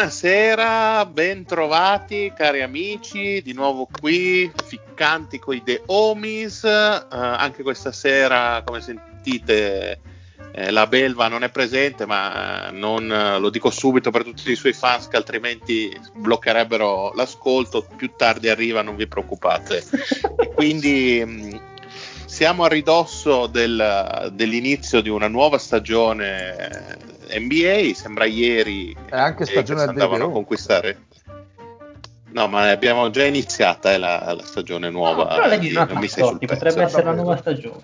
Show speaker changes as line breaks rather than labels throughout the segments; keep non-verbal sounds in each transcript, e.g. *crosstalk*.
Buonasera, bentrovati cari amici, di nuovo qui, ficcanti con i The Homies, eh, anche questa sera come sentite eh, la Belva non è presente ma non, eh, lo dico subito per tutti i suoi fans che altrimenti bloccherebbero l'ascolto, più tardi arriva non vi preoccupate. e quindi mh, siamo a ridosso del, dell'inizio di una nuova stagione NBA, sembra ieri
È anche stagione
che andavano a conquistare. No, ma abbiamo già iniziata eh, la, la stagione nuova.
No, però lei
quindi
non
non mi sei sul pezzo.
potrebbe essere la nuova stagione.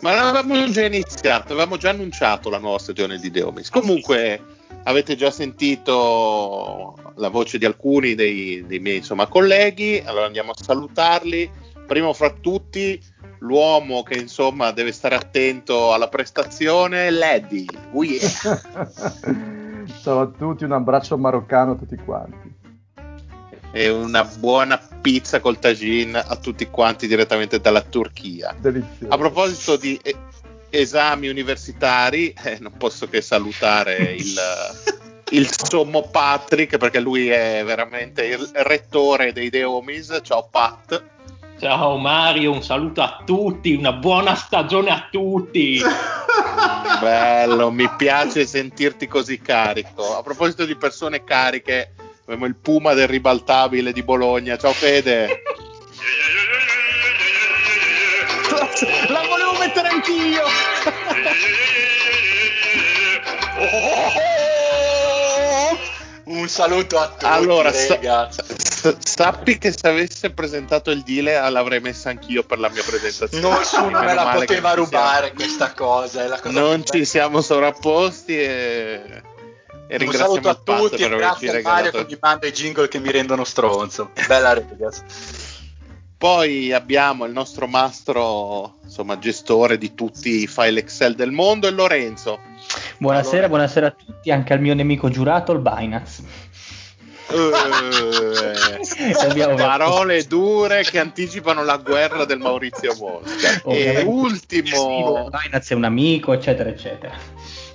Ma l'avevamo già iniziato, avevamo già annunciato la nuova stagione di The Omis. Comunque avete già sentito la voce di alcuni dei, dei miei insomma, colleghi, allora andiamo a salutarli. Primo fra tutti, l'uomo che insomma deve stare attento alla prestazione, Lady. Oh yeah. *laughs*
Ciao a tutti, un abbraccio maroccano a tutti quanti.
e una buona pizza col tagine a tutti quanti direttamente dalla Turchia.
Delizioso.
A proposito di esami universitari, eh, non posso che salutare il, *laughs* il sommo Patrick perché lui è veramente il rettore dei Deomis. Ciao Pat.
Ciao Mario, un saluto a tutti, una buona stagione a tutti. *laughs*
Bello, mi piace sentirti così carico. A proposito di persone cariche, abbiamo il Puma del ribaltabile di Bologna. Ciao Fede. *laughs*
La volevo mettere anch'io. *laughs* Un saluto a tutti,
Allora, sa-
rega.
sappi che se avesse presentato il Dile l'avrei messa anch'io per la mia presentazione.
Nessuno me la poteva rubare
siamo-
questa cosa. Cosa
Non ci siamo sovrapposti e, e
Un saluto a tutti
per
e grazie a Mario che mi manda i jingle che mi rendono stronzo. Bella ragazzi.
Poi abbiamo il nostro mastro, insomma, gestore di tutti i file Excel del mondo, il Lorenzo.
Buonasera,
Allora-
buonasera a tutti, anche al mio nemico giurato, il Binance.
Eh, *laughs* parole dure che anticipano la guerra del Maurizio Mosca. E ultimo,
Binance è un amico, eccetera, eccetera.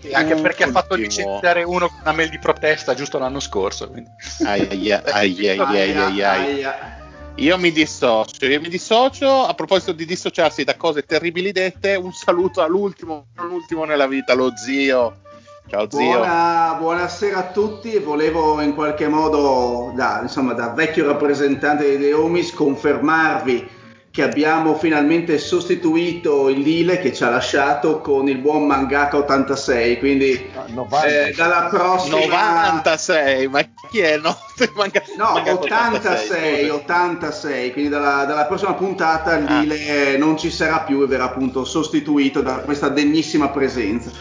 E anche perché ha fatto
Ultimo.
licenziare uno con una mail di protesta giusto l'anno scorso. quindi.
Ai, ai, ai, ai, ai, ai, ai. *laughs* Io mi dissocio, io mi dissocio. A proposito di dissociarsi da cose terribili dette, un saluto all'ultimo, non ultimo nella vita, lo zio. Ciao zio.
Buona- buonasera a tutti, volevo in qualche modo, da, insomma, da vecchio rappresentante dei Deomis, confermarvi che abbiamo finalmente sostituito il Lille che ci ha lasciato con il buon Mangaka 86, quindi
Ah, 90.
eh, dalla prossima...
96, ma chi è? No, *laughs* manca-
No,
manca
86,
scusa.
86, quindi dalla, dalla prossima puntata il
Ah.
Lille non ci sarà più e verrà appunto sostituito da questa degnissima presenza.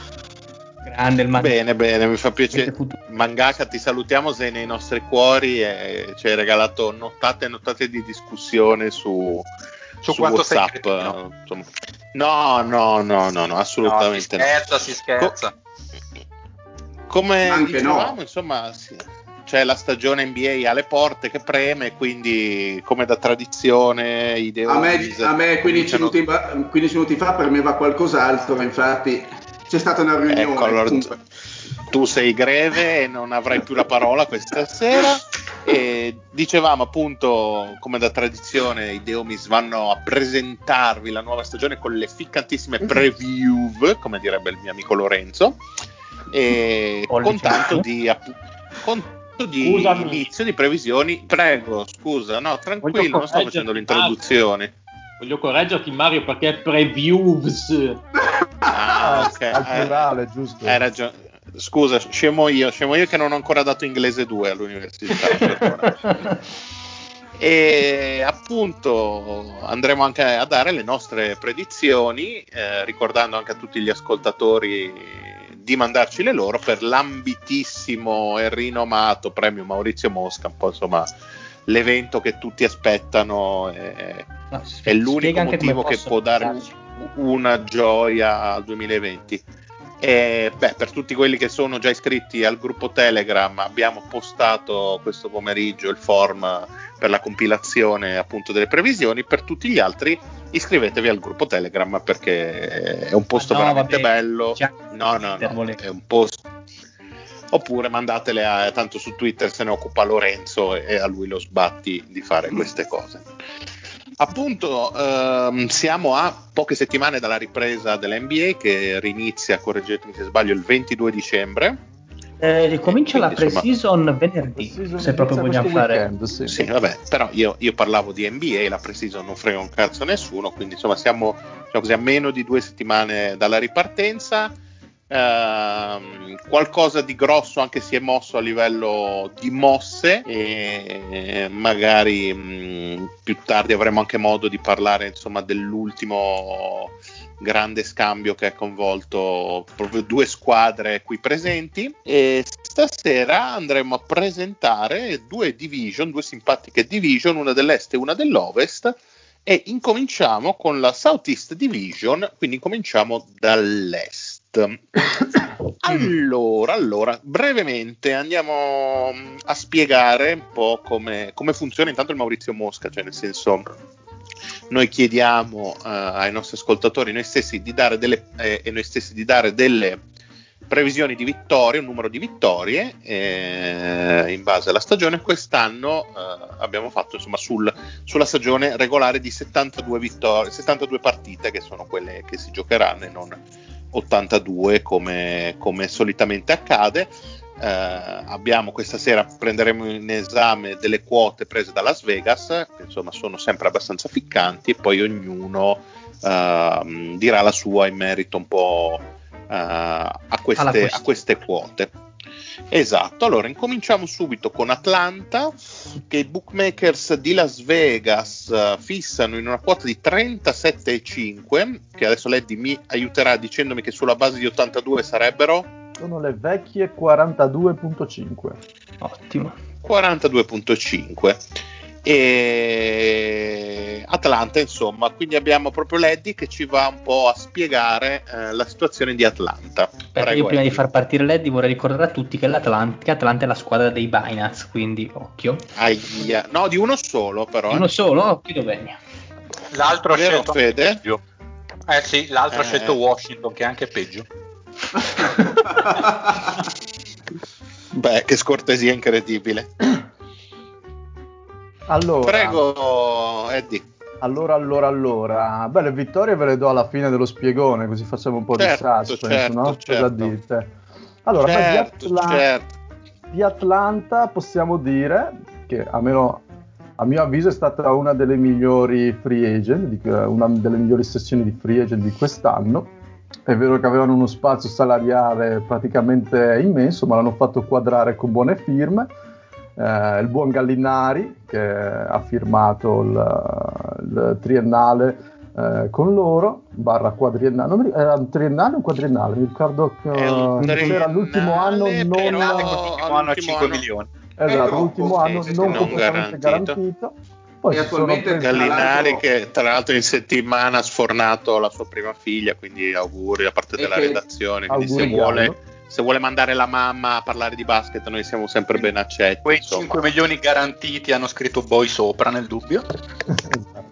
Grande il Mangaka.
Bene, bene, mi fa piacere. Mangaka, ti salutiamo, sei nei nostri cuori e ci hai regalato nottate e nottate di discussione su,
Su
su
quanto sei
WhatsApp. No, no, no, no, no, assolutamente
No,
no.
si scherza, si scherza.
Come
Anche
dicevamo,
no.
insomma, sì, c'è la stagione NBA alle porte che preme, quindi come da tradizione i
A me, a me 15,
cominciano-
minuti, fa- 15 minuti fa premeva qualcos'altro, infatti c'è stata una riunione.
Ecco, allora,
appunto.
tu sei greve e non avrai più la parola questa sera. E dicevamo appunto, come da tradizione, i Deomis vanno a presentarvi la nuova stagione con le ficcantissime preview, come direbbe il mio amico Lorenzo, e con tanto di, appu- con tanto di
Scusami.
inizio di previsioni. Prego, scusa, no, tranquillo, non sto facendo l'introduzione.
Voglio correggerti Mario perché è previews.
Ah, ok.
al
eh,
plurale, giusto?
Hai ragione. Scusa, scemo io, scemo io che non ho ancora dato inglese 2 all'università. *laughs* e appunto andremo anche a dare le nostre predizioni, eh, ricordando anche a tutti gli ascoltatori di mandarci le loro per l'ambitissimo e rinomato premio Maurizio Mosca, un po' insomma l'evento che tutti aspettano. eh,
No,
è l'unico motivo che può dare una gioia al 2020. E, beh, per tutti quelli che sono già iscritti al gruppo Telegram abbiamo postato questo pomeriggio il form per la compilazione appunto delle previsioni. Per tutti gli altri iscrivetevi al gruppo Telegram perché è un posto
Ah, no,
veramente
vabbè,
bello. No, no, no, è un posto. Oppure mandatele a, tanto su Twitter se ne occupa Lorenzo e a lui lo sbatti di fare queste cose. Appunto, ehm, siamo a poche settimane dalla ripresa dell'NBA che rinizia, correggetemi se sbaglio, il 22 dicembre.
Eh, ricomincia la
Quindi, insomma-
pre-season venerdì,
Season
se proprio vogliamo fare.
weekend, sì.
Sì, vabbè, però io, io parlavo di NBA, la pre-season non frega un cazzo a nessuno, quindi insomma siamo diciamo così, a meno di due settimane dalla ripartenza. Ehm, qualcosa di grosso anche si è mosso a livello di mosse e magari mh, più tardi avremo anche modo di parlare insomma dell'ultimo grande scambio che ha coinvolto proprio due squadre qui presenti e stasera andremo a presentare due division, due simpatiche division, una dell'est e una dell'ovest e incominciamo con la Southeast Division, quindi incominciamo dall'est. *coughs* Allora, allora, brevemente andiamo a spiegare un po' come, come funziona intanto il Maurizio Mosca, cioè nel senso noi chiediamo eh, ai nostri ascoltatori noi stessi di dare delle, eh, e noi stessi di dare delle previsioni di vittorie, un numero di vittorie eh, in base alla stagione. Quest'anno eh, abbiamo fatto insomma sul- sulla stagione regolare di 72 vittorie, 72 partite che sono quelle che si giocheranno e non 82 come, come solitamente accade. Eh, abbiamo questa sera prenderemo in esame delle quote prese da Las Vegas, che insomma sono sempre abbastanza ficcanti, e poi ognuno ehm, dirà la sua in merito un po' eh, a, queste, a queste quote. Esatto, allora incominciamo subito con Atlanta, che i bookmakers di Las Vegas eh, fissano in una quota di 37,5, che adesso Leddy mi aiuterà dicendomi che sulla base di 82 sarebbero
Sono le vecchie 42.5.
Ottimo.
42.5 e Atlanta insomma quindi abbiamo proprio Leddy che ci va un po' a spiegare eh, la situazione di Atlanta Prego,
io prima di
Eddie.
far partire l'Eddie vorrei ricordare a tutti che l'Atlanta, che Atlanta è la squadra dei Binance, quindi occhio.
Aia. no di uno solo però eh.
Uno solo, occhio bene.
L'altro ha scelto
Fede?
peggio. Eh sì, l'altro ha
Eh.
scelto Washington, che è anche peggio. *laughs* *laughs*
beh che scortesia incredibile
Allora,
prego Eddie
allora, allora, allora. Beh, le vittorie ve le do alla fine dello spiegone, così facciamo un po'
Certo,
di suspense,
certo,
no? Cosa
certo.
dite? Allora,
certo,
di, Atla-
certo.
di Atlanta possiamo dire che almeno a mio avviso è stata una delle migliori free agent, una delle migliori sessioni di free agent di quest'anno. È vero che avevano uno spazio salariale praticamente immenso, ma l'hanno fatto quadrare con buone firme. Eh, il buon Gallinari che ha firmato il, il triennale eh, con loro, barra quadriennale, non mi ricordo, era un triennale o un quadriennale? Mi ricordo che
un
era l'ultimo anno non...
però-
L'ultimo anno a
all'ultimo
5
anno-
milioni.
Esatto, l'ultimo anno non
non
completamente
garantito.
garantito. Poi
E attualmente
Gallinari che tra l'altro in settimana ha sfornato la sua prima figlia, quindi auguri da parte
E
della
che-
redazione. Quindi se vuole, se vuole mandare la mamma a parlare di basket, noi siamo sempre ben accetti.
Quei
insomma.
5 milioni garantiti hanno scritto Boy sopra nel dubbio. *laughs*
Esatto.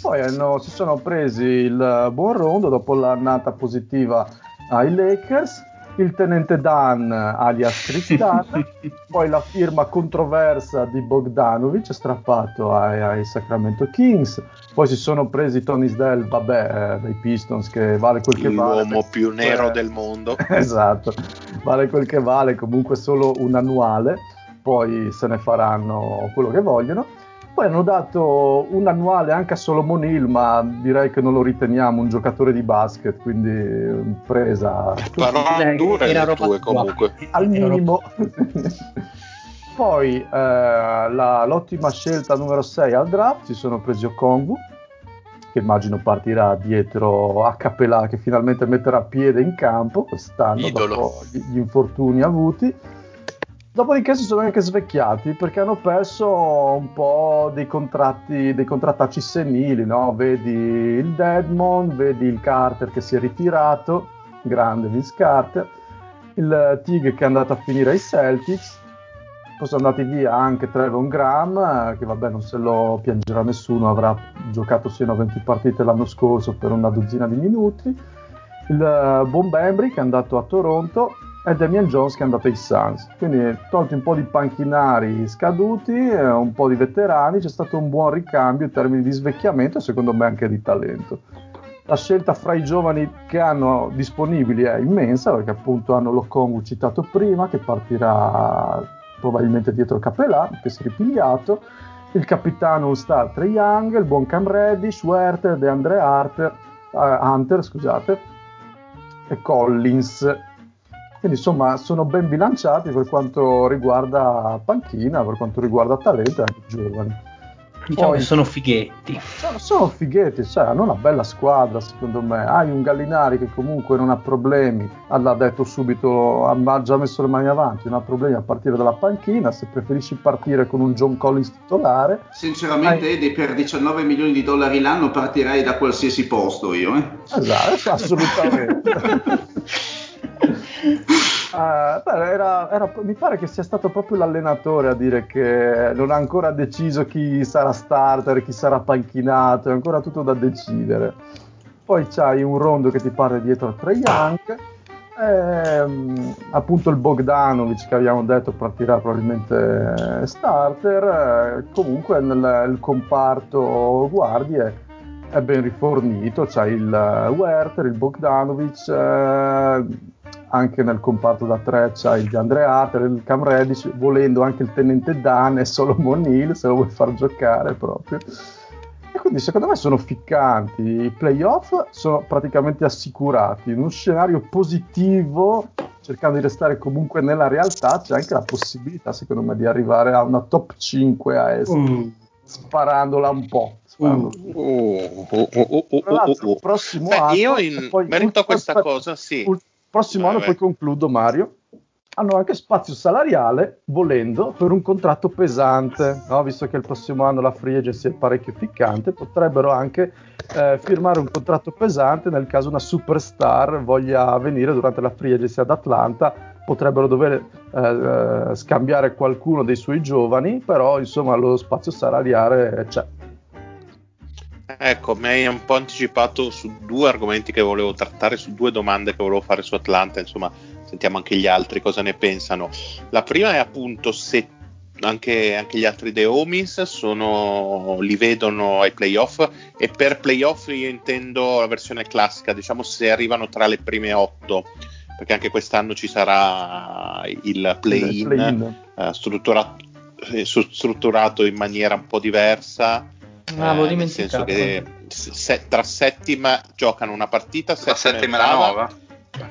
Poi hanno- si sono presi il buon rondo dopo l'annata positiva ai Lakers il tenente Dan alias Tristan, *laughs* poi la firma controversa di Bogdanovic strappato ai, ai, Sacramento Kings, poi si sono presi Tony Snell, vabbè, eh, dai Pistons che vale quel che
L'uomo
vale.
L'uomo più nero
eh,
del mondo. *laughs*
esatto, vale quel che vale, comunque solo un annuale, poi se ne faranno quello che vogliono. Poi hanno dato un annuale anche a Solomon Hill, ma direi che non lo riteniamo un giocatore di basket, quindi presa
Parole dure
Era
le tue comunque.
al minimo. *laughs* Poi eh, la- l'ottima scelta numero 6 al draft si sono presi Okongu, che immagino partirà dietro a Capelà, che finalmente metterà piede in campo quest'anno
Idolo.
dopo gli infortuni avuti. Dopodiché si sono anche svecchiati perché hanno perso un po' dei contratti, dei contrattacci senili, no? Vedi il Deadmond, vedi il Carter che si è ritirato, grande Vince Carter, il Tig che è andato a finire ai Celtics, poi sono andati via anche Trevon Graham, che vabbè non se lo piangerà nessuno, avrà giocato sino a 20 partite l'anno scorso per una dozzina di minuti, il eh, Bon Bembry che è andato a Toronto e Damian Jones che è andato ai Suns. Quindi tolti un po' di panchinari scaduti, eh, un po' di veterani, c'è stato un buon ricambio in termini di svecchiamento e secondo me anche di talento. La scelta fra i giovani che hanno disponibili è immensa perché appunto hanno Lokongu citato prima che partirà probabilmente dietro Capelà che si è ripigliato, il capitano un star Trey Young, il buon Cam Reddish, Werther, DeAndre Hunter, eh, Hunter scusate, e Collins. Quindi insomma sono ben bilanciati per quanto riguarda panchina, per quanto riguarda talento e anche giovani.
Diciamo
Poi-
che sono fighetti.
Sono, sono fighetti, cioè, hanno una bella squadra secondo me. Hai un Gallinari che comunque non ha problemi, l'ha detto subito, ha già messo le mani avanti, non ha problemi a partire dalla panchina. Se preferisci partire con un John Collins titolare,
Sinceramente, Eddie, per 19 milioni di dollari l'anno partirei da qualsiasi posto io. Eh?
esatto, assolutamente. *laughs* Eh, beh, era- era- mi pare che sia stato proprio l'allenatore a dire che non ha ancora deciso chi sarà starter, chi sarà panchinato, è ancora tutto da decidere. Poi c'hai un rondo che ti parte dietro a Trae Young, ehm, appunto il Bogdanovic che abbiamo detto partirà probabilmente starter, eh, comunque nel, il comparto guardie è ben rifornito, c'hai il eh, Werther, il Bogdanovic, eh, anche nel comparto da tre c'hai il DeAndre Hunter, il Cam Reddish, volendo anche il tenente Dan e Solomon Hill se lo vuoi far giocare proprio. E quindi secondo me sono ficcanti, i playoff sono praticamente assicurati, in uno scenario positivo, cercando di restare comunque nella realtà, c'è anche la possibilità secondo me di arrivare a una top 5 a est,
Mm.
sparandola un po'. sparandola
Uh, uh, uh, uh, uh,
tra l'altro, il
uh.
prossimo
Beh,
anno,
io in merito a questa
aspetto-
cosa, sì.
ul- prossimo anno, poi concludo, Mario. Hanno anche spazio salariale, volendo, per un contratto pesante, no? visto che il prossimo anno la free agency è parecchio ficcante, potrebbero anche eh, firmare un contratto pesante nel caso una superstar voglia venire durante la free agency ad Atlanta, potrebbero dover eh, eh, scambiare qualcuno dei suoi giovani, però insomma lo spazio salariale c'è.
Ecco, mi hai un po' anticipato su due argomenti che volevo trattare, su due domande che volevo fare su Atlanta, insomma, sentiamo anche gli altri cosa ne pensano. La prima è appunto se anche, anche gli altri The Homies sono, li vedono ai playoff e per playoff io intendo la versione classica, diciamo se arrivano tra le prime otto, perché anche quest'anno ci sarà il play-in,
Il play-in.
eh, strutturato, eh, strutturato in maniera un po' diversa.
Ah, avevo
Eh, nel senso
dimenticato.
che se- tra settima giocano una partita,
La settima e la
ottava,
nova?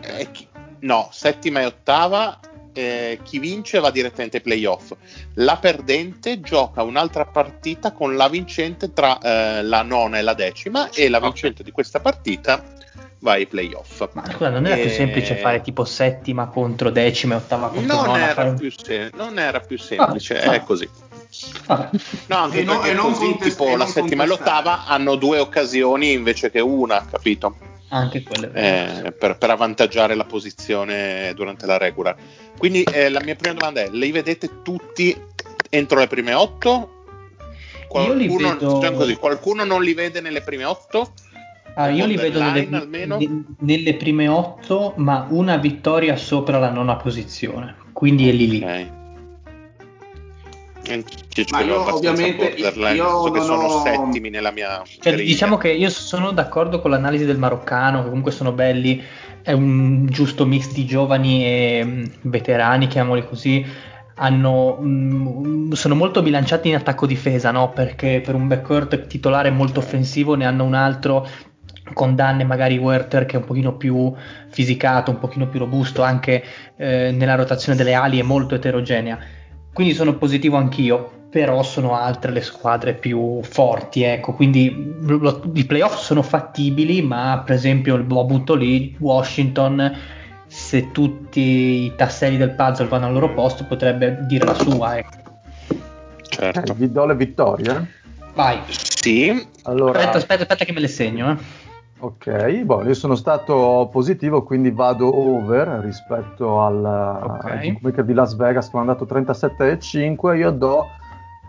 e chi- no, settima e ottava. eh, chi vince va direttamente ai playoff. La perdente gioca un'altra partita con la vincente tra eh, la nona e la decima, e la vincente di questa partita va ai playoff.
Ma scusa, non era più
Eh,
semplice fare tipo settima contro decima e ottava contro
Non
nona?
era,
fare-
più sem- non era più semplice,
Ah,
è
ah.
così.
Vabbè.
No, anche
E no-
perché
e non
così,
contest-
tipo
e
la
non
settima e l'ottava hanno due occasioni invece che una, capito?
Anche vero.
Eh, per, per avvantaggiare la posizione durante la regular. Quindi eh, la mia prima domanda è: li vedete tutti entro le prime otto?
Io li
Qualcuno,
vedo-
diciamo così, qualcuno non li vede nelle prime otto?
Ah, io li vedo nelle, ne- nelle prime otto, ma una vittoria sopra la nona posizione. Quindi è lì lì.
Anch'io ci
Ma io ovviamente- io
so che
non
sono
ho-
settimi nella mia
Cioè, diciamo che io sono d'accordo con l'analisi del maroccano, che comunque sono belli, è un giusto mix di giovani e mh, veterani, chiamiamoli così. Hanno, mh, sono molto bilanciati in attacco-difesa, no? Perché per un backcourt titolare molto offensivo ne hanno un altro con Danne, magari Werther che è un pochino più fisicato, un pochino più robusto, anche eh, nella rotazione delle ali è molto eterogenea. Quindi sono positivo anch'io, però sono altre le squadre più forti, ecco, quindi lo- i playoff sono fattibili, ma per esempio lo butto lì, Washington, se tutti i tasselli del puzzle vanno al loro posto, potrebbe dire la sua, ecco.
Certo.
Eh, vi do le vittorie.
Vai,
Sì,
Allora,
aspetta, aspetta, aspetta che me le segno, eh.
Ok, boh, io sono stato positivo, quindi vado over rispetto al,
Ok.
al bookmaker di Las Vegas che mi ha dato 37,5. Io do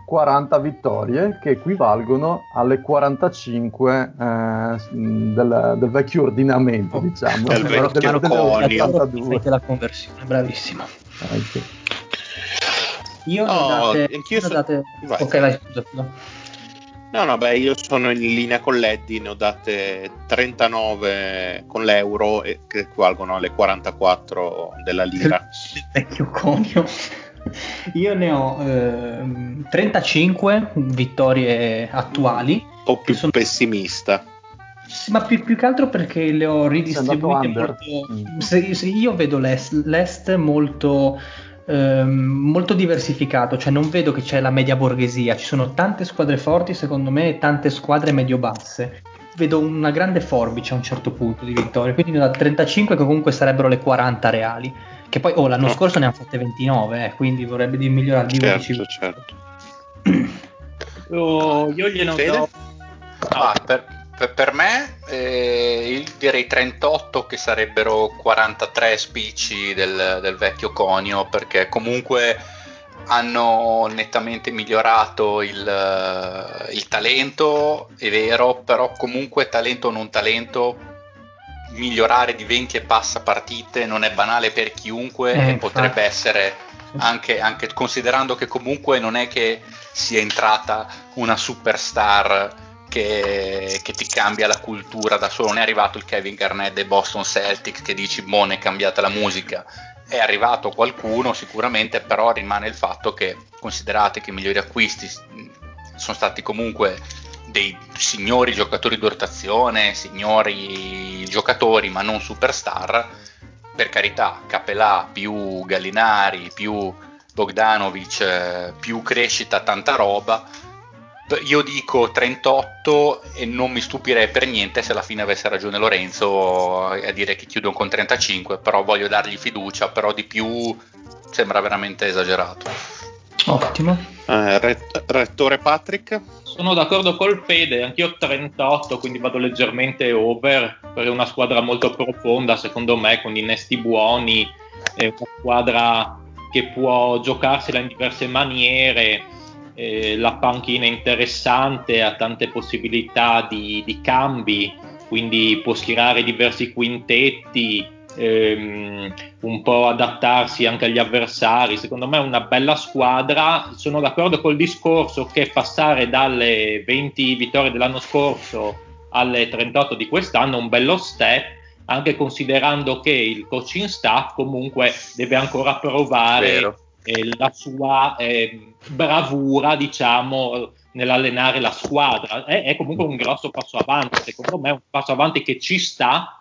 40 vittorie che equivalgono alle 45 eh, del, del vecchio ordinamento,
Oh,
diciamo,
del vecchio
del- del-
conio.
82.
Fate la conversione, bravissimo.
Ecco.
Io ho
No,
date, ho
so-
date-
vai.
Ok, vai, scusa.
No, no, beh, io sono in linea con l'Eddie, ne ho date 39 con l'euro e che equivalgono alle 44 della lira. *laughs*
Vecchio conio. Io ne ho ehm, 35 vittorie attuali,
Un po' più
Sono-
pessimista.
sì, ma più, più che altro perché le ho ridistribuite molto.
Mm.
se- se io vedo l'est, l'est molto, ehm, molto diversificato, cioè non vedo che c'è la media borghesia, ci sono tante squadre forti secondo me e tante squadre medio-basse. Vedo una grande forbice a un certo punto di vittorie, quindi da 35 che comunque sarebbero le 40 reali. Che poi oh, l'anno
No.
scorso ne hanno fatte 29, eh, quindi vorrebbe di migliorare di 11.
Certo, certo.
Io, io
Fede?
do
Ah, per, per- per me eh, io direi 38 che sarebbero 43 spicci del, del vecchio conio perché comunque hanno nettamente migliorato il, eh, il talento, è vero, però comunque talento o non talento migliorare di 20 e passa partite non è banale per chiunque
Eh,
e
infatti.
potrebbe essere anche, anche considerando che comunque non è che sia entrata una superstar che, che ti cambia la cultura da solo, non è arrivato il Kevin Garnett dei Boston Celtics che dici boh è cambiata la musica, è arrivato qualcuno sicuramente, però rimane il fatto che considerate che i migliori acquisti sono stati comunque dei signori giocatori di rotazione, signori giocatori ma non superstar, per carità, Capelà più Gallinari più Bogdanovic eh, più crescita, tanta roba. Io dico 38 e non mi stupirei per niente se alla fine avesse ragione Lorenzo a dire che chiudono con 35, però voglio dargli fiducia, però di più sembra veramente esagerato.
Ottimo.
Eh, ret- rettore Patrick?
Sono d'accordo col Fede, anch'io ho 38, quindi vado leggermente over, è una squadra molto profonda, secondo me, con innesti buoni, è una squadra che può giocarsela in diverse maniere, eh, la panchina è interessante, ha tante possibilità di, di cambi, quindi può schierare diversi quintetti, ehm, un po' adattarsi anche agli avversari. Secondo me è una bella squadra. Sono d'accordo col discorso che passare dalle 20 vittorie dell'anno scorso alle 38 di quest'anno è un bello step, anche considerando che il coaching staff comunque deve ancora provare
Vero.
Eh, la sua eh, bravura, diciamo, nell'allenare la squadra. È, è comunque un grosso passo avanti, secondo me un passo avanti che ci sta.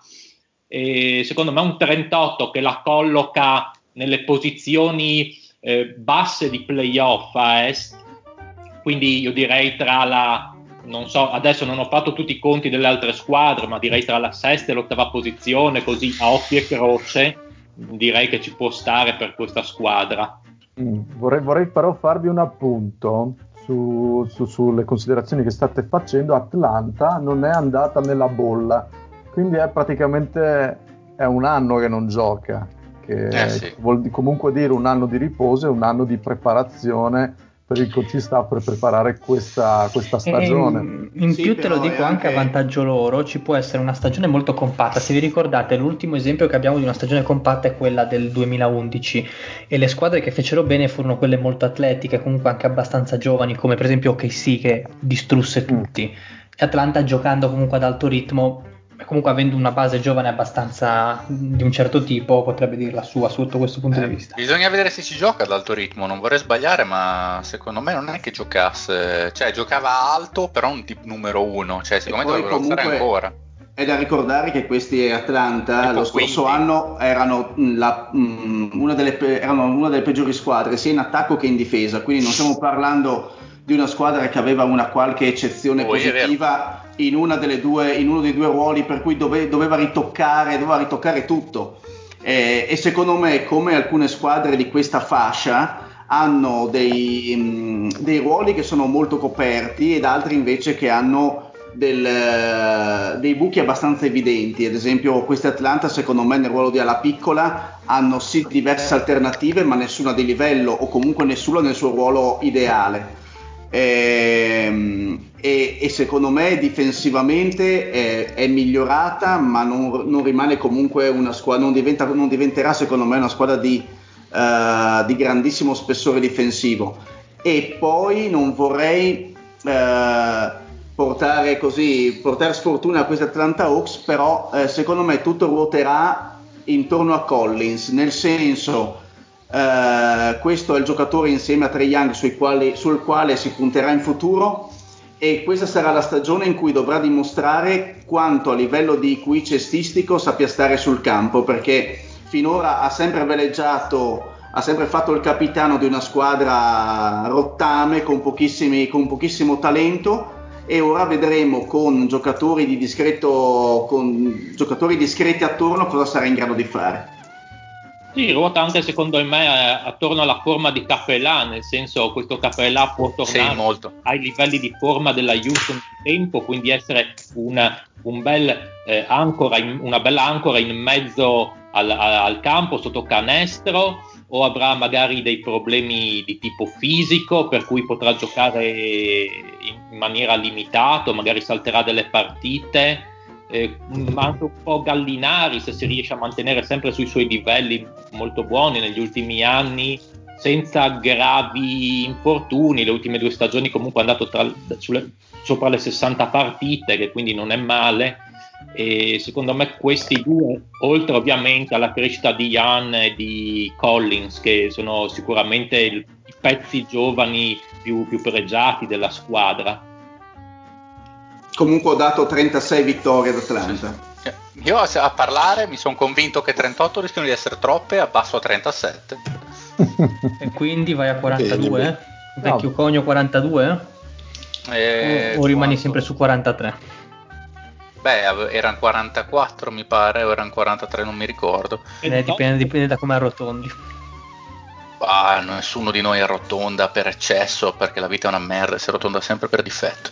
Secondo me un 38 che la colloca nelle posizioni eh, basse di playoff a est, quindi io direi tra la non so, adesso non ho fatto tutti i conti delle altre squadre, ma direi tra la sesta e l'ottava posizione, così a occhio e croce, direi che ci può stare per questa squadra.
Mm, vorrei, vorrei però farvi un appunto su- su- sulle considerazioni che state facendo. Atlanta non è andata nella bolla, quindi è praticamente è un anno che non gioca, che
Eh sì.
vuol comunque dire un anno di riposo e un anno di preparazione per il coaching staff per preparare questa, questa stagione.
In, in
Sì,
più te lo dico
è
anche a
anche-
vantaggio loro, ci può essere una stagione molto compatta. Se vi ricordate, l'ultimo esempio che abbiamo di una stagione compatta è quella del 2011 e le squadre che fecero bene furono quelle molto atletiche, comunque anche abbastanza giovani, come per esempio OKC che distrusse tutti. E Atlanta giocando comunque ad alto ritmo, comunque avendo una base giovane abbastanza di un certo tipo, potrebbe dire la sua sotto questo punto
Eh,
di vista.
bisogna vedere se ci gioca ad alto ritmo, non vorrei sbagliare, ma secondo me non è che giocasse, cioè giocava alto, però un tipo numero uno, cioè secondo me dovrebbero stare
comunque-
ancora.
È da ricordare che questi Atlanta
Tipo
lo scorso
15.
anno erano, la- mh, una delle, pe- erano una delle peggiori squadre sia in attacco che in difesa, quindi non stiamo parlando di una squadra che aveva una qualche eccezione
Oh,
positiva in, una delle due, in uno dei due ruoli per cui dove- doveva, ritoccare, doveva ritoccare tutto. Eh, e secondo me, come alcune squadre di questa fascia, hanno dei, mh, dei ruoli che sono molto coperti ed altri invece che hanno del, eh, dei buchi abbastanza evidenti. Ad esempio, questi Atlanta, secondo me, nel ruolo di ala piccola hanno sì diverse alternative, ma nessuna di livello o comunque nessuno nel suo ruolo ideale. Ehm, E, e secondo me difensivamente è, è migliorata, ma non, non rimane comunque una squadra, non, diventa- non diventerà secondo me una squadra di, eh, di grandissimo spessore difensivo. E poi non vorrei eh, portare così, portare sfortuna a questi Atlanta Hawks, però eh, secondo me tutto ruoterà intorno a Collins, nel senso eh, questo è il giocatore insieme a Trey Young quali- sul quale si punterà in futuro e questa sarà la stagione in cui dovrà dimostrare quanto a livello di QI cestistico sappia stare sul campo perché finora ha sempre veleggiato ha sempre fatto il capitano di una squadra rottame con, con pochissimo talento e ora vedremo con giocatori, di discreto, con giocatori discreti attorno cosa sarà in grado di fare.
Sì, ruota anche secondo me eh, attorno alla forma di Capellà, nel senso questo Capellà può tornare
Sì,
ai livelli di forma della Houston di tempo, quindi essere una, un bel, eh, ancora in- una bella ancora in mezzo al, al campo sotto canestro o avrà magari dei problemi di tipo fisico per cui potrà giocare in maniera limitata, magari salterà delle partite. Eh, anche un po' Gallinari se si riesce a mantenere sempre sui suoi livelli molto buoni negli ultimi anni senza gravi infortuni. Le ultime due stagioni comunque è andato tra- sulle- sopra le 60 partite che quindi non è male. E secondo me questi due oltre ovviamente alla crescita di Jan e di Collins che sono sicuramente il- i pezzi giovani più, più pregiati della squadra
Comunque ho dato 36 vittorie ad Atlanta.
Io a parlare mi sono convinto che 38 rischiano di essere troppe, abbasso a 37. *laughs*
E quindi vai a 42?
Bene,
eh? Vecchio conio 42?
Eh,
o, o rimani
quanto?
sempre su 43?
Beh, erano 44 mi pare, o erano 43, non mi ricordo.
Eh, dipende, dipende da come arrotondi.
Ah, nessuno di noi arrotonda per eccesso perché la vita è una merda e si arrotonda sempre per difetto.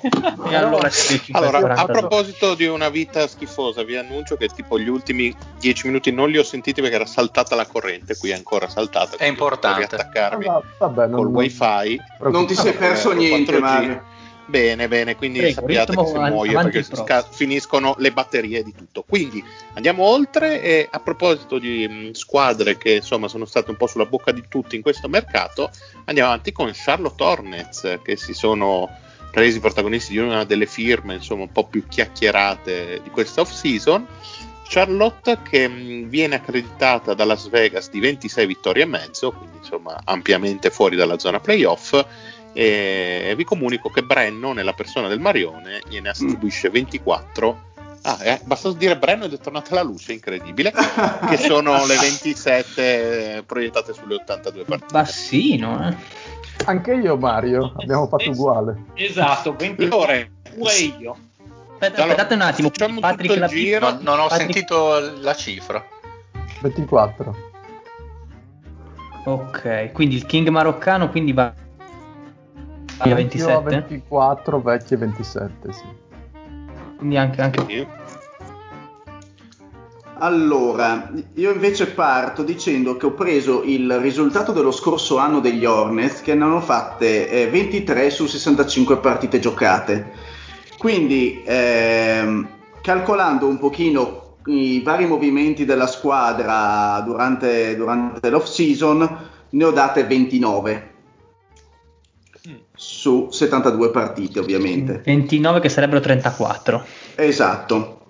E allora
Allora, a
42.
proposito di una vita schifosa, vi annuncio che tipo gli ultimi 10 minuti non li ho sentiti perché era saltata la corrente, qui è ancora saltata. quindi
importante.
devo riattaccarmi
Ah, vabbè, non-
col wifi.
Non ti sei perso
Con
niente,
4G.
Mario.
Bene, bene, quindi
Prego,
sappiate che se
avanti-
muoio
avanti
perché sca- finiscono le batterie di tutto. Quindi andiamo oltre e a proposito di mh, squadre che insomma sono state un po' sulla bocca di tutti in questo mercato, andiamo avanti con Charlotte Hornets che si sono resi protagonisti di una delle firme insomma un po' più chiacchierate di questa off season. Charlotte che mh, viene accreditata da Las Vegas di 26 vittorie e mezzo, quindi insomma ampiamente fuori dalla zona playoff e vi comunico che Brenno nella persona del Marione gliene attribuisce 24 ah, eh, basta dire Brenno ed è tornata la luce incredibile che sono le *laughs* 27 proiettate sulle 82 partite
Bassino, eh?
Anche io, Mario, *laughs* abbiamo fatto uguale.
esatto 20
Lore
pure io
Aspetta,
Allora,
aspettate un attimo.
facciamo
Patrick la
giro.
Non, non ho
Patrick-
sentito la cifra.
24.
Ok, quindi il King maroccano quindi va a 27.
24, vecchie 27, sì.
Quindi anche, anche
Sì.
Allora, io invece parto dicendo che ho preso il risultato dello scorso anno degli Hornets che ne hanno fatte eh, 23 su 65 partite giocate. Quindi, ehm, calcolando un pochino i vari movimenti della squadra durante, durante l'off season, ne ho date 29 su 72 partite ovviamente.
29 che sarebbero 34.
Esatto.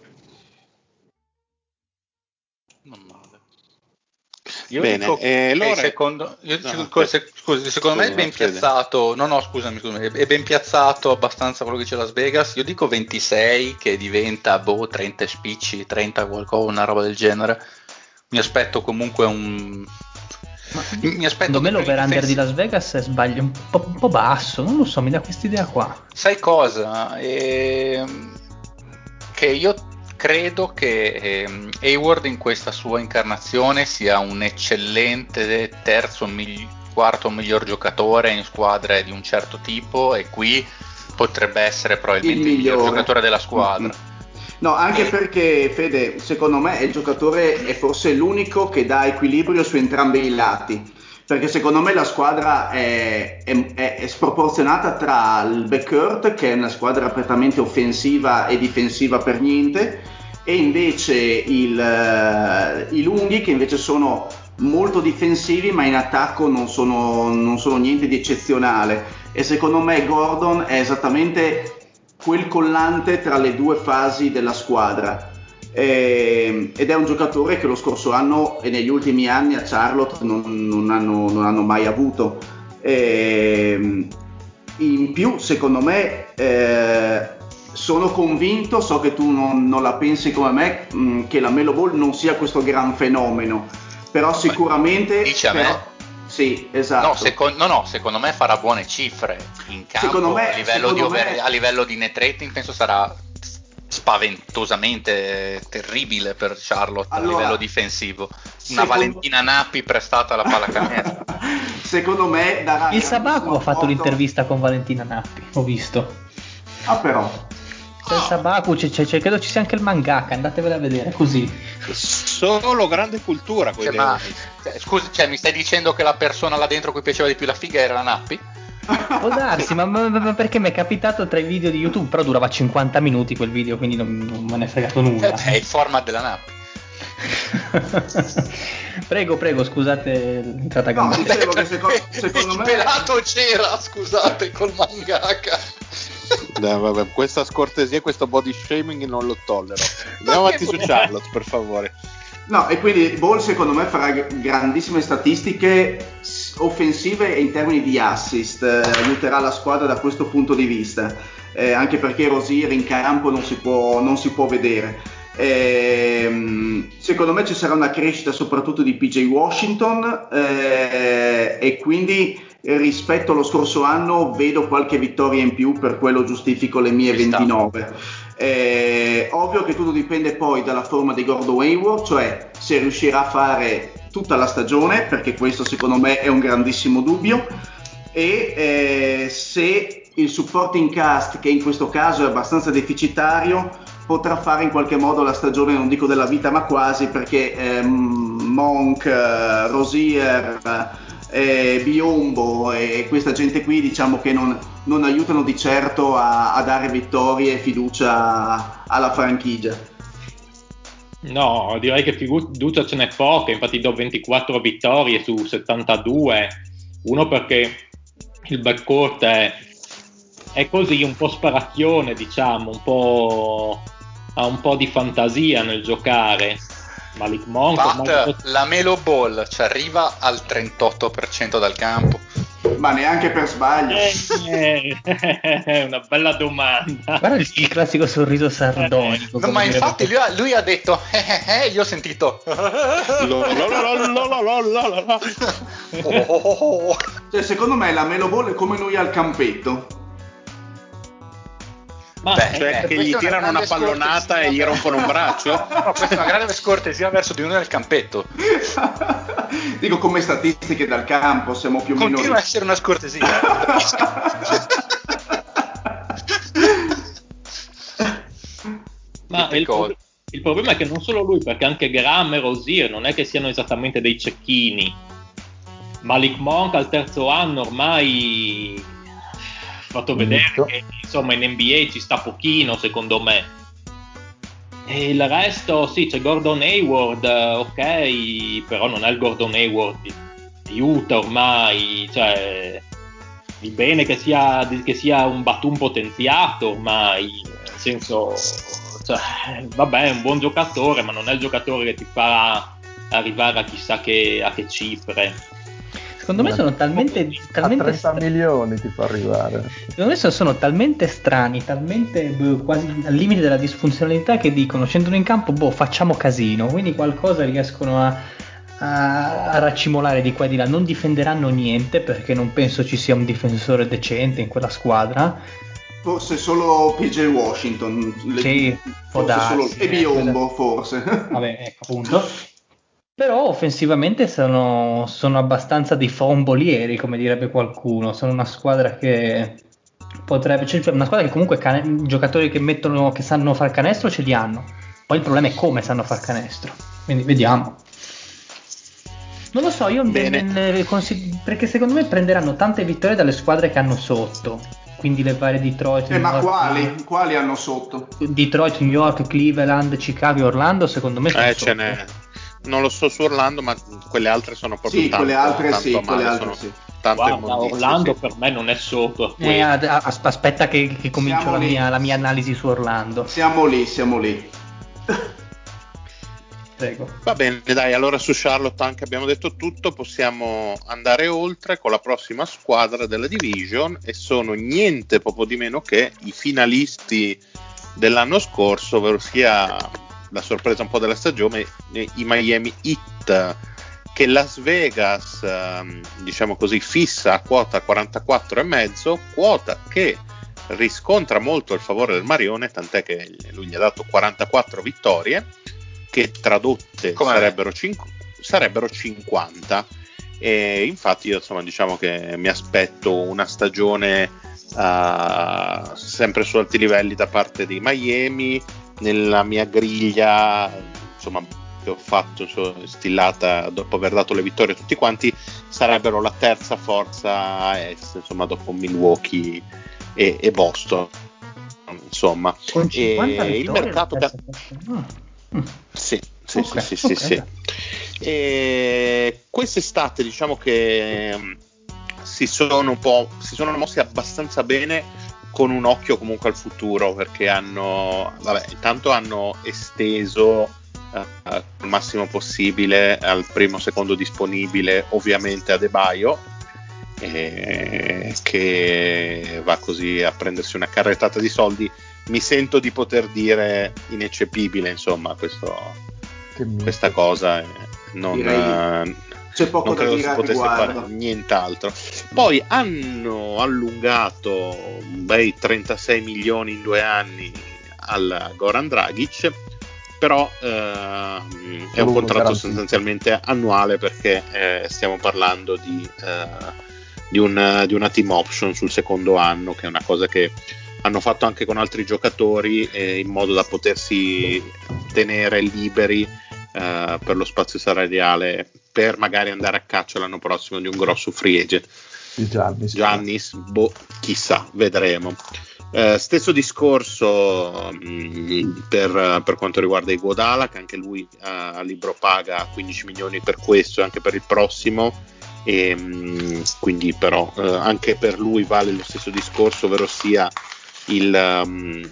Io
Bene,
dico
eh,
che
allora-
secondo, io-
No, aspetta.
se- scusi, secondo me è ben piazzato. No, no, scusami, scusami, è ben piazzato abbastanza quello che dice Las Vegas. Io dico 26 che diventa boh, 30 spicci, 30 qualcosa, una roba del genere. Mi aspetto comunque un. Mi aspetto
Secondo me
per
l'over-under di Las Vegas è sbaglio un po', un po' basso, non lo so, mi dà quest'idea qua.
Sai cosa? Ehm, che io credo che ehm, Hayward in questa sua incarnazione sia un eccellente terzo, migli- quarto miglior giocatore in squadre di un certo tipo e qui potrebbe essere probabilmente il, miglior giocatore della squadra.
Mm-mm. No, anche perché Fede, secondo me il giocatore è forse l'unico che dà equilibrio su entrambi i lati. Perché secondo me la squadra è, è- è- sproporzionata tra il backcourt, che è una squadra prettamente offensiva e difensiva per niente, e invece il, eh, i lunghi, che invece sono molto difensivi, ma in attacco non sono, non sono niente di eccezionale. E secondo me Gordon è esattamente quel collante tra le due fasi della squadra. E- ed è un giocatore che lo scorso anno e negli ultimi anni a Charlotte non, non hanno, non hanno mai avuto. E- in più, secondo me, eh, sono convinto, so che tu non, non la pensi come me, mh, che la Melo Ball non sia questo gran fenomeno, però sicuramente...
dice a me?
Sì, esatto.
No, secon- no, no, secondo me farà buone cifre in campo
me-
a, livello over-
me-
a livello di net rating penso sarà spaventosamente terribile per Charlotte
Allora,
a livello difensivo. Una
secondo-
Valentina Nappi prestata alla pallacanestro. *laughs*
Secondo me darà...
Il Sabaku ha fatto
apporto-
l'intervista con Valentina Nappi, ho visto.
Ah però,
C'è il Sabaku, c'è, c'è- c'è- credo ci sia anche il mangaka, andatevela a vedere così.
Solo grande cultura
Cioè, ma, cioè, scusi, cioè, mi stai dicendo che la persona là dentro a cui piaceva di più la figa era la Nappi?
Può darsi, ma, ma- ma perché mi è capitato tra i video di YouTube, però durava 50 minuti quel video, quindi non, non me ne è fregato nulla.
Eh, È il format della Nappi. *laughs*
prego, prego, scusate l'entrata a
No,
gamba.
dicevo che *laughs* secondo, secondo
il
me...
pelato c'era, scusate, col mangaka.
Dai, vabbè, questa scortesia, questo body shaming non lo tollero. Andiamo avanti su Charlotte, per favore.
No, e quindi Ball secondo me farà grandissime statistiche offensive e in termini di assist, eh, aiuterà la squadra da questo punto di vista, eh, anche perché Rosier in campo non si può, non si può vedere. Ehm, secondo me ci sarà una crescita soprattutto di PJ Washington eh, e quindi eh, rispetto allo scorso anno vedo qualche vittoria in più, per quello giustifico le mie
Ci sta.
29. Eh, ovvio che tutto dipende poi dalla forma di Gordon Hayward, cioè se riuscirà a fare tutta la stagione, perché questo secondo me è un grandissimo dubbio, e eh, se il supporting cast, che in questo caso è abbastanza deficitario, potrà fare in qualche modo la stagione, non dico della vita, ma quasi, perché ehm, Monk, eh, Rosier, eh, Biombo e questa gente qui diciamo che non, non aiutano di certo a, a dare vittorie e fiducia alla franchigia.
No, direi che fiducia ce n'è poca, infatti do 24 vittorie su 72, uno perché il backcourt è, è così un po' sparazione, diciamo, un po', ha un po' di fantasia nel giocare. Malik Monk
Pat, la Melo Ball ci arriva al 38% dal campo.
Ma neanche per sbaglio.
Eh, una bella domanda.
Guarda il classico sorriso sardonico.
No, ma infatti lui ha, lui ha detto, eh, eh, io ho sentito.
cioè, secondo me la Melo Ball è come noi al campetto
ma
Beh,
eh,
Cioè
Eh,
che gli
una
tirano una
grande
pallonata e gli rompono un braccio? *laughs*
No, questa è una grande scortesia verso di uno nel campetto. *laughs*
Dico come statistiche dal campo, siamo più o meno...
Continua a essere una scortesia.
Ma il,
cose.
il problema è che non solo lui, perché anche Graham e Rosier non è che siano esattamente dei cecchini. Malik Monk al terzo anno ormai fatto vedere
Finito.
che insomma in NBA ci sta pochino secondo me. E il resto, sì, c'è Gordon Hayward, eh, ok, però non è il Gordon Hayward di Utah ormai, cioè il bene che sia, che sia un Batum potenziato ormai, nel senso, cioè, vabbè, è un buon giocatore, ma non è il giocatore che ti farà arrivare a chissà che, a che cifre.
Secondo me sono talmente,
A
talmente
30
stra-
milioni ti fa arrivare.
secondo me sono- sono talmente strani, talmente boh, quasi al limite della disfunzionalità che dicono scendono in campo, boh, facciamo casino, quindi qualcosa riescono a, a, a raccimolare di qua e di là. Non difenderanno niente perché non penso ci sia un difensore decente in quella squadra.
Forse solo PJ Washington. le-
Sì, può
forse solo
darsi,
e
eh,
Biombo, forse.
Vabbè, ecco appunto. *laughs* Però offensivamente sono, sono abbastanza dei fombolieri, come direbbe qualcuno. Sono una squadra che potrebbe. Cioè una squadra che comunque cane- giocatori che mettono, che sanno far canestro ce li hanno. Poi il problema è come sanno far canestro. Quindi vediamo. Non lo so, io
Bene.
ne- perché secondo me prenderanno tante vittorie dalle squadre che hanno sotto. Quindi le varie Detroit.
Eh,
New
ma
York-
quali? Quali hanno sotto?
Detroit, New York, Cleveland, Chicago Orlando, secondo me sono
Eh,
sotto.
ce n'è. Non lo so su Orlando, ma quelle altre sono proprio
Sì,
tanto,
quelle altre
tanto
sì,
male,
quelle altre
sono
sì.
tante
Guarda, Orlando
sì.
per me non è sotto.
Eh, ad- as- aspetta che, che comincio la mia, la mia analisi su Orlando.
Siamo lì, siamo lì.
Prego.
Va bene, dai, allora su Charlotte anche abbiamo detto tutto, possiamo andare oltre con la prossima squadra della division e sono niente poco di meno che i finalisti dell'anno scorso, ovvero sia la sorpresa un po' della stagione, eh, i Miami Heat che Las Vegas, ehm, diciamo così, fissa a quota 44,5, quota che riscontra molto il favore del Marione, tant'è che lui gli ha dato 44 vittorie, che tradotte sarebbero, cinqu- sarebbero 50. E infatti io insomma diciamo che mi aspetto una stagione eh, sempre su alti livelli da parte di Miami, nella mia griglia insomma che ho fatto insomma, stillata dopo aver dato le vittorie a tutti quanti sarebbero la terza forza a est insomma dopo Milwaukee e, e Boston insomma
Con 50
E il mercato
terza posto. Mm.
Sì, sì,
Ok,
sì, sì, sì,
ok.
sì. E quest'estate diciamo che mm, si sono un po' si sono mossi abbastanza bene con un occhio comunque al futuro perché hanno vabbè, intanto hanno esteso eh, il massimo possibile al primo secondo disponibile ovviamente a De Baio eh, che va così a prendersi una carrettata di soldi. Mi sento di poter dire ineccepibile insomma questo, questa cosa eh, non,
Direi
eh,
C'è poco
non
da
credo
dire
si potesse
riguardo.
fare nient'altro. Poi hanno allungato un bei 36 milioni in due anni al Goran Dragic, però ehm, è un contratto sostanzialmente annuale perché eh, stiamo parlando di, eh, di, un- di una team option sul secondo anno, che è una cosa che hanno fatto anche con altri giocatori eh, in modo da potersi tenere liberi eh, per lo spazio salariale per magari andare a caccia l'anno prossimo di un grosso free agent.
Giannis.
Giannis, boh, chissà, vedremo. Eh, stesso discorso mh, per, per quanto riguarda Iguodala, che anche lui eh, a libro paga 15 milioni per questo e anche per il prossimo. E, mh, quindi, però, eh, anche per lui vale lo stesso discorso, ovvero sia il, um,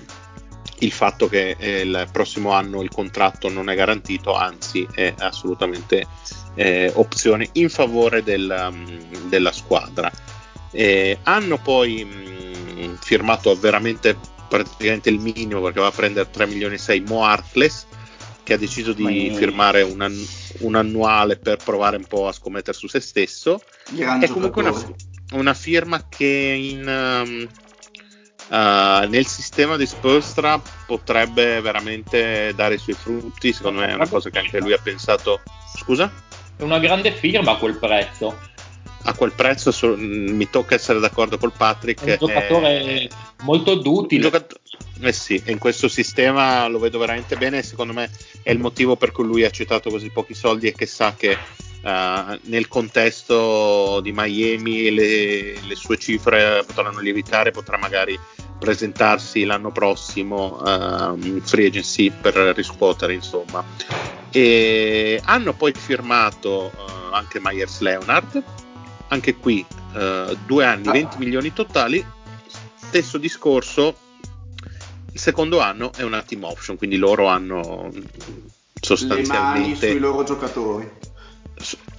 il fatto che eh, il prossimo anno il contratto non è garantito, anzi, è assolutamente eh, opzione in favore del, um, della squadra. Eh, hanno poi mh, firmato veramente praticamente il minimo perché va a prendere 3 milioni e 6 Mo Harkless che ha deciso di
Miami.
firmare un, ann- un annuale per provare un po' a scommettere su se stesso
Gran
è comunque una,
giocatore.
una firma che in, um, uh, nel sistema di Spolstra potrebbe veramente dare i suoi frutti secondo me è una cosa che anche lui ha pensato scusa?
È una grande firma a quel prezzo.
a quel prezzo so, mi tocca essere d'accordo col Patrick.
È un giocatore è, molto duttile. Giocat-
eh sì, in questo sistema lo vedo veramente bene. Secondo me è il motivo per cui lui ha accettato così pochi soldi e che sa che uh, nel contesto di Miami le, le, sue cifre potranno lievitare, potrà magari presentarsi l'anno prossimo uh, in free agency per riscuotere, insomma. E hanno poi firmato uh, anche Myers Leonard anche qui eh, due anni, 20 milioni totali, stesso discorso, il secondo anno è una team option, quindi loro hanno sostanzialmente...
Sui loro giocatori.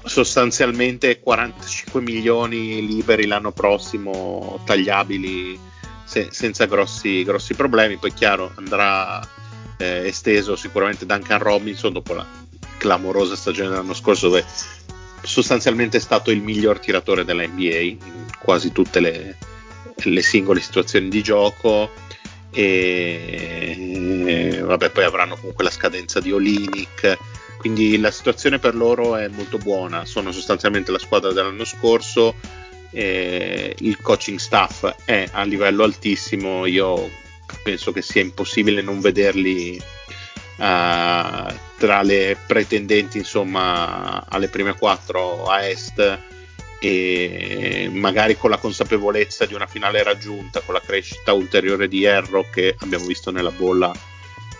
Sostanzialmente 45 milioni liberi l'anno prossimo, tagliabili se, senza grossi, grossi, problemi. Poi chiaro andrà eh, esteso sicuramente Duncan Robinson dopo la clamorosa stagione dell'anno scorso dove sostanzialmente è stato il miglior tiratore della NBA in quasi tutte le, le singole situazioni di gioco. E vabbè poi avranno comunque la scadenza di Olinic. Quindi la situazione per loro è molto buona. Sono sostanzialmente la squadra dell'anno scorso. Il coaching staff è a livello altissimo. Io penso che sia impossibile non vederli uh, tra le pretendenti insomma alle prime quattro a est e magari con la consapevolezza di una finale raggiunta con la crescita ulteriore di Erro che abbiamo visto nella bolla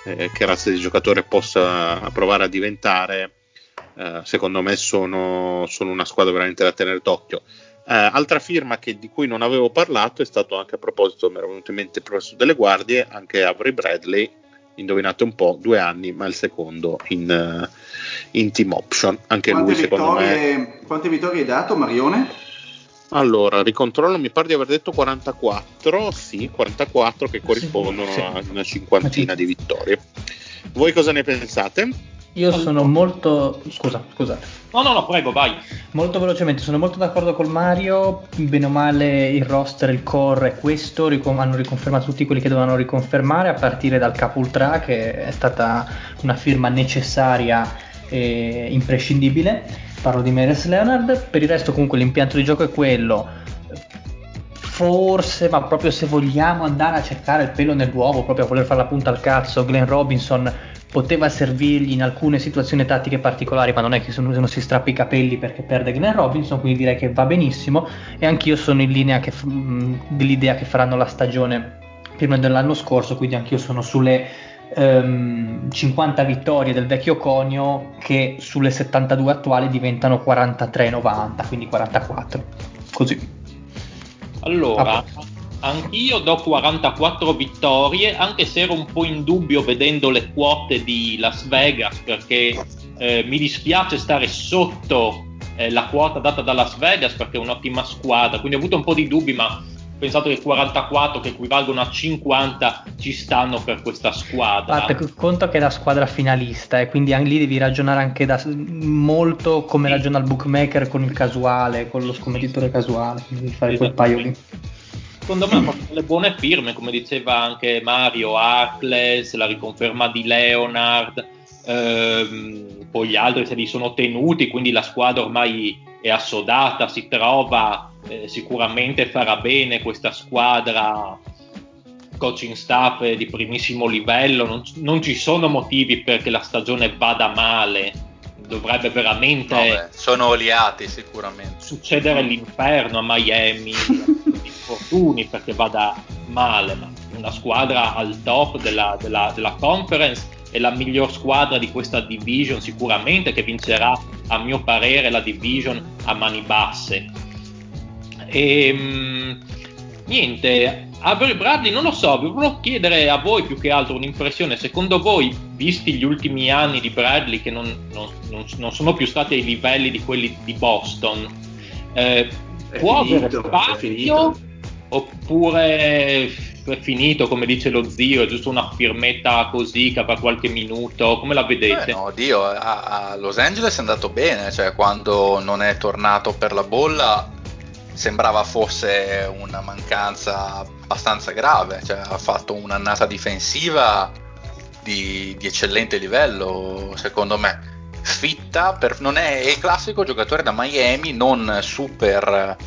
eh, che razza di giocatore possa provare a diventare eh, secondo me sono, sono, una squadra veramente da tenere d'occhio altra firma che, di cui non avevo parlato è stato anche a proposito mi era venuto in mente il professor delle guardie anche Avery Bradley indovinate un po', due anni, ma il secondo in, uh, in team option. Anche
quante
lui, secondo
me. Quante vittorie hai dato, Marione?
Allora, ricontrollo, mi pare di aver detto 44, sì, 44 che corrispondono sì, sì. a una cinquantina di vittorie. Voi cosa ne pensate?
Io sono molto. Scusa, scusate.
No, no, no, prego, vai.
Molto velocemente, sono molto d'accordo col Mario. Bene o male, il roster, il core è questo. Ricon- hanno riconfermato tutti quelli che dovevano riconfermare, a partire dal capo ultra, che è stata una firma necessaria e imprescindibile. Parlo di Meres Leonard. Per il resto, comunque, l'impianto di gioco è quello. Forse, ma proprio se vogliamo andare a cercare il pelo nell'uovo, proprio a voler fare la punta al cazzo, Glenn Robinson poteva servirgli in alcune situazioni tattiche particolari, ma non è che se non si strappa i capelli perché perde Glenn Robinson, quindi direi che va benissimo e anch'io sono in linea che, mh, dell'idea che faranno la stagione prima dell'anno scorso, quindi anch'io sono sulle um, 50 vittorie del vecchio conio che sulle 72 attuali diventano 43-90, quindi 44. Così.
Allora, ah, Anch'io do 44 vittorie, anche se ero un po' in dubbio vedendo le quote di Las Vegas, perché eh, mi dispiace stare sotto eh, la quota data da Las Vegas perché è un'ottima squadra, quindi ho avuto un po' di dubbi, ma ho pensato che 44 che equivalgono a 50 ci stanno per questa squadra.
Guarda, conto che è la squadra finalista e quindi lì devi ragionare anche da, molto come sì. ragiona il bookmaker con il casuale, con lo scommettitore casuale, devi fare quel paio lì
secondo me ha delle buone firme, come diceva anche Mario, Arcles, la riconferma di Leonard, ehm, poi gli altri se li sono tenuti, quindi la squadra ormai è assodata, si trova, eh, sicuramente farà bene questa squadra, coaching staff di primissimo livello, non, non ci sono motivi perché la stagione vada male, dovrebbe veramente... No, beh,
sono oliati sicuramente.
Succedere l'inferno a Miami. *laughs* infortuni perché vada male, ma una squadra al top della, della, della conference è la miglior squadra di questa division sicuramente che vincerà a mio parere la division a mani basse e ehm, niente Avery Bradley non lo so vi volevo chiedere a voi più che altro un'impressione. Secondo voi visti gli ultimi anni di Bradley che non, non, non, non sono più stati ai livelli di quelli di Boston eh, può finito, avere spazio oppure è finito come dice lo zio, è giusto una firmetta così che per qualche minuto, come la vedete?
Eh no, Dio, a, a, Los Angeles è andato bene, cioè quando non è tornato per la bolla sembrava fosse una mancanza abbastanza grave, cioè ha fatto un'annata difensiva di, di eccellente livello secondo me. fitta, per, non è, è il classico giocatore da Miami, non super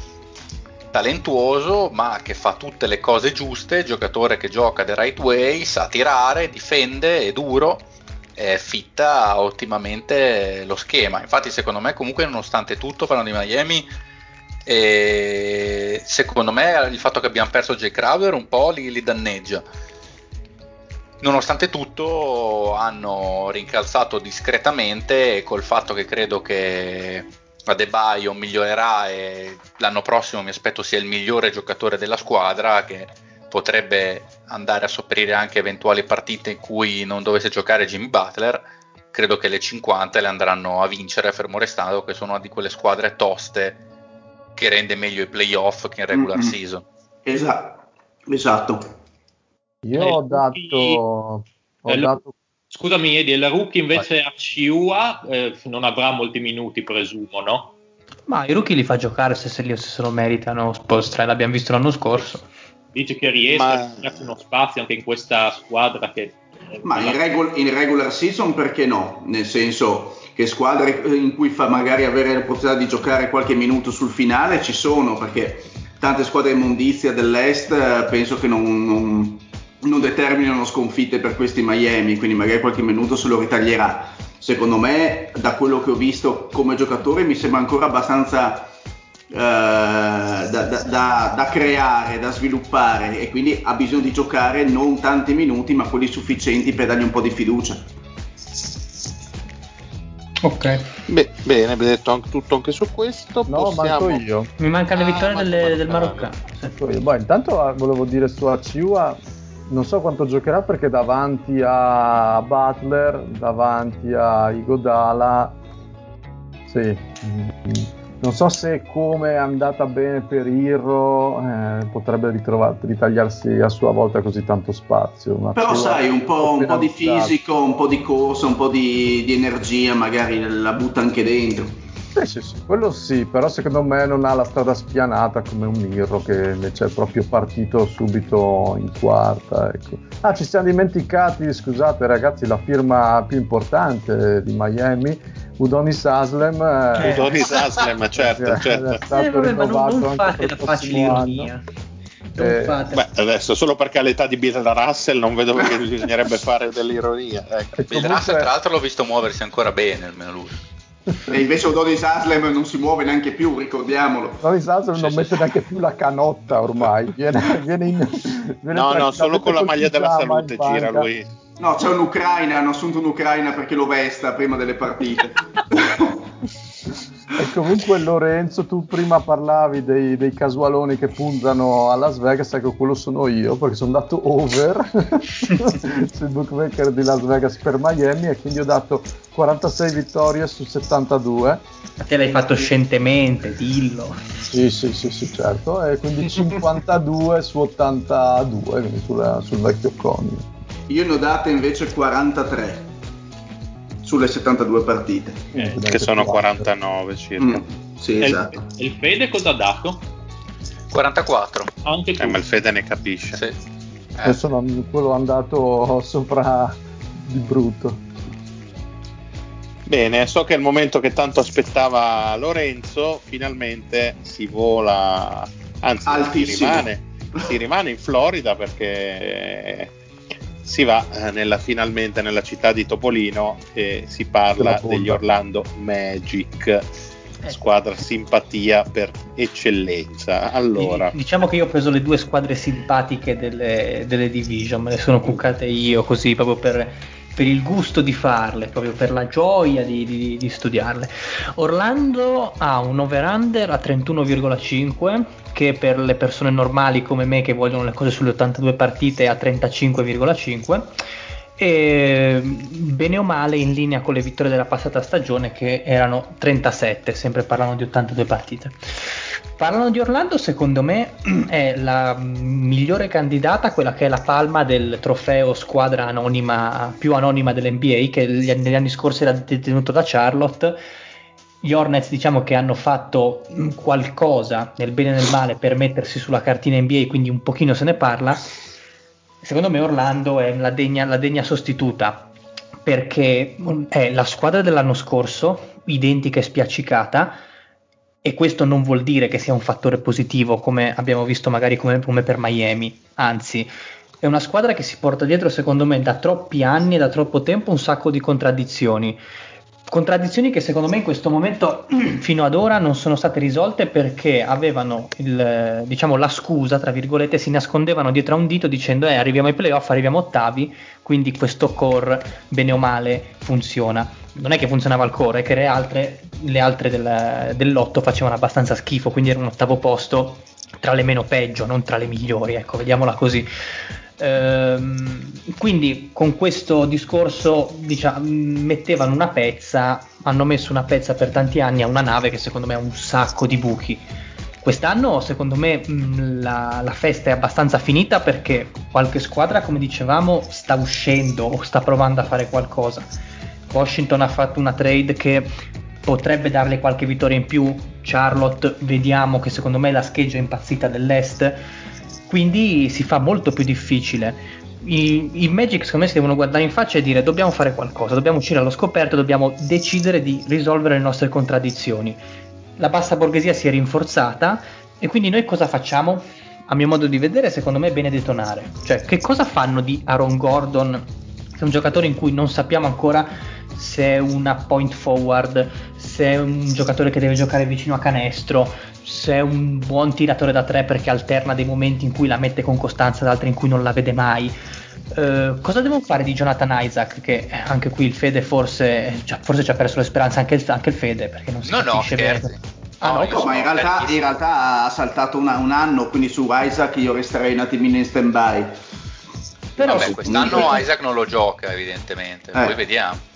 talentuoso, ma che fa tutte le cose giuste, giocatore che gioca the right way, sa tirare, difende, è duro, eh, fitta ottimamente lo schema. Infatti, secondo me, comunque, nonostante tutto, parlando di Miami, eh, secondo me il fatto che abbiamo perso Jay Crowder un po' li, li danneggia. Nonostante tutto, hanno rincalzato discretamente col fatto che credo che Adebayo migliorerà e l'anno prossimo mi aspetto sia il migliore giocatore della squadra che potrebbe andare a sopperire anche eventuali partite in cui non dovesse giocare Jimmy Butler credo che le 50 le andranno a vincere fermo restando che sono una di quelle squadre toste che rende meglio i playoff che in regular mm-hmm. season
esatto esatto
io ho dato, ho
eh,
dato
Scusami, Edi, la rookie invece a Ciua eh, non avrà molti minuti, presumo, no?
Ma i rookie li fa giocare se se, li, se lo meritano. Spolstra, l'abbiamo visto l'anno scorso.
Dice che riesce Ma... a darsi uno spazio anche in questa squadra che...
Ma in, regol- in, regular season perché no? Nel senso che squadre in cui fa magari avere la possibilità di giocare qualche minuto sul finale ci sono, perché tante squadre immondizia dell'Est eh, penso che non, non non determinano sconfitte per questi Miami, quindi magari qualche minuto se lo ritaglierà. Secondo me, da quello che ho visto come giocatore, mi sembra ancora abbastanza eh, da, da, da, da, creare, da sviluppare e quindi ha bisogno di giocare non tanti minuti, ma quelli sufficienti per dargli un po' di fiducia.
Ok. Beh, bene, abbiamo detto anche tutto anche su questo.
No, Possiamo... manco io.
Mi manca le vittorie ah, delle, del Maroccano.
Sì. Boh, intanto volevo dire su Aciua non so quanto giocherà perché davanti a Butler, davanti a Igodala, sì, non so se come è andata bene per Irro eh, potrebbe ritagliarsi a sua volta così tanto spazio.
Però sai, un po', un po', di fisico, un po' di corsa, un po' di, di energia magari la butta anche dentro.
Sì, sì, sì, quello sì, però secondo me non ha la strada spianata come un Mirro che invece è proprio partito subito in quarta. Ecco. Ah, ci siamo dimenticati, scusate ragazzi, la firma più importante di Miami, Udonis Aslem.
Eh, Udonis Aslem, certo, certo. È
stato eh, vabbè, rinnovato non, non fate la facile ironia.
Eh, beh, adesso solo perché all'età di Bill Russell non vedo perché bisognerebbe fare dell'ironia. Ecco.
Bill comunque... Russell, tra l'altro, l'ho visto muoversi ancora bene, almeno lui
e invece Odonis Haslem non si muove neanche più, ricordiamolo.
Odonis Haslem non mette neanche più la canotta ormai, viene, viene in,
viene No, no, solo con la maglia della salute gira lui.
No, c'è un'Ucraina, hanno assunto un'Ucraina perché lo vesta prima delle partite. *laughs*
E comunque Lorenzo, tu prima parlavi dei, dei, casualoni che puntano a Las Vegas, ecco quello sono io perché sono andato over *laughs* sul bookmaker di Las Vegas per Miami e quindi ho dato 46 vittorie su 72.
Ma te l'hai fatto scientemente, dillo.
Sì, sì, sì, sì certo, e quindi *laughs* 52 su 82, quindi sulla, sul vecchio conio.
Io ne ho date invece 43 sulle 72 partite.
Eh, che sono 49 circa. Mm,
sì,
e
esatto.
Il, il Fede cosa ha dato?
44.
Anche tu. Eh, ma il Fede ne capisce. Sì.
Eh. Adesso non, quello è andato sopra di brutto.
Bene, so che è il momento che tanto aspettava Lorenzo, finalmente si vola, anzi si rimane, si rimane in Florida perché si va eh, nella, finalmente nella città di Topolino e si parla degli Orlando Magic eh. squadra simpatia per eccellenza. Allora,
diciamo che io ho preso le due squadre simpatiche delle, delle division, me le sono cuccate io così proprio per per il gusto di farle, proprio per la gioia di, di, di studiarle. Orlando ha un over-under a 31,5 che per le persone normali come me che vogliono le cose sulle 82 partite è a 35,5 e bene o male in linea con le vittorie della passata stagione che erano 37, sempre parlando di 82 partite. Parlando di Orlando, secondo me *clears throat* è la migliore candidata, quella che è la palma del trofeo squadra anonima, più anonima dell'NBA, che negli anni scorsi era detenuto da Charlotte. Gli Hornets diciamo che hanno fatto qualcosa nel bene e nel male per mettersi sulla cartina NBA, quindi un pochino se ne parla. Secondo me Orlando è la degna, la degna sostituta perché è la squadra dell'anno scorso, identica e spiaccicata, e questo non vuol dire che sia un fattore positivo come abbiamo visto magari come, come per Miami, anzi è una squadra che si porta dietro secondo me da troppi anni e da troppo tempo un sacco di contraddizioni Contraddizioni che secondo me in questo momento *clears throat* fino ad ora non sono state risolte perché avevano il, diciamo, la scusa, tra virgolette, si nascondevano dietro a un dito dicendo eh, arriviamo ai playoff, arriviamo ottavi, quindi questo core bene o male funziona. Non è che funzionava il core, è che le altre, le altre del, dell'otto facevano abbastanza schifo, quindi era un ottavo posto tra le meno peggio, non tra le migliori, ecco, vediamola così. Ehm, quindi con questo discorso diciamo, mettevano una pezza, hanno messo una pezza per tanti anni a una nave che secondo me ha un sacco di buchi. Quest'anno secondo me mh, la, la, festa è abbastanza finita perché qualche squadra, come dicevamo, sta uscendo o sta provando a fare qualcosa. Washington ha fatto una trade che potrebbe darle qualche vittoria in più. Charlotte, vediamo che secondo me la scheggia impazzita dell'Est quindi si fa molto più difficile. I, I, Magic secondo me si devono guardare in faccia e dire dobbiamo fare qualcosa, dobbiamo uscire allo scoperto, dobbiamo decidere di risolvere le nostre contraddizioni. La bassa borghesia si è rinforzata e quindi noi cosa facciamo? A mio modo di vedere, secondo me è bene detonare. Cioè, che cosa fanno di Aaron Gordon, che è un giocatore in cui non sappiamo ancora se è una point forward, se è un giocatore che deve giocare vicino a canestro, se è un buon tiratore da tre perché alterna dei momenti in cui la mette con costanza ed altri in cui non la vede mai. Uh, cosa devono fare di Jonathan Isaac? Che anche qui il Fede forse, cioè, forse ci ha perso le speranze anche il, anche il Fede perché non si
no,
capisce
no, bene.
Ah, no, no, ma in realtà, in realtà, ha saltato una, un anno, quindi su Isaac io resterei un attimino in stand by.
Però Vabbè, quest'anno Isaac non lo gioca evidentemente, eh. poi vediamo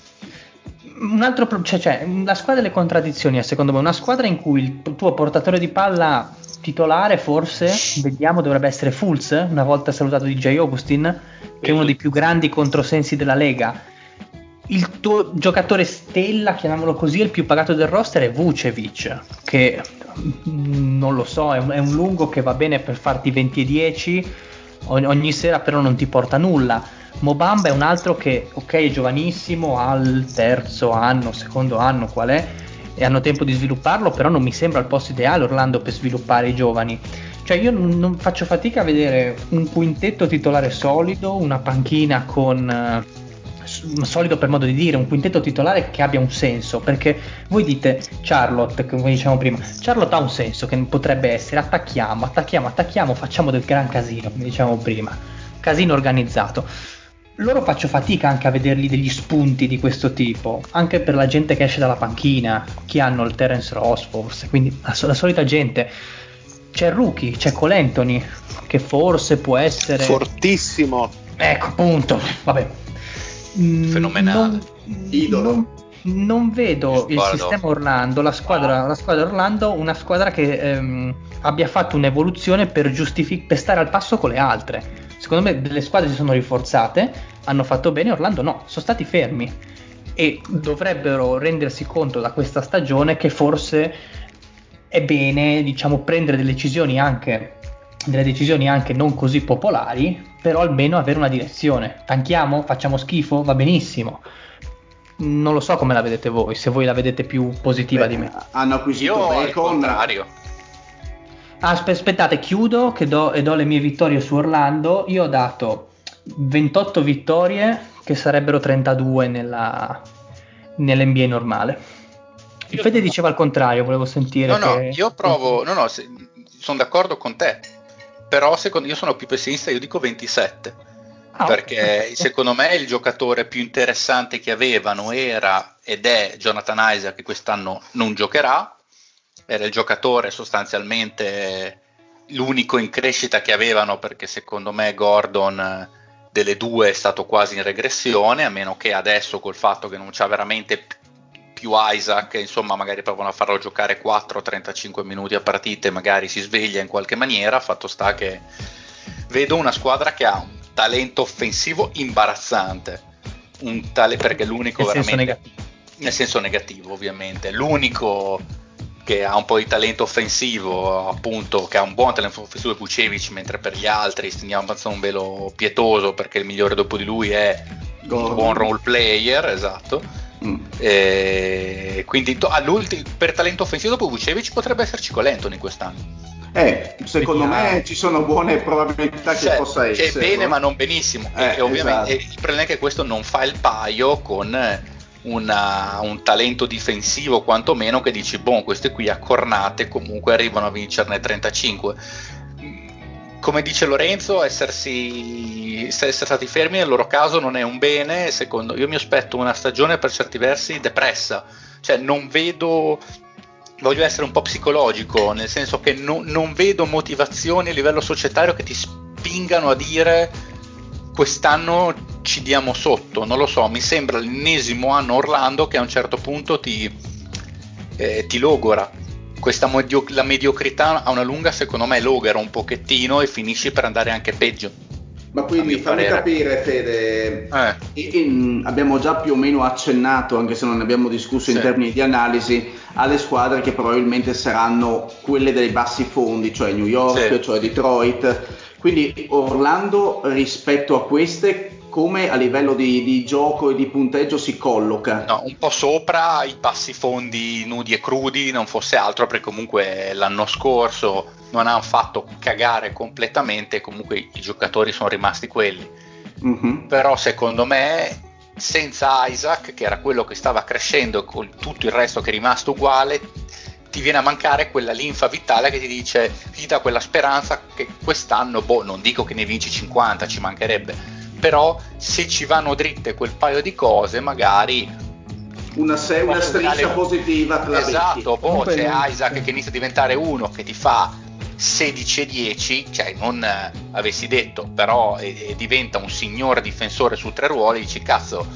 un altro pro- cioè, cioè, la squadra delle contraddizioni è secondo me una squadra in cui il tuo portatore di palla titolare forse vediamo dovrebbe essere Fulz una volta salutato Jay Augustin che è uno dei più grandi controsensi della Lega. Il tuo giocatore stella chiamiamolo così il più pagato del roster è Vucevic che mm, non lo so è un, è un lungo che va bene per farti 20 e 10 ogni, ogni sera però non ti porta nulla Mobamba è un altro che, ok, è giovanissimo, al terzo anno, secondo anno, qual è, e hanno tempo di svilupparlo, però non mi sembra il posto ideale Orlando per sviluppare i giovani. Cioè io non, non faccio fatica a vedere un quintetto titolare solido, una panchina con... Solido per modo di dire, un quintetto titolare che abbia un senso, perché voi dite Charlotte, come diciamo prima, Charlotte ha un senso che potrebbe essere attacchiamo, attacchiamo, attacchiamo, facciamo del gran casino, come diciamo prima, casino organizzato loro faccio fatica anche a vederli degli spunti di questo tipo, anche per la gente che esce dalla panchina, chi hanno il Terence Ross forse, quindi la, la solita gente. C'è Rookie, c'è Cole Anthony, che forse può essere...
Fortissimo.
Ecco, appunto, vabbè.
Mm, Fenomenale.
Non, Idolo. Non, non vedo il sistema Orlando, la squadra, la squadra, Orlando, una squadra che ehm, abbia fatto un'evoluzione per, giustific- per stare al passo con le altre secondo me delle squadre si sono rinforzate, hanno fatto bene, Orlando no, sono stati fermi e dovrebbero rendersi conto da questa stagione che forse è bene, diciamo, prendere delle decisioni anche delle decisioni anche non così popolari, però almeno avere una direzione. Tanchiamo? Facciamo schifo? Va benissimo. Non lo so come la vedete voi, se voi la vedete più positiva
Beh,
di me.
Hanno acquisito
Io
Bacon.
al contrario.
aspettate, chiudo che do, e do le mie vittorie su Orlando. Io ho dato 28 vittorie, che sarebbero 32 nella, nell'NBA normale. Il Fede diceva il contrario, volevo sentire.
No,
che...
no, io provo, no, no, se, sono d'accordo con te, però secondo, io sono più pessimista, io dico 27. Ah, perché okay. secondo me il giocatore più interessante che avevano era ed è Jonathan Isaac che quest'anno non giocherà era il giocatore sostanzialmente l'unico in crescita che avevano perché secondo me Gordon eh, delle due è stato quasi in regressione a meno che adesso col fatto che non c'ha veramente più Isaac insomma magari provano a farlo giocare 4-35 minuti a partite magari si sveglia in qualche maniera. Fatto sta che vedo una squadra che ha un talento offensivo imbarazzante. Un tale perché l'unico
nel
veramente
senso
nel senso negativo ovviamente. L'unico che ha un po' di talento offensivo, appunto, che ha un buon talento offensivo Vucevic, mentre per gli altri stendiamo abbastanza un velo pietoso perché il migliore dopo di lui è un buon role player, esatto. Mm. E quindi to- per talento offensivo dopo Vucevic potrebbe esserci Colentoni quest'anno.
Eh, secondo me ci sono buone probabilità cioè, che possa essere.
Che è bene, ma non benissimo.
Eh,
e ovviamente esatto. il problema è che questo non fa il paio con una, un talento difensivo, quantomeno che dici, boh, queste qui a cornate comunque arrivano a vincerne 35 come dice Lorenzo, essersi, essere stati fermi nel loro caso non è un bene. Secondo io mi aspetto una stagione per certi versi depressa, cioè non vedo. Voglio essere un po' psicologico, nel senso che no, non vedo motivazioni a livello societario che ti spingano a dire quest'anno ci diamo sotto. Non lo so, mi sembra l'ennesimo anno Orlando che a un certo punto ti, eh, ti logora questa medio- la mediocrità a una lunga secondo me logora un pochettino e finisci per andare anche peggio.
Ma quindi fammi parere. capire Fede, eh. in, abbiamo già più o meno accennato, anche se non ne abbiamo discusso sì. in termini di analisi, alle squadre che probabilmente saranno quelle dei bassi fondi, cioè New York, sì. cioè Detroit. Quindi Orlando rispetto a queste come a livello di, di, gioco e di punteggio si colloca?
No, un po' sopra i passi fondi nudi e crudi, non fosse altro perché comunque l'anno scorso non hanno fatto cagare completamente, comunque i giocatori sono rimasti quelli. Mm-hmm. Però secondo me senza Isaac, che era quello che stava crescendo, con tutto il resto che è rimasto uguale, ti viene a mancare quella linfa vitale che ti dice, ti dà quella speranza che quest'anno, boh, non dico che ne vinci 50, ci mancherebbe, però se ci vanno dritte quel paio di cose magari
una, se- una striscia positiva
te la esatto boh, c'è Isaac che inizia a diventare uno che ti fa 16 e 10 cioè non eh, avessi detto però e, e diventa un signor difensore su tre ruoli dici cazzo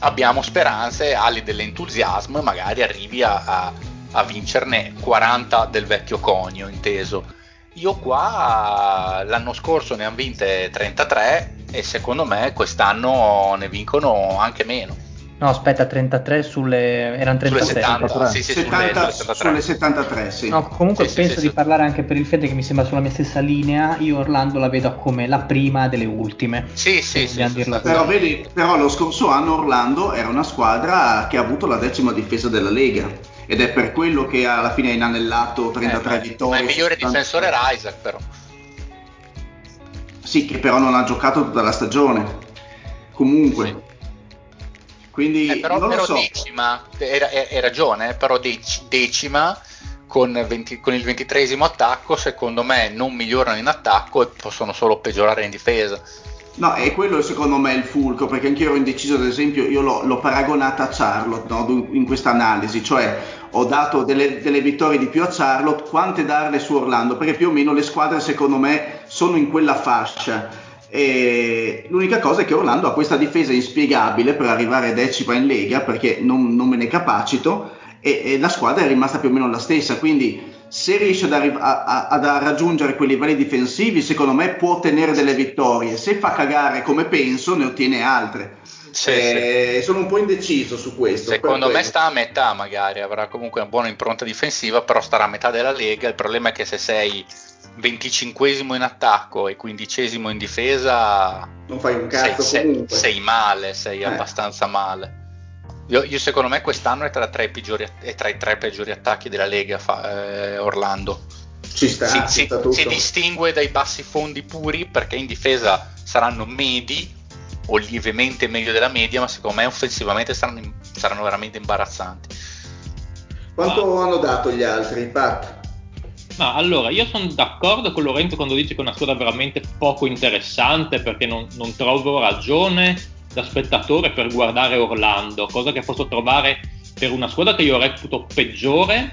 abbiamo speranze ali dell'entusiasmo e magari arrivi a, a, a vincerne 40 del vecchio conio inteso io qua l'anno scorso ne hanno vinte 33 e secondo me quest'anno ne vincono anche meno.
No, aspetta, 33 sulle... erano 36.
Sulle 70, sì, sì, 70, sulle, sulle 73, sì.
No, comunque sì, penso sì, di parlare anche per il Fede che mi sembra sulla mia stessa linea, io Orlando la vedo come la prima delle ultime.
Sì, sì, sì.
Però, vedi, però lo scorso anno Orlando era una squadra che ha avuto la decima difesa della Lega ed è per quello che alla fine ha inanellato 33 eh, vittorie.
Ma il migliore difensore era Isaac però.
Sì, che però non ha giocato tutta la stagione. Comunque. Sì. Quindi
eh, però,
non
però
so.
decima, hai ragione, eh, però decima con, 20, con il ventitresimo attacco, secondo me non migliorano in attacco e possono solo peggiorare in difesa.
No, e quello secondo me è il fulcro, perché anche io ero indeciso, ad esempio, io l'ho, l'ho paragonata a Charlotte no, in questa analisi, cioè ho dato delle, delle, vittorie di più a Charlotte, quante darle su Orlando, perché più o meno le squadre secondo me sono in quella fascia. E l'unica cosa è che Orlando ha questa difesa inspiegabile per arrivare decima in Lega, perché non, non me ne capacito, e, e la squadra è rimasta più o meno la stessa, quindi se riesce ad, arri- a, a, ad, raggiungere quei livelli difensivi, secondo me può ottenere delle vittorie. Se fa cagare come penso, ne ottiene altre. Sì, eh, sì. Sono un po' indeciso su questo.
Secondo me sta a metà, magari avrà comunque una buona impronta difensiva, però starà a metà della lega. Il problema è che se sei 25 in attacco e 15 in difesa,
non fai un cazzo sei,
sei, sei male, sei eh. abbastanza male. Io, io, secondo me quest'anno è tra, peggiori, è tra, i tre peggiori attacchi della Lega fa, eh, Orlando.
Ci sta, si,
si,
sta
si, distingue dai bassi fondi puri perché in difesa saranno medi o lievemente meglio della media, ma secondo me offensivamente saranno, saranno veramente imbarazzanti.
Quanto ah. hanno dato gli altri, Pat?
Ma allora, io sono d'accordo con Lorenzo quando dice che è una squadra veramente poco interessante perché non, non trovo ragione da spettatore per guardare Orlando, cosa che posso trovare per una squadra che io reputo peggiore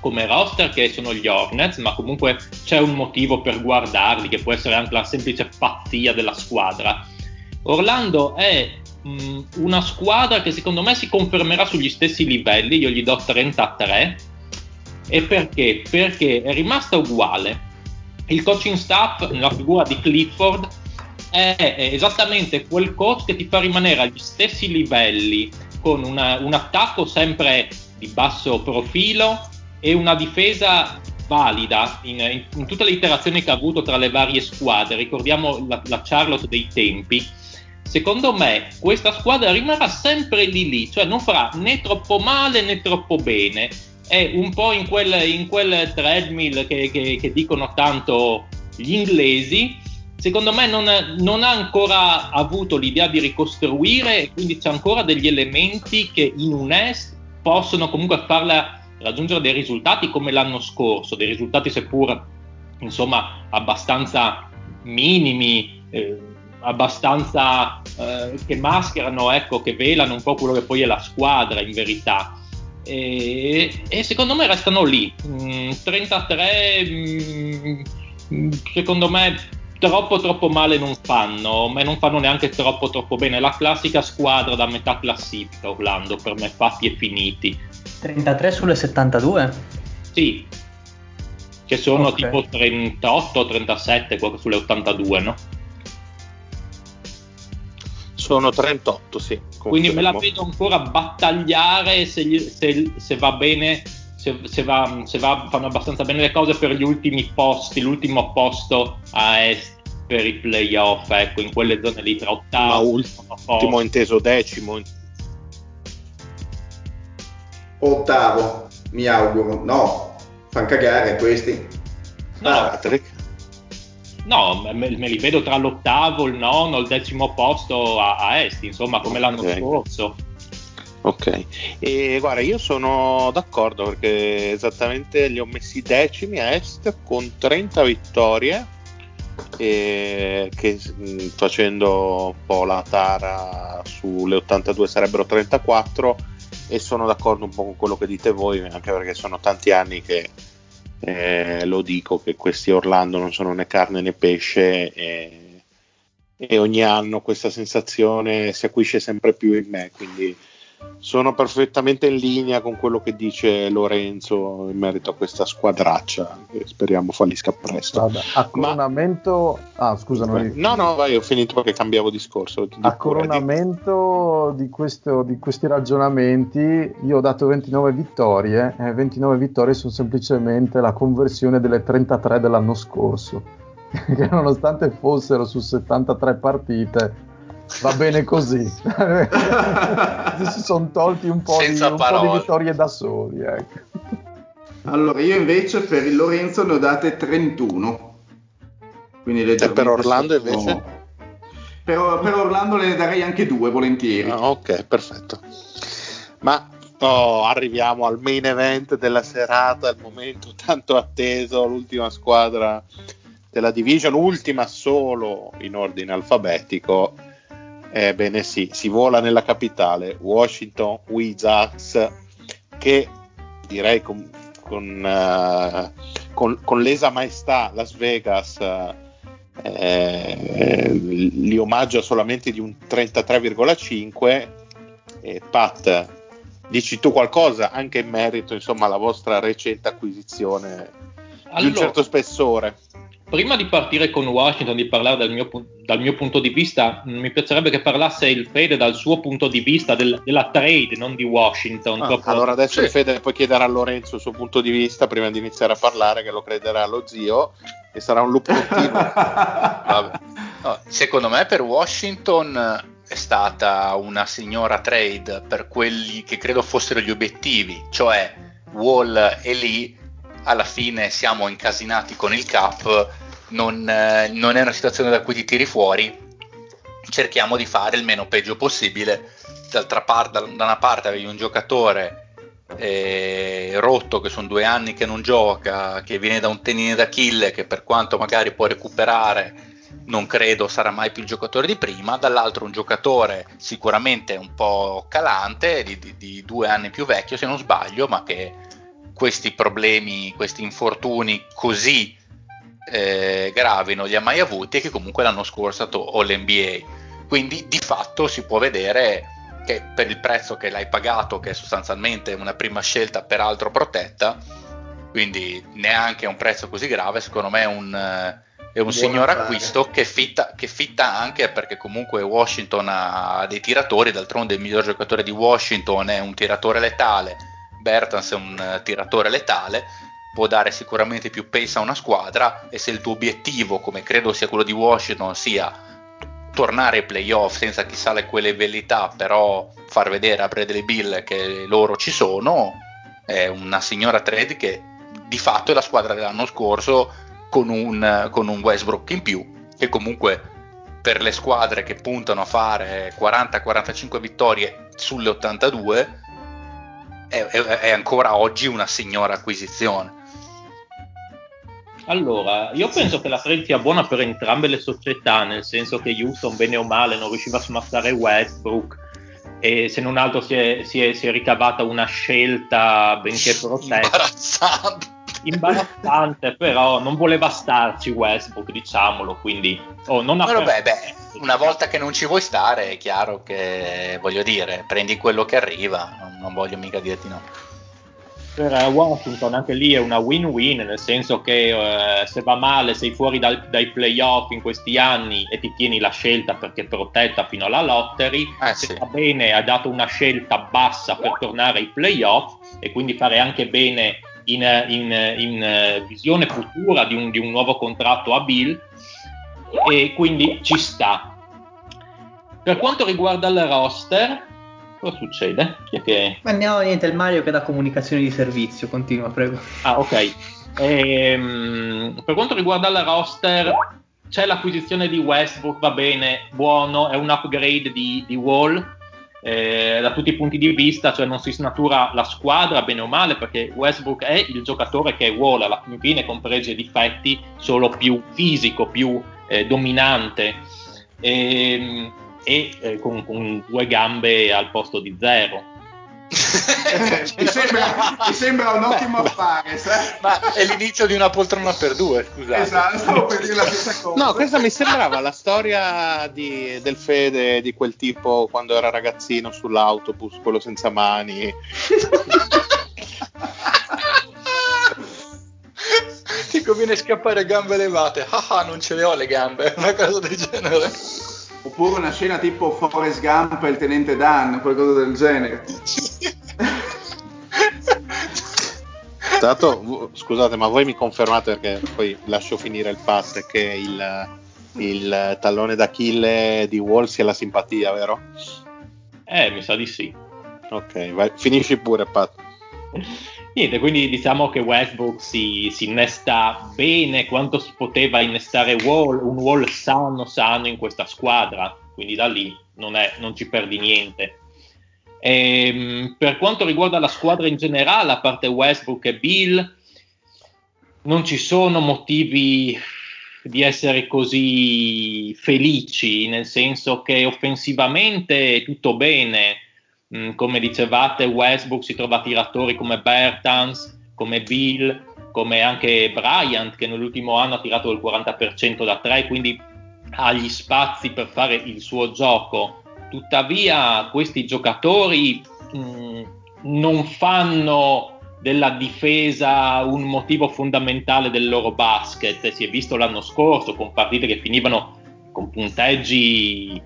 come roster che sono gli Hornets, ma comunque c'è un motivo per guardarli, che può essere anche la semplice pazzia della squadra. Orlando è mh, una squadra che secondo me si confermerà sugli stessi livelli, io gli do 33. E perché? Perché è rimasta uguale. Il coaching staff, nella figura di Clifford, è esattamente quel coach che ti fa rimanere agli stessi livelli, con una, un attacco sempre di basso profilo e una difesa valida in, in, in, tutte le iterazioni che ha avuto tra le varie squadre. Ricordiamo la, la Charlotte dei tempi. secondo me questa squadra rimarrà sempre lì lì, cioè non farà né troppo male né troppo bene. È un po' in quel, in quel treadmill che, che, che dicono tanto gli inglesi, secondo me non, non, ha ancora avuto l'idea di ricostruire e quindi c'è ancora degli elementi che in un est possono comunque farla raggiungere dei risultati come l'anno scorso, dei risultati seppur insomma abbastanza minimi, eh, abbastanza eh, che mascherano, ecco, che velano un po' quello che poi è la squadra in verità. E, e secondo me restano lì, mm, 33 mm, secondo me troppo troppo male non fanno, ma non fanno neanche troppo troppo bene. La classica squadra da metà classifica Orlando, per me fatti e finiti.
33 sulle 72?
Sì, che sono okay. tipo 38 37 sulle 82, no?
Sono 38, sì.
Confermo. Quindi me la vedo ancora battagliare se, gli, se, se va bene, se, se, va, se va, fanno abbastanza bene le cose per gli ultimi posti, l'ultimo posto a est per i playoff, ecco, in quelle zone lì tra ottavo, Ma
ultimo inteso decimo.
Ottavo, mi auguro. No, fanno cagare questi.
No, ah. no me, me, li vedo tra l'ottavo, il nono, il decimo posto a, a est, insomma, come l'anno okay. scorso.
Ok, e guarda, io sono d'accordo perché esattamente li ho messi decimi a est con 30 vittorie, e che facendo un po' la tara sulle 82 sarebbero 34 e sono d'accordo un po' con quello che dite voi, anche perché sono tanti anni che eh, lo dico che questi Orlando non sono né carne né pesce e, e ogni anno questa sensazione si acquisce sempre più in me, quindi sono perfettamente in linea con quello che dice Lorenzo in merito a questa squadraccia che speriamo fallisca presto.
Vabbè, a coronamento... Ma... Ah, scusa,
non... No, no, vai, ho finito perché cambiavo discorso.
A coronamento di, questo, di, questi ragionamenti, io ho dato 29 vittorie e 29 vittorie sono semplicemente la conversione delle 33 dell'anno scorso, *laughs* che nonostante fossero su 73 partite va bene così. *laughs* si sono tolti un po', di, un po', di, vittorie da soli. Ecco.
Allora, io invece per il Lorenzo ne ho date 31. Quindi
e per Orlando sotto... invece?
Per, per, Orlando le darei anche due volentieri.
Ah, ok, perfetto. Ma oh, arriviamo al main event della serata, il momento tanto atteso, l'ultima squadra della division, ultima solo in ordine alfabetico Ebbene sì, si vola nella capitale, Washington Wizards, che direi con, con, uh, con, con l'esa maestà Las Vegas eh, li omaggia solamente di un 33,5. E Pat, dici tu qualcosa anche in merito insomma, alla vostra recente acquisizione allora, di un certo spessore?
Prima di partire con Washington, di parlare dal mio, dal mio, punto di vista, mi piacerebbe che parlasse il Fede dal suo punto di vista del, della trade, non di Washington.
Ah, allora adesso sì. il Fede poi chiederà a Lorenzo il suo punto di vista prima di iniziare a parlare, che lo crederà lo zio, e sarà un loop continuo. *laughs*
no, secondo me per Washington è stata una signora trade per quelli che credo fossero gli obiettivi, cioè Wall e Lee alla fine siamo incasinati con il cap, non, eh, non è una situazione da cui ti tiri fuori, cerchiamo di fare il meno peggio possibile. D'altra parte, da una parte avevi un giocatore eh, rotto che sono due anni che non gioca, che viene da un tenine d'Achille che per quanto magari può recuperare non credo sarà mai più il giocatore di prima, dall'altro un giocatore sicuramente un po' calante, di, di, di due anni più vecchio se non sbaglio, ma che questi problemi, questi infortuni così eh, gravi non li ha mai avuti e che comunque l'anno scorso è stato All-NBA. Quindi di fatto si può vedere che per il prezzo che l'hai pagato, che è sostanzialmente una prima scelta peraltro protetta, quindi neanche a un prezzo così grave, secondo me è un, è un signor acquisto che fitta, che fitta, anche perché comunque Washington ha dei tiratori, d'altronde il miglior giocatore di Washington è un tiratore letale Bertans è un uh, tiratore letale, può dare sicuramente più pace a una squadra e se il tuo obiettivo, come credo sia quello di Washington, sia tornare ai playoff senza chissà le quelle velità, però far vedere a Bradley Bill che loro ci sono, è una signora trade che di fatto è la squadra dell'anno scorso con un, con un Westbrook in più, che comunque per le squadre che puntano a fare 40-45 vittorie sulle 82 è, è, è ancora oggi una signora acquisizione.
Allora, io penso che la trade sia buona per entrambe le società, nel senso che Houston, bene o male, non riusciva a smazzare Westbrook e se non altro si è, si è, si è ricavata una scelta benché protetta.
Imbarazzante.
Imbarazzante, però non voleva starci Westbrook, diciamolo, quindi... Oh, non ha
vabbè, beh, una volta che non ci vuoi stare è chiaro che, voglio dire, prendi quello che arriva, non, non voglio mica dirti no
per Washington anche lì è una win-win, nel senso che eh, se va male sei fuori dal, dai playoff in questi anni e ti tieni la scelta perché è protetta fino alla lottery,
eh,
se
sì.
va bene ha dato una scelta bassa per tornare ai playoff e quindi fare anche bene in, in, in visione futura di un, di un nuovo contratto a Bill e quindi ci sta. Per quanto riguarda il roster, Cosa succede? Chi è che...
Ma no, niente, il Mario che dà comunicazioni di servizio, continua, prego.
Ah, ok. Ehm, per quanto riguarda il roster, c'è l'acquisizione di Westbrook, va bene, buono, è un upgrade di, di Wall eh, da tutti i punti di vista, cioè non si snatura la squadra bene o male, perché Westbrook è il giocatore che è Wall alla fine, con pregi e difetti, solo più fisico, più eh, dominante. Ehm, e eh, con, con, due gambe al posto di zero.
Mi, sembra, mi, sembra, un ottimo affare, sai?
ma è l'inizio di una poltrona per due, scusate.
Esatto, stavo per dire la stessa cosa.
No, questa mi sembrava la storia di, del Fede di quel tipo quando era ragazzino sull'autobus, quello senza mani.
Ti conviene scappare a gambe levate. Ah, ah, non ce le ho le gambe, una cosa del genere.
Oppure una scena tipo Forrest Gump e il tenente Dan, qualcosa del genere.
Tanto, scusate, ma voi mi confermate perché poi lascio finire il fatto che il, il tallone d'Achille di Wall sia la simpatia, vero?
Eh, mi sa di sì.
Ok, vai, finisci pure, Pat.
Niente, quindi diciamo che Westbrook si, si, innesta bene quanto si poteva innestare Wall, un Wall sano sano in questa squadra, quindi da lì non, è, non ci perdi niente. E, ehm, per quanto riguarda la squadra in generale, a parte Westbrook e Bill, non ci sono motivi di essere così felici, nel senso che offensivamente è tutto bene, Mm, come dicevate, Westbrook si trova tiratori come Bertans, come Bill, come anche Bryant che nell'ultimo anno ha tirato il 40% da 3, quindi ha gli spazi per fare il suo gioco. Tuttavia questi giocatori mh, mm, non fanno della difesa un motivo fondamentale del loro basket. Si è visto l'anno scorso con partite che finivano con punteggi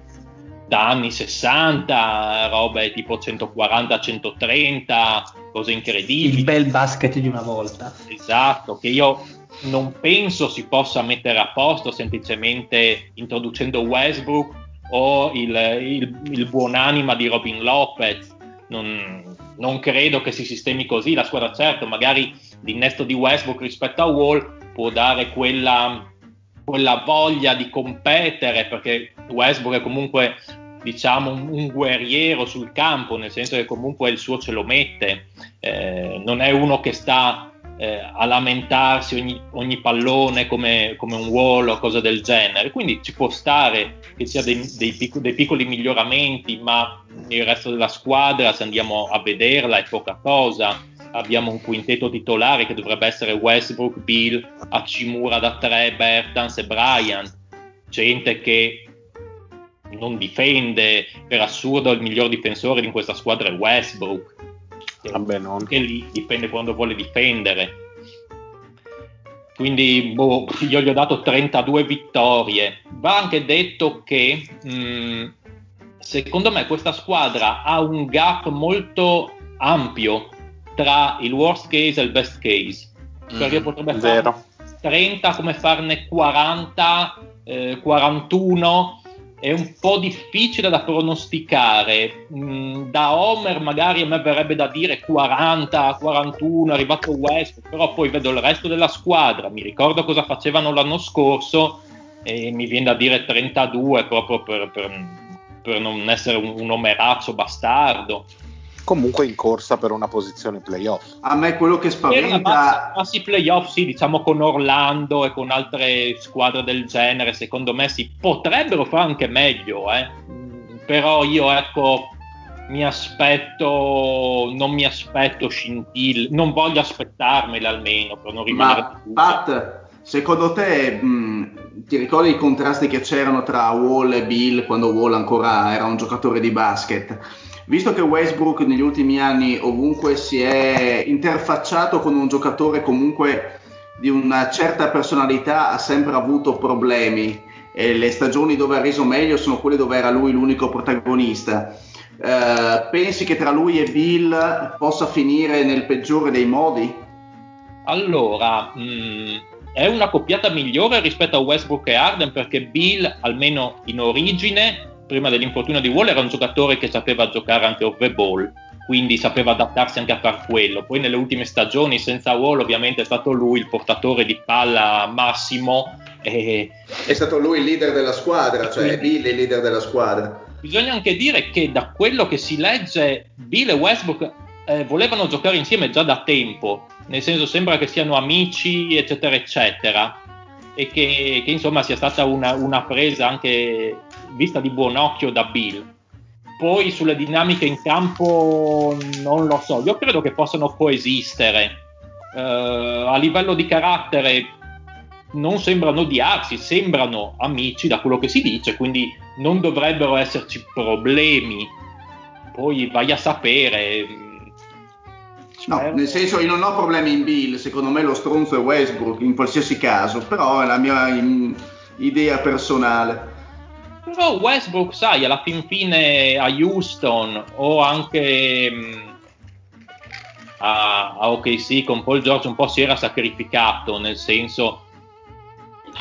da anni 60, robe tipo 140-130, cose incredibili.
Il bel basket di una volta.
Esatto, che io non penso si possa mettere a posto semplicemente introducendo Westbrook o il, il, il buonanima di Robin Lopez. Non, non, credo che si sistemi così. La squadra, certo, magari l'innesto di Westbrook rispetto a Wall può dare quella, quella voglia di competere perché Westbrook è comunque diciamo un, un, guerriero sul campo, nel senso che comunque il suo ce lo mette, eh, non è uno che sta eh, a lamentarsi ogni, ogni pallone come, come, un wall o cose del genere, quindi ci può stare che sia dei, dei, pic- dei, piccoli miglioramenti, ma il resto della squadra, se andiamo a vederla, è poca cosa. Abbiamo un quintetto titolare che dovrebbe essere Westbrook, Bill, Hachimura da 3, Bertans e Bryant, gente che non difende, per assurdo il miglior difensore di questa squadra è Westbrook.
Vabbè, non.
Che lì difende quando vuole difendere. Quindi boh, io gli ho dato 32 vittorie. Va anche detto che mh, secondo me questa squadra ha un gap molto ampio tra il worst case e il best case. Perché
Mm,
potrebbe fare 30 come farne 40, eh, 41 è un po' difficile da pronosticare. Mm, da Homer magari a me verrebbe da dire 40, 41, è arrivato West, però poi vedo il resto della squadra, mi ricordo cosa facevano l'anno scorso e mi viene da dire 32 proprio per, per, per non essere un, un omerazzo bastardo
comunque in corsa per una posizione playoff.
A me quello che spaventa...
Sì, playoff sì, diciamo con Orlando e con altre squadre del genere, secondo me si potrebbero fare anche meglio, eh. però io ecco mi aspetto, non mi aspetto scintille, non voglio aspettarmele almeno per non rimanere...
Ma Pat, secondo te mh, ti ricordi i contrasti che c'erano tra Wall e Bill quando Wall ancora era un giocatore di basket? Visto che Westbrook negli ultimi anni ovunque si è interfacciato con un giocatore comunque di una certa personalità, ha sempre avuto problemi e le stagioni dove ha reso meglio sono quelle dove era lui l'unico protagonista. Uh, pensi che tra lui e Bill possa finire nel peggiore dei modi?
Allora, mh, mm, è una coppiata migliore rispetto a Westbrook e Arden perché Bill, almeno in origine, prima dell'infortunio di Wall era un giocatore che sapeva giocare anche off the ball, quindi sapeva adattarsi anche a far quello. Poi nelle ultime stagioni senza Wall ovviamente è stato lui il portatore di palla massimo. E...
È stato lui il leader della squadra, cioè Bill il leader della squadra.
Bisogna anche dire che da quello che si legge Bill e Westbrook eh, volevano giocare insieme già da tempo, nel senso sembra che siano amici eccetera eccetera e che, che insomma sia stata una, una presa anche vista di buon occhio da Bill. Poi sulle dinamiche in campo non lo so, io credo che possano coesistere. Uh, a livello di carattere non sembrano odiarsi, sembrano amici da quello che si dice, quindi non dovrebbero esserci problemi. Poi vai a sapere.
No, nel senso io non ho problemi in Bill, secondo me lo stronzo è Westbrook in qualsiasi caso, però è la mia in, idea personale.
Però Westbrook, sai, alla fin fine a Houston o anche mh, mm, a, a OKC con Paul George un po' si era sacrificato, nel senso,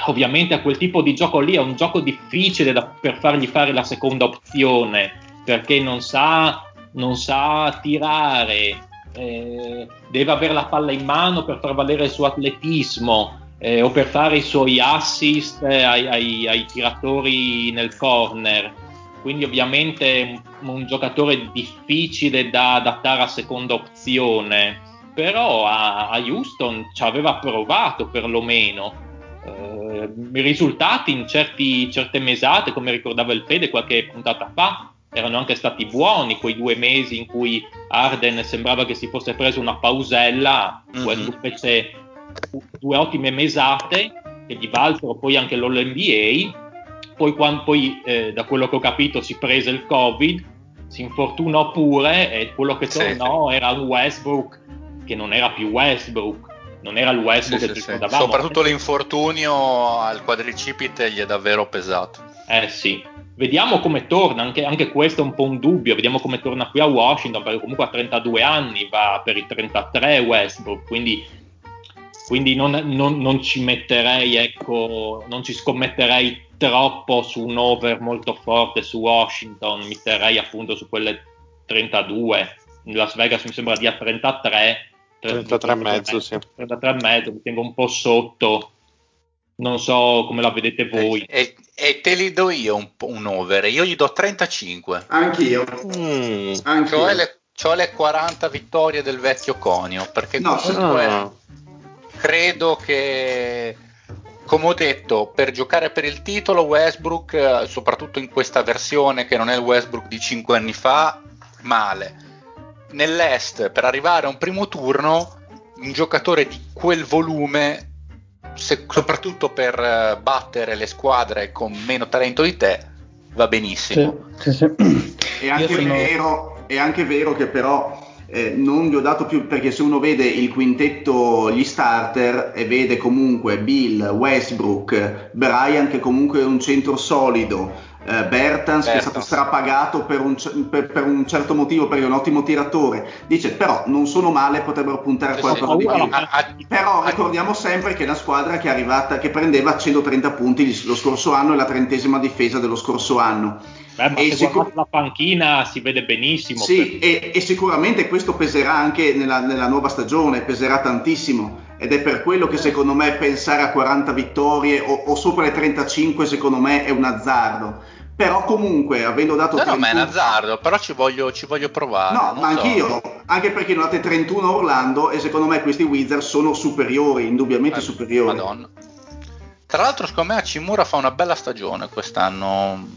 ovviamente a quel tipo di gioco lì è un gioco difficile da, per fargli fare la seconda opzione, perché non sa, non sa tirare, eh, deve avere la palla in mano per far valere il suo atletismo eh, o per fare i suoi assist eh, ai, ai, ai, tiratori nel corner. Quindi ovviamente un, un, giocatore difficile da adattare a seconda opzione, però a, a Houston ci aveva provato perlomeno. Eh, I risultati in certi, certe mesate, come ricordava il Fede qualche puntata fa, erano anche stati buoni quei due mesi in cui Arden sembrava che si fosse preso una pausella, mm-hmm. Fece due ottime mesate che gli valsero poi anche l'All-NBA. Poi, quando, poi eh, da quello che ho capito, si prese il Covid, si infortunò pure e quello che tornò sì. era un Westbrook che non era più Westbrook. Non era il Westbrook sì, che sì, ricordavamo.
Soprattutto l'infortunio al quadricipite gli è davvero pesato.
Eh sì, vediamo come torna, anche, anche, questo è un po' un dubbio, vediamo come torna qui a Washington, perché comunque a 32 anni va per i 33 Westbrook, quindi quindi non, non, non, ci metterei, ecco, non ci scommetterei troppo su un over molto forte su Washington, mi terrei appunto su quelle 32, in Las Vegas mi sembra dia 33,
33 e mezzo, sì.
33 e mezzo, mi tengo un po' sotto, non so come la vedete voi.
E, e te li do io un, un, over, io gli do 35.
Anch'io.
Mm. Anch'io. Cioè le, cioè le 40 vittorie del vecchio Conio, perché no, comunque... No credo che come ho detto, per giocare per il titolo Westbrook, soprattutto in questa versione che non è il Westbrook di 5 anni fa, male. Nell'Est, per arrivare a un primo turno, un giocatore di quel volume, se, soprattutto per eh, battere le squadre con meno talento di te, va benissimo.
Sì, sì, sì. È, anche sono... vero, è anche vero che però eh, non gli ho dato più perché se uno vede il quintetto, gli starter e vede comunque Bill, Westbrook, Brian che comunque è un centro solido, eh, Bertans, che è stato strapagato per un, per, per un, certo motivo, perché è un ottimo tiratore. Dice, però non sono male, potrebbero puntare a qualcosa di più. Però ricordiamo sempre che è una squadra che è arrivata, che prendeva 130 punti lo scorso anno e la trentesima difesa dello scorso anno.
Beh, ma e sicur- la panchina si vede benissimo.
Sì, per... e, e, sicuramente questo peserà anche nella, nella nuova stagione, peserà tantissimo ed è per quello che secondo me pensare a 40 vittorie o, o, sopra le 35 secondo me è un azzardo però comunque avendo dato
no, 31... no ma è un azzardo però ci voglio, ci voglio provare
no ma so. anch'io. Anche perché ne date 31 a Orlando e secondo me questi Wizards sono superiori indubbiamente eh, superiori.
madonna. Tra l'altro secondo me Acimura fa una bella stagione quest'anno.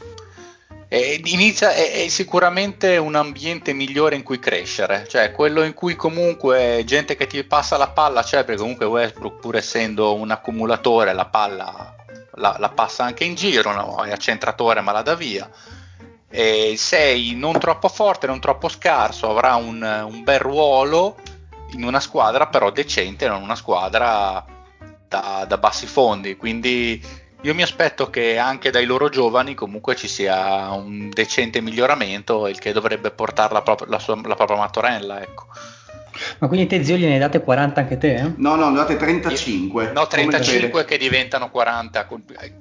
E inizia, è, è, sicuramente un ambiente migliore in cui crescere, cioè quello in cui comunque gente che ti passa la palla c'è, perché comunque Westbrook pur essendo un accumulatore la palla la, la passa anche in giro, no? è accentratore ma la dà via. E sei non troppo forte, non troppo scarso, avrà un, un bel ruolo in una squadra però decente, non una squadra da, da bassi fondi. Quindi io mi aspetto che anche dai loro giovani comunque ci sia un decente miglioramento, il che dovrebbe portare la, la, sua, la propria Mattorella. Ecco.
Ma quindi te zio gliene date 40 anche te? Eh?
No, no, ne date 35.
No, 35 che diventano 40,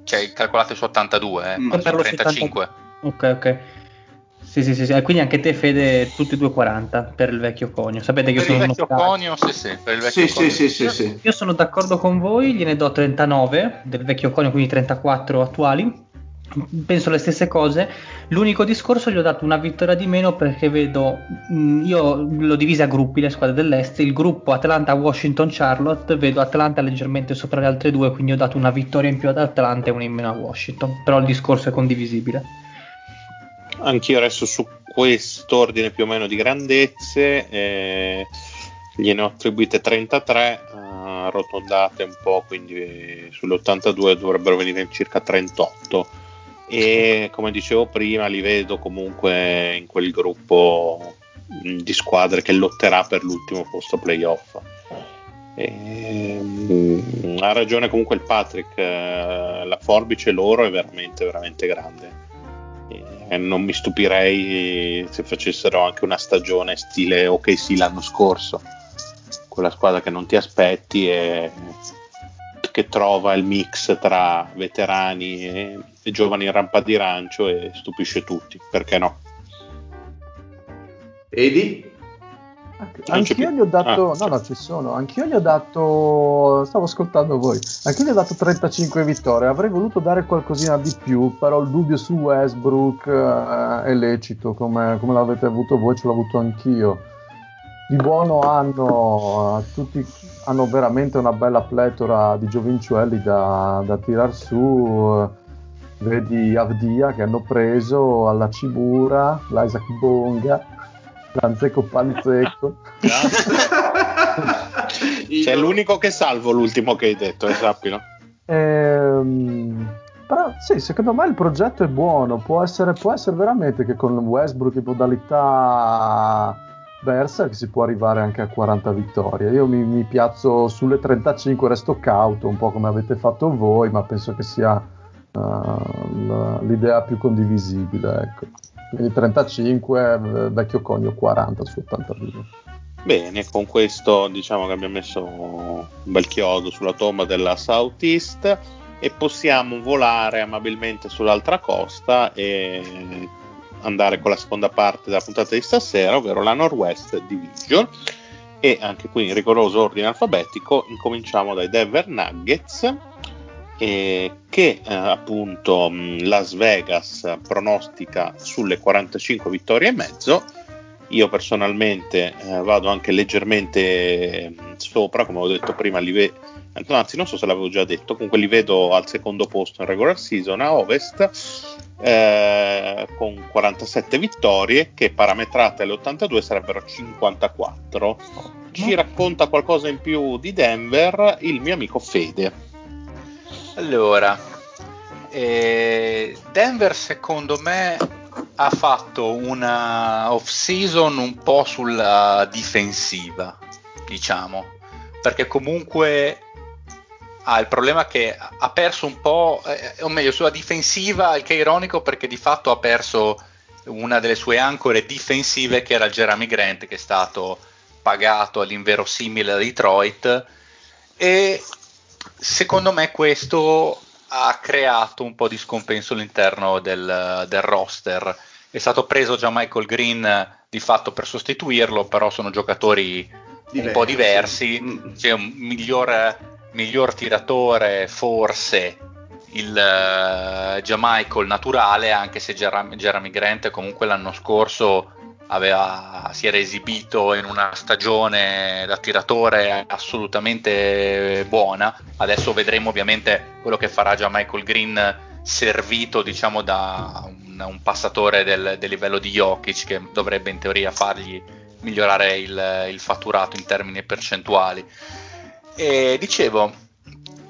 cioè calcolate su 82, eh, mm. su 35. 70...
Ok, ok. Sì, sì, sì, sì, quindi anche te Fede tutti e due 40 per il vecchio conio. Sapete che
per
sono
il vecchio conio, sì, sì, per il vecchio
sì, conio. Sì, sì, sì, sì.
Io sono d'accordo con voi, gliene do 39 del vecchio conio, quindi 34 attuali penso le stesse cose. L'unico discorso gli ho dato una vittoria di meno perché vedo, mh, io l'ho divisa a gruppi le squadre dell'est, il gruppo Atlanta, Washington, Charlotte, vedo Atlanta leggermente sopra le altre due, quindi ho dato una vittoria in più ad Atlanta e una in meno a Washington, però il discorso è condivisibile.
Anch'io resto su quest'ordine più o meno di grandezze, eh, gliene ho attribuite 33, eh, arrotondate un po', quindi sulle 82 dovrebbero venire circa 38 e come dicevo prima li vedo comunque in quel gruppo di squadre che lotterà per l'ultimo posto playoff. E, um, ha ragione comunque il Patrick, eh, la forbice loro è veramente veramente grande. E non mi stupirei se facessero anche una stagione stile ok sì l'anno scorso, quella squadra che non ti aspetti e che trova il mix tra veterani e, e giovani in rampa di rancio e stupisce tutti, perché no?
Edi?
Anch'io gli ho dato, ah, no, no, ci sono. Anch'io gli ho dato, stavo ascoltando voi. Anch'io gli ho dato 35 vittorie. Avrei voluto dare qualcosina di più, però il dubbio su Westbrook eh, è lecito, come, come l'avete avuto voi, ce l'ho avuto anch'io di buono hanno, tutti, hanno veramente una bella pletora di giovincelli da, da tirar su. Vedi Avdia che hanno preso alla Cibura, l'Isaac Bonga, l'Anzeco Panzecco.
C'è l'unico che salvo l'ultimo che hai detto, eh, sappilo.
Ehm, però sì, secondo me il progetto è buono, può essere, può essere veramente che con Westbrook in modalità Berserk si può arrivare anche a 40 vittorie. Io mi, mi, piazzo sulle 35, resto cauto, un po' come avete fatto voi, ma penso che sia uh, l'idea più condivisibile. Ecco. Quindi 35, vecchio conio 40 su 82.
Bene, con questo diciamo che abbiamo messo un bel chiodo sulla tomba della Southeast e possiamo volare amabilmente sull'altra costa e andare con la seconda parte della puntata di stasera, ovvero la Northwest Division. E anche qui in rigoroso ordine alfabetico incominciamo dai Denver Nuggets eh, che eh, appunto Las Vegas pronostica sulle 45 vittorie e mezzo. Io personalmente eh, vado anche leggermente sopra, come ho detto prima, li ve- anzi non so se l'avevo già detto, comunque li vedo al secondo posto in regular season a Ovest eh, con 47 vittorie che parametrate alle 82 sarebbero 54. Ci racconta qualcosa in più di Denver il mio amico Fede.
Allora, eh, Denver secondo me ha fatto una off season un po' sulla difensiva, diciamo, perché comunque ha il problema che ha perso un po', eh, o meglio, sulla difensiva, il che è ironico perché di fatto ha perso una delle sue ancore difensive che era Jeremy Grant che è stato pagato all'inverosimile da Detroit e secondo me questo ha creato un po' di scompenso all'interno del, del roster. È stato preso già Michael Green di fatto per sostituirlo, però sono giocatori diversi. un po' diversi. Mm. C'è un miglior, miglior tiratore, forse il uh, eh, Michael naturale, anche se Jeremy Grant comunque l'anno scorso aveva, si era esibito in una stagione da tiratore assolutamente buona. Adesso vedremo ovviamente quello che farà già Michael Green servito diciamo da un, un passatore del, del, livello di Jokic che dovrebbe in teoria fargli migliorare il, il fatturato in termini percentuali. E dicevo,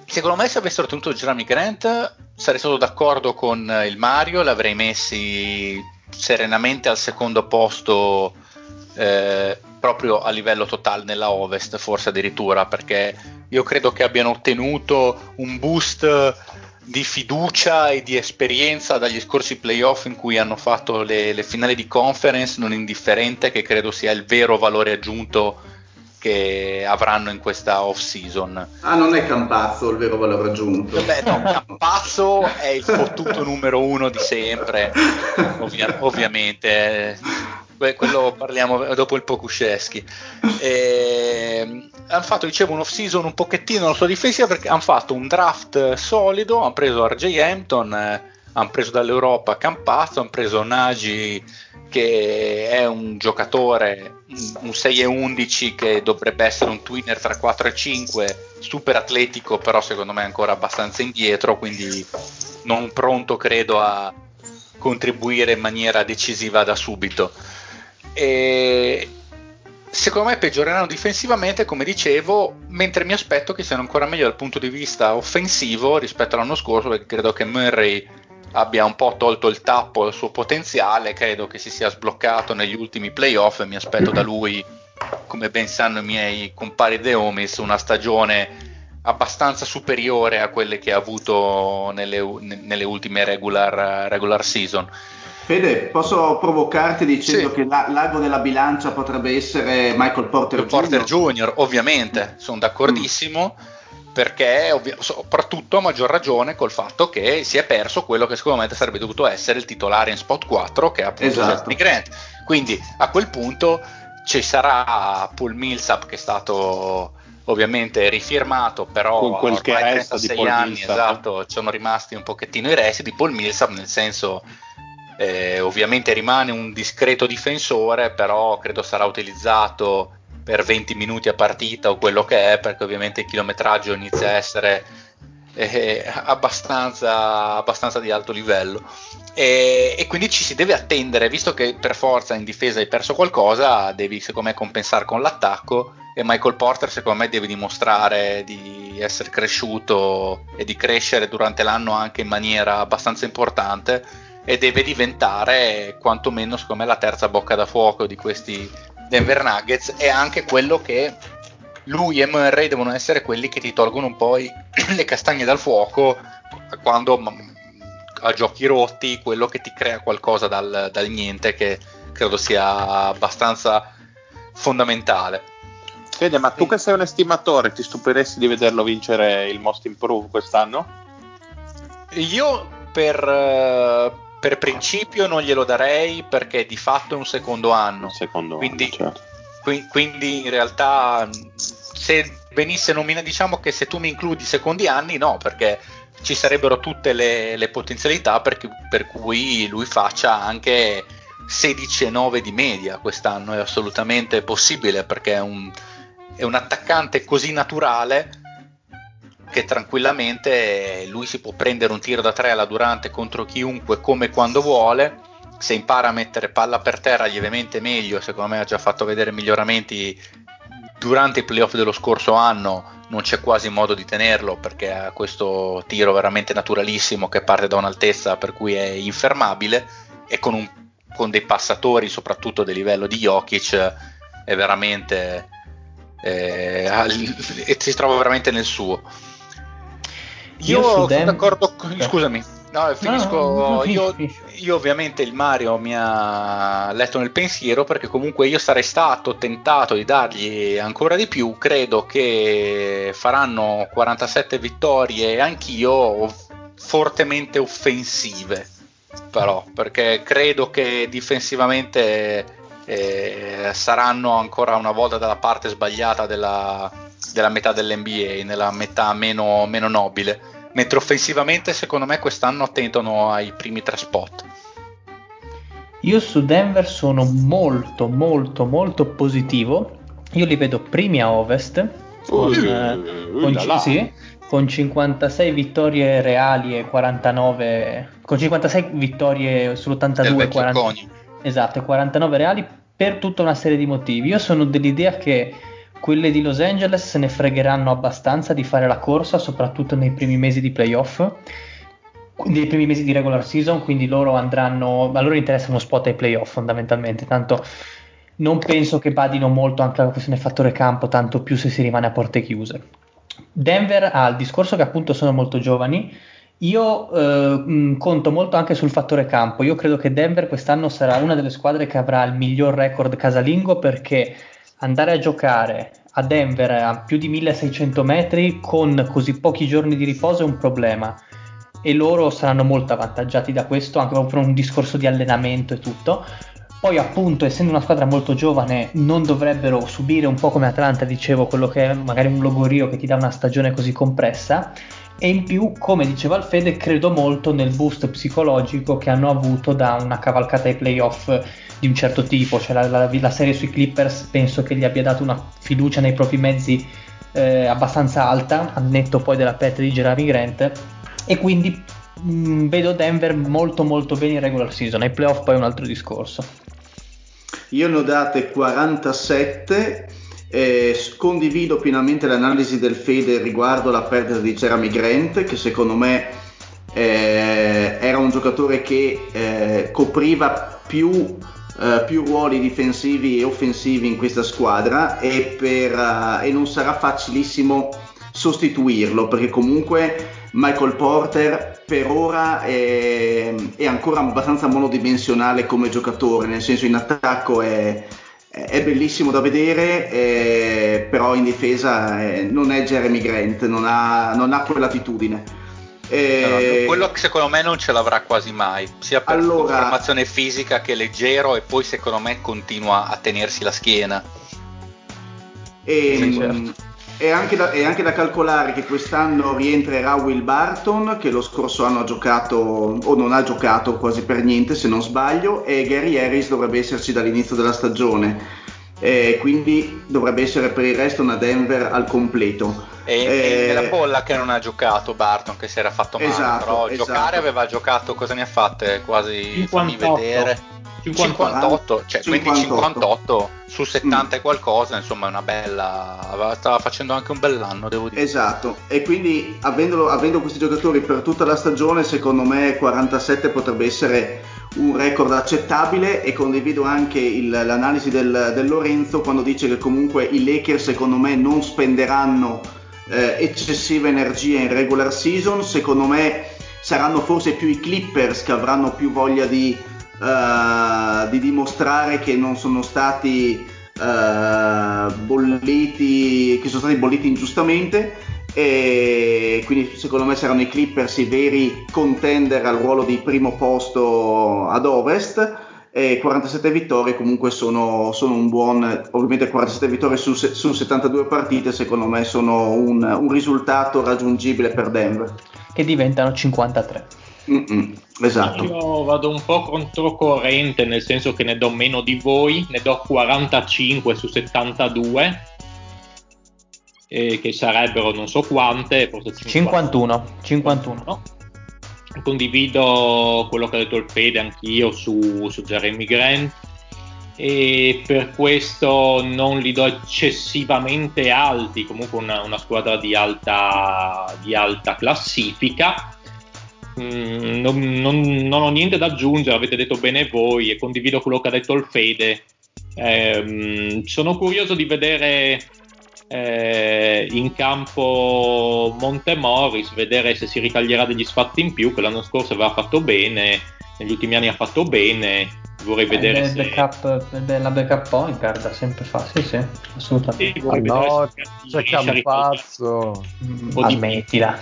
secondo me se avessero tenuto Jeremy Grant sarei stato d'accordo con il Mario, l'avrei messi serenamente al secondo posto eh, proprio a livello totale nella Ovest, forse addirittura, perché io credo che abbiano ottenuto un boost di fiducia e di esperienza dagli scorsi playoff in cui hanno fatto le, le finali di conference non indifferente, che credo sia il vero valore aggiunto che avranno in questa off season.
Ah, non è Campazzo il vero valore aggiunto.
Beh, no, Campazzo è il fottuto *laughs* numero uno di sempre, ovvia- ovviamente. quello parliamo dopo il Pokusceschi. hanno fatto, dicevo, un off season un pochettino la sua difensiva perché hanno fatto un draft solido, hanno preso RJ Hampton, eh, hanno preso dall'Europa Campazzo, hanno preso Nagy che è un giocatore, un 6 e 11 che dovrebbe essere un twinner tra 4 e 5, super atletico, però secondo me ancora abbastanza indietro, quindi non pronto credo a contribuire in maniera decisiva da subito. E secondo me peggioreranno difensivamente, come dicevo, mentre mi aspetto che siano ancora meglio dal punto di vista offensivo rispetto all'anno scorso, perché credo che Murray abbia un po' tolto il tappo al suo potenziale, credo che si sia sbloccato negli ultimi playoff e mi aspetto da lui, come ben sanno i miei compari The Omis, una stagione abbastanza superiore a quelle che ha avuto nelle, nelle ultime regular, regular, season.
Fede, posso provocarti dicendo sì. che la, l'ago della bilancia potrebbe essere Michael Porter Jr.?
Porter Jr., ovviamente, sono d'accordissimo. Mm perché ovvi- soprattutto a maggior ragione col fatto che si è perso quello che secondo me sarebbe dovuto essere il titolare in spot 4 che è appunto esatto. Jeremy Grant quindi a quel punto ci sarà Paul Millsap che è stato ovviamente rifirmato però
con quel che resta di Paul
anni Millsap. esatto ci sono rimasti un pochettino i resti di Paul Millsap nel senso eh, ovviamente rimane un discreto difensore però credo sarà utilizzato per 20 minuti a partita o quello che è, perché ovviamente il chilometraggio inizia a essere eh, abbastanza, abbastanza, di alto livello. E, e, quindi ci si deve attendere, visto che per forza in difesa hai perso qualcosa, devi secondo me compensare con l'attacco e Michael Porter secondo me deve dimostrare di essere cresciuto e di crescere durante l'anno anche in maniera abbastanza importante e deve diventare quantomeno secondo me la terza bocca da fuoco di questi Denver Nuggets è anche quello che lui e Murray devono essere quelli che ti tolgono un po' i, *clears throat* le castagne dal fuoco quando a giochi rotti, quello che ti crea qualcosa dal, dal niente che credo sia abbastanza fondamentale.
Fede, ma tu che sei un estimatore, ti stupiresti di vederlo vincere il Most Improved quest'anno?
Io per, per principio non glielo darei perché di fatto è un secondo anno. Un
secondo
quindi,
anno, certo.
qui, quindi in realtà se venisse nominato, diciamo che se tu mi includi i secondi anni, no, perché ci sarebbero tutte le, le potenzialità per, per, cui lui faccia anche 16,9 di media quest'anno. È assolutamente possibile perché è un, è un attaccante così naturale che tranquillamente lui si può prendere un tiro da tre alla durante contro chiunque come quando vuole. Se impara a mettere palla per terra lievemente meglio. Secondo me ha già fatto vedere miglioramenti durante i playoff dello scorso anno. Non c'è quasi modo di tenerlo perché ha questo tiro veramente naturalissimo che parte da un'altezza per cui è infermabile. E con, un, con dei passatori soprattutto del livello di Jokic è veramente eh, si trova veramente nel suo Io, sono
Dem-
d'accordo con...
Ok.
Scusami, no, finisco.
No,
io, io ovviamente il Mario mi ha letto nel pensiero perché comunque io sarei stato tentato di dargli ancora di più. Credo che faranno 47 vittorie anch'io fortemente offensive. Però, perché credo che difensivamente eh, saranno ancora una volta dalla parte sbagliata della, della metà dell'NBA, nella metà meno, meno nobile. Mentre offensivamente, secondo me, quest'anno attentano ai primi tre spot.
Io su Denver sono molto molto molto positivo. Io li vedo primi a ovest con,
Uh,
eh, con,
là là.
sì, con 56 vittorie reali e 49 con 56 vittorie
Del
sull'82
vecchio
40,
Coni.
esatto, e 49 reali per tutta una serie di motivi. Io sono dell'idea che quelle di Los Angeles se ne fregheranno abbastanza di fare la corsa, soprattutto nei primi mesi di playoff, nei primi mesi di regular season, quindi loro andranno, a loro interessa uno spot ai playoff fondamentalmente, tanto non penso che badino molto anche alla questione fattore campo, tanto più se si rimane a porte chiuse. Denver ha il discorso che appunto sono molto giovani, io eh, mh, conto molto anche sul fattore campo. Io credo che Denver quest'anno sarà una delle squadre che avrà il miglior record casalingo perché andare a giocare a Denver a più di 1600 metri con così pochi giorni di riposo è un problema e loro saranno molto avvantaggiati da questo anche proprio per un discorso di allenamento e tutto. Poi appunto essendo una squadra molto giovane non dovrebbero subire un po' come Atlanta, dicevo, quello che è magari un logorio che ti dà una stagione così compressa e in più, come diceva Alfede, credo molto nel boost psicologico che hanno avuto da una cavalcata ai playoff di un certo tipo, cioè la, la- la serie sui Clippers penso che gli abbia dato una fiducia nei propri mezzi eh, abbastanza alta, al netto poi della perdita di Jeremy Grant e quindi mh, vedo Denver molto molto bene in regular season, ai playoff poi è un altro discorso.
Io ne ho date 47. Eh, condivido pienamente l'analisi del Fede riguardo la perdita di Jeremy Grant, che secondo me eh, era un giocatore che eh, copriva più, eh, più ruoli difensivi e offensivi in questa squadra e, per, eh, e non sarà facilissimo sostituirlo perché comunque Michael Porter per ora è, è ancora abbastanza monodimensionale come giocatore, nel senso in attacco è, è bellissimo da vedere, eh, però in difesa eh, non è Jeremy Grant, non ha, non ha quell'attitudine. Eh,
No, quello che secondo me non ce l'avrà quasi mai, sia per
Allora-
formazione fisica che leggero e poi secondo me continua a tenersi la schiena.
E,
Sì,
mh,
certo.
È, anche da, è anche da calcolare che quest'anno rientrerà Will Barton, che lo scorso anno ha giocato o non ha giocato quasi per niente, se non sbaglio, e Gary Harris dovrebbe esserci dall'inizio della stagione. Eh, quindi dovrebbe essere per il resto una Denver al completo.
E,
Eh,
e nella bolla che non ha giocato Barton, che si era fatto male,
Esatto,
però
esatto.
giocare aveva giocato, cosa ne ha fatte? Quasi, fammi
58.
vedere, 58, cioè, quindi
58.
58 su 70
Mm.
e qualcosa, insomma è una bella, stava facendo anche un bell'anno devo dire.
Esatto, e quindi avendolo- avendo questi giocatori per tutta la stagione, secondo me 47 potrebbe essere un record accettabile e condivido anche il- l'analisi del, del Lorenzo quando dice che comunque i Lakers secondo me non spenderanno eh, eccessiva energia in regular season, secondo me saranno forse più i Clippers che avranno più voglia di, eh, di dimostrare che non sono stati eh, bolliti, che sono stati bolliti ingiustamente. E quindi secondo me saranno i Clippers i veri contender al ruolo di primo posto ad ovest. E 47 vittorie comunque sono, sono un buon ovviamente 47 vittorie su, su 72 partite secondo me sono un, un risultato raggiungibile per Denver.
Che diventano 53.
Mm-mm, esatto
Io vado un po' controcorrente, nel senso che ne do meno di voi, ne do 45 su 72, eh, che sarebbero non so quante, forse 50.
51. 51.
No? Condivido quello che ha detto il Fede anch'io su, su Jeremy Grant e per questo non li do eccessivamente alti, comunque una, una squadra di alta, di alta classifica. Mm, non, non- non ho niente da aggiungere, avete detto bene voi e condivido quello che ha detto il Fede. Ehm, sono curioso di vedere eh, in campo Montemoris, vedere se si ritaglierà degli spazi in più, che l'anno scorso aveva fatto bene, negli ultimi anni ha fatto bene. Vorrei
Eh,
vedere se
backup, la backup point perda sempre fa, sì, sì, assolutamente.
Sì, vedere
no, c'è
riesce a
Campazzo.
Mm,
po' di-
Ammettila.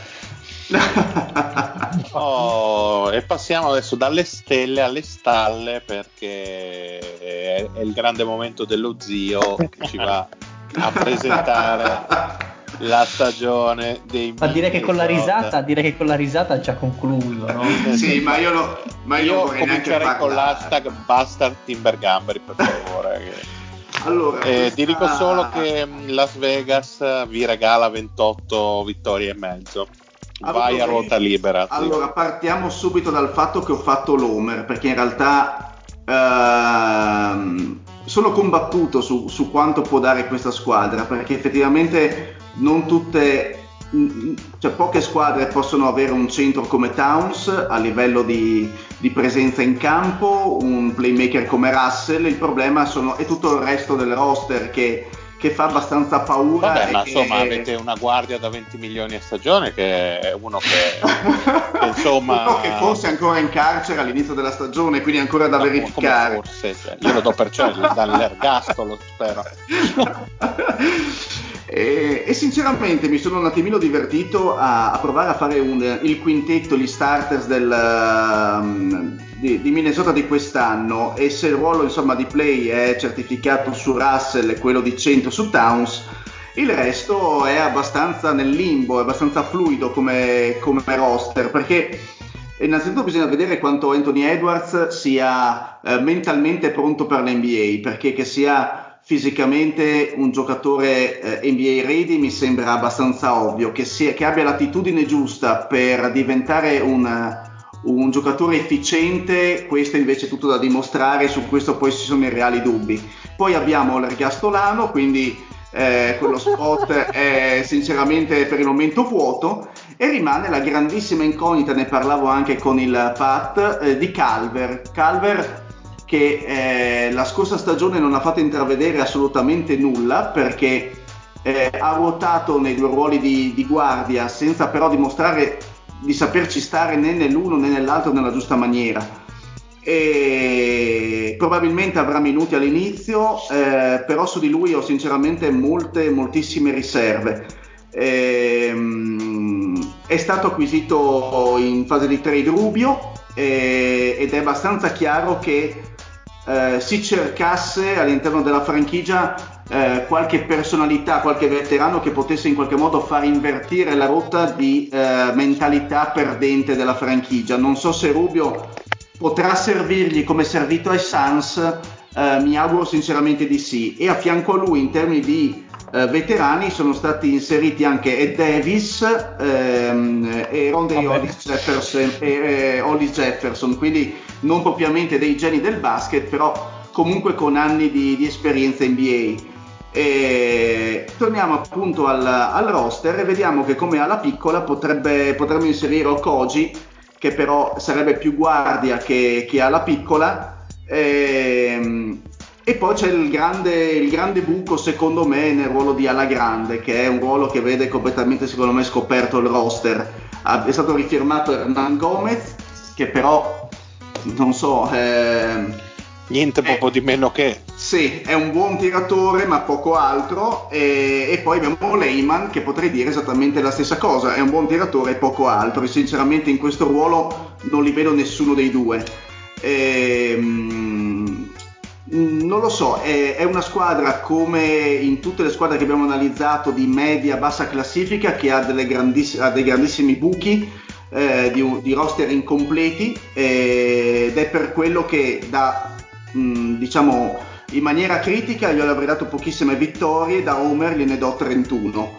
Oh, e passiamo adesso dalle stelle alle stalle perché è, è il grande momento dello zio che ci va a presentare la stagione dei
Ma direi che con la risata, direi che con la risata ha già concluso, no? *laughs*
sì, ma io, lo, ma io,
Io comincerei con l'hashtag Bastard Timbergamberi per favore. che- *laughs*
Allora,
Eh,
questa-
ti dico solo che mh, Las Vegas vi regala 28 vittorie e mezzo. Vai
Allora,
a ruota libera.
Allora, partiamo subito dal fatto che ho fatto l'Homer, perché in realtà ehm, sono combattuto su, su quanto può dare questa squadra, perché effettivamente non tutte, cioè poche squadre possono avere un centro come Towns a livello di, di presenza in campo, un playmaker come Russell, il problema sono, è tutto il resto del roster che, che fa abbastanza paura.
Vabbè, ma
che-
insomma avete una guardia da 20 milioni a stagione che è uno che, *laughs* che, insomma
Uno che forse è ancora in carcere all'inizio della stagione, quindi ancora da
No,
verificare.
forse, cioè, io lo do per certo *laughs* dall'ergastolo spero *laughs*
e, e sinceramente mi sono un attimino divertito a, a provare a fare un- il quintetto, gli starters del, um, di, di Minnesota di quest'anno e se il ruolo insomma, di play è certificato su Russell e quello di centro su Towns, il resto è abbastanza nel limbo, è abbastanza fluido come, come roster perché innanzitutto bisogna vedere quanto Anthony Edwards sia eh, mentalmente pronto per l'NBA perché che sia fisicamente un giocatore eh, NBA ready mi sembra abbastanza ovvio che, sia, che abbia l'attitudine giusta per diventare un, un giocatore efficiente questo invece è tutto da dimostrare su questo poi ci sono i reali dubbi poi abbiamo l'ergastolano quindi eh, quello spot è sinceramente per il momento vuoto e rimane la grandissima incognita, ne parlavo anche con il Pat, eh, di Calver. Calver che eh, la scorsa stagione non ha fatto intravedere assolutamente nulla perché eh, ha ruotato nei due ruoli di, di guardia senza però dimostrare di saperci stare né nell'uno né nell'altro nella giusta maniera e probabilmente avrà minuti all'inizio, eh, però su di lui ho sinceramente molte, moltissime riserve. Ehm, è stato acquisito in fase di trade Rubio eh, ed è abbastanza chiaro che eh, si cercasse all'interno della franchigia eh, qualche personalità, qualche veterano che potesse in qualche modo far invertire la rotta di eh, mentalità perdente della franchigia. Non so se Rubio potrà servirgli come servito ai Suns, eh, mi auguro sinceramente di sì. E a fianco a lui in termini di eh, veterani sono stati inseriti anche Ed Davis ehm, e Rondé Hollis Jefferson, e, Hollis Jefferson, quindi non propriamente dei geni del basket, però comunque con anni di, di esperienza NBA. E torniamo appunto al, al, roster e vediamo che come alla piccola potrebbe, potremmo inserire Okoji che però sarebbe più guardia che, che alla piccola. E, e poi c'è il grande, il grande, buco secondo me nel ruolo di ala grande che è un ruolo che vede completamente secondo me scoperto il roster. È stato rifirmato Hernan Gomez che però non so eh,
niente proprio di meno che
sì, è un buon tiratore ma poco altro. E, e, poi abbiamo Lehman che potrei dire esattamente la stessa cosa, è un buon tiratore e poco altro. E sinceramente in questo ruolo non li vedo nessuno dei due. E, mm, non lo so, è, è, una squadra come in tutte le squadre che abbiamo analizzato di media bassa classifica che ha, grandiss- ha dei grandissimi buchi eh, di, di roster incompleti ed è per quello che da mh, diciamo in maniera critica gli avrei dato pochissime vittorie, da Homer gliene do 31.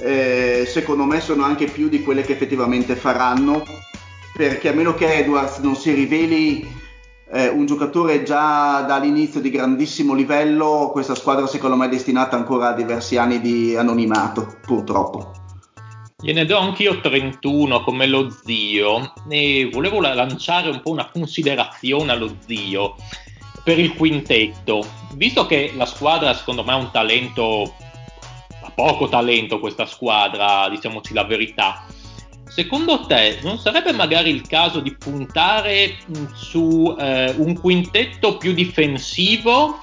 Eh, secondo me sono anche più di quelle che effettivamente faranno, perché a meno che Edwards non si riveli eh, un giocatore già dall'inizio di grandissimo livello, questa squadra secondo me è destinata ancora a diversi anni di anonimato, purtroppo.
Gliene do anch'io 31 come lo zio e volevo lanciare un po' una considerazione allo zio per il quintetto, visto che la squadra secondo me ha un talento poco talento questa squadra, diciamoci la verità. Secondo te non sarebbe magari il caso di puntare su eh, un quintetto più difensivo,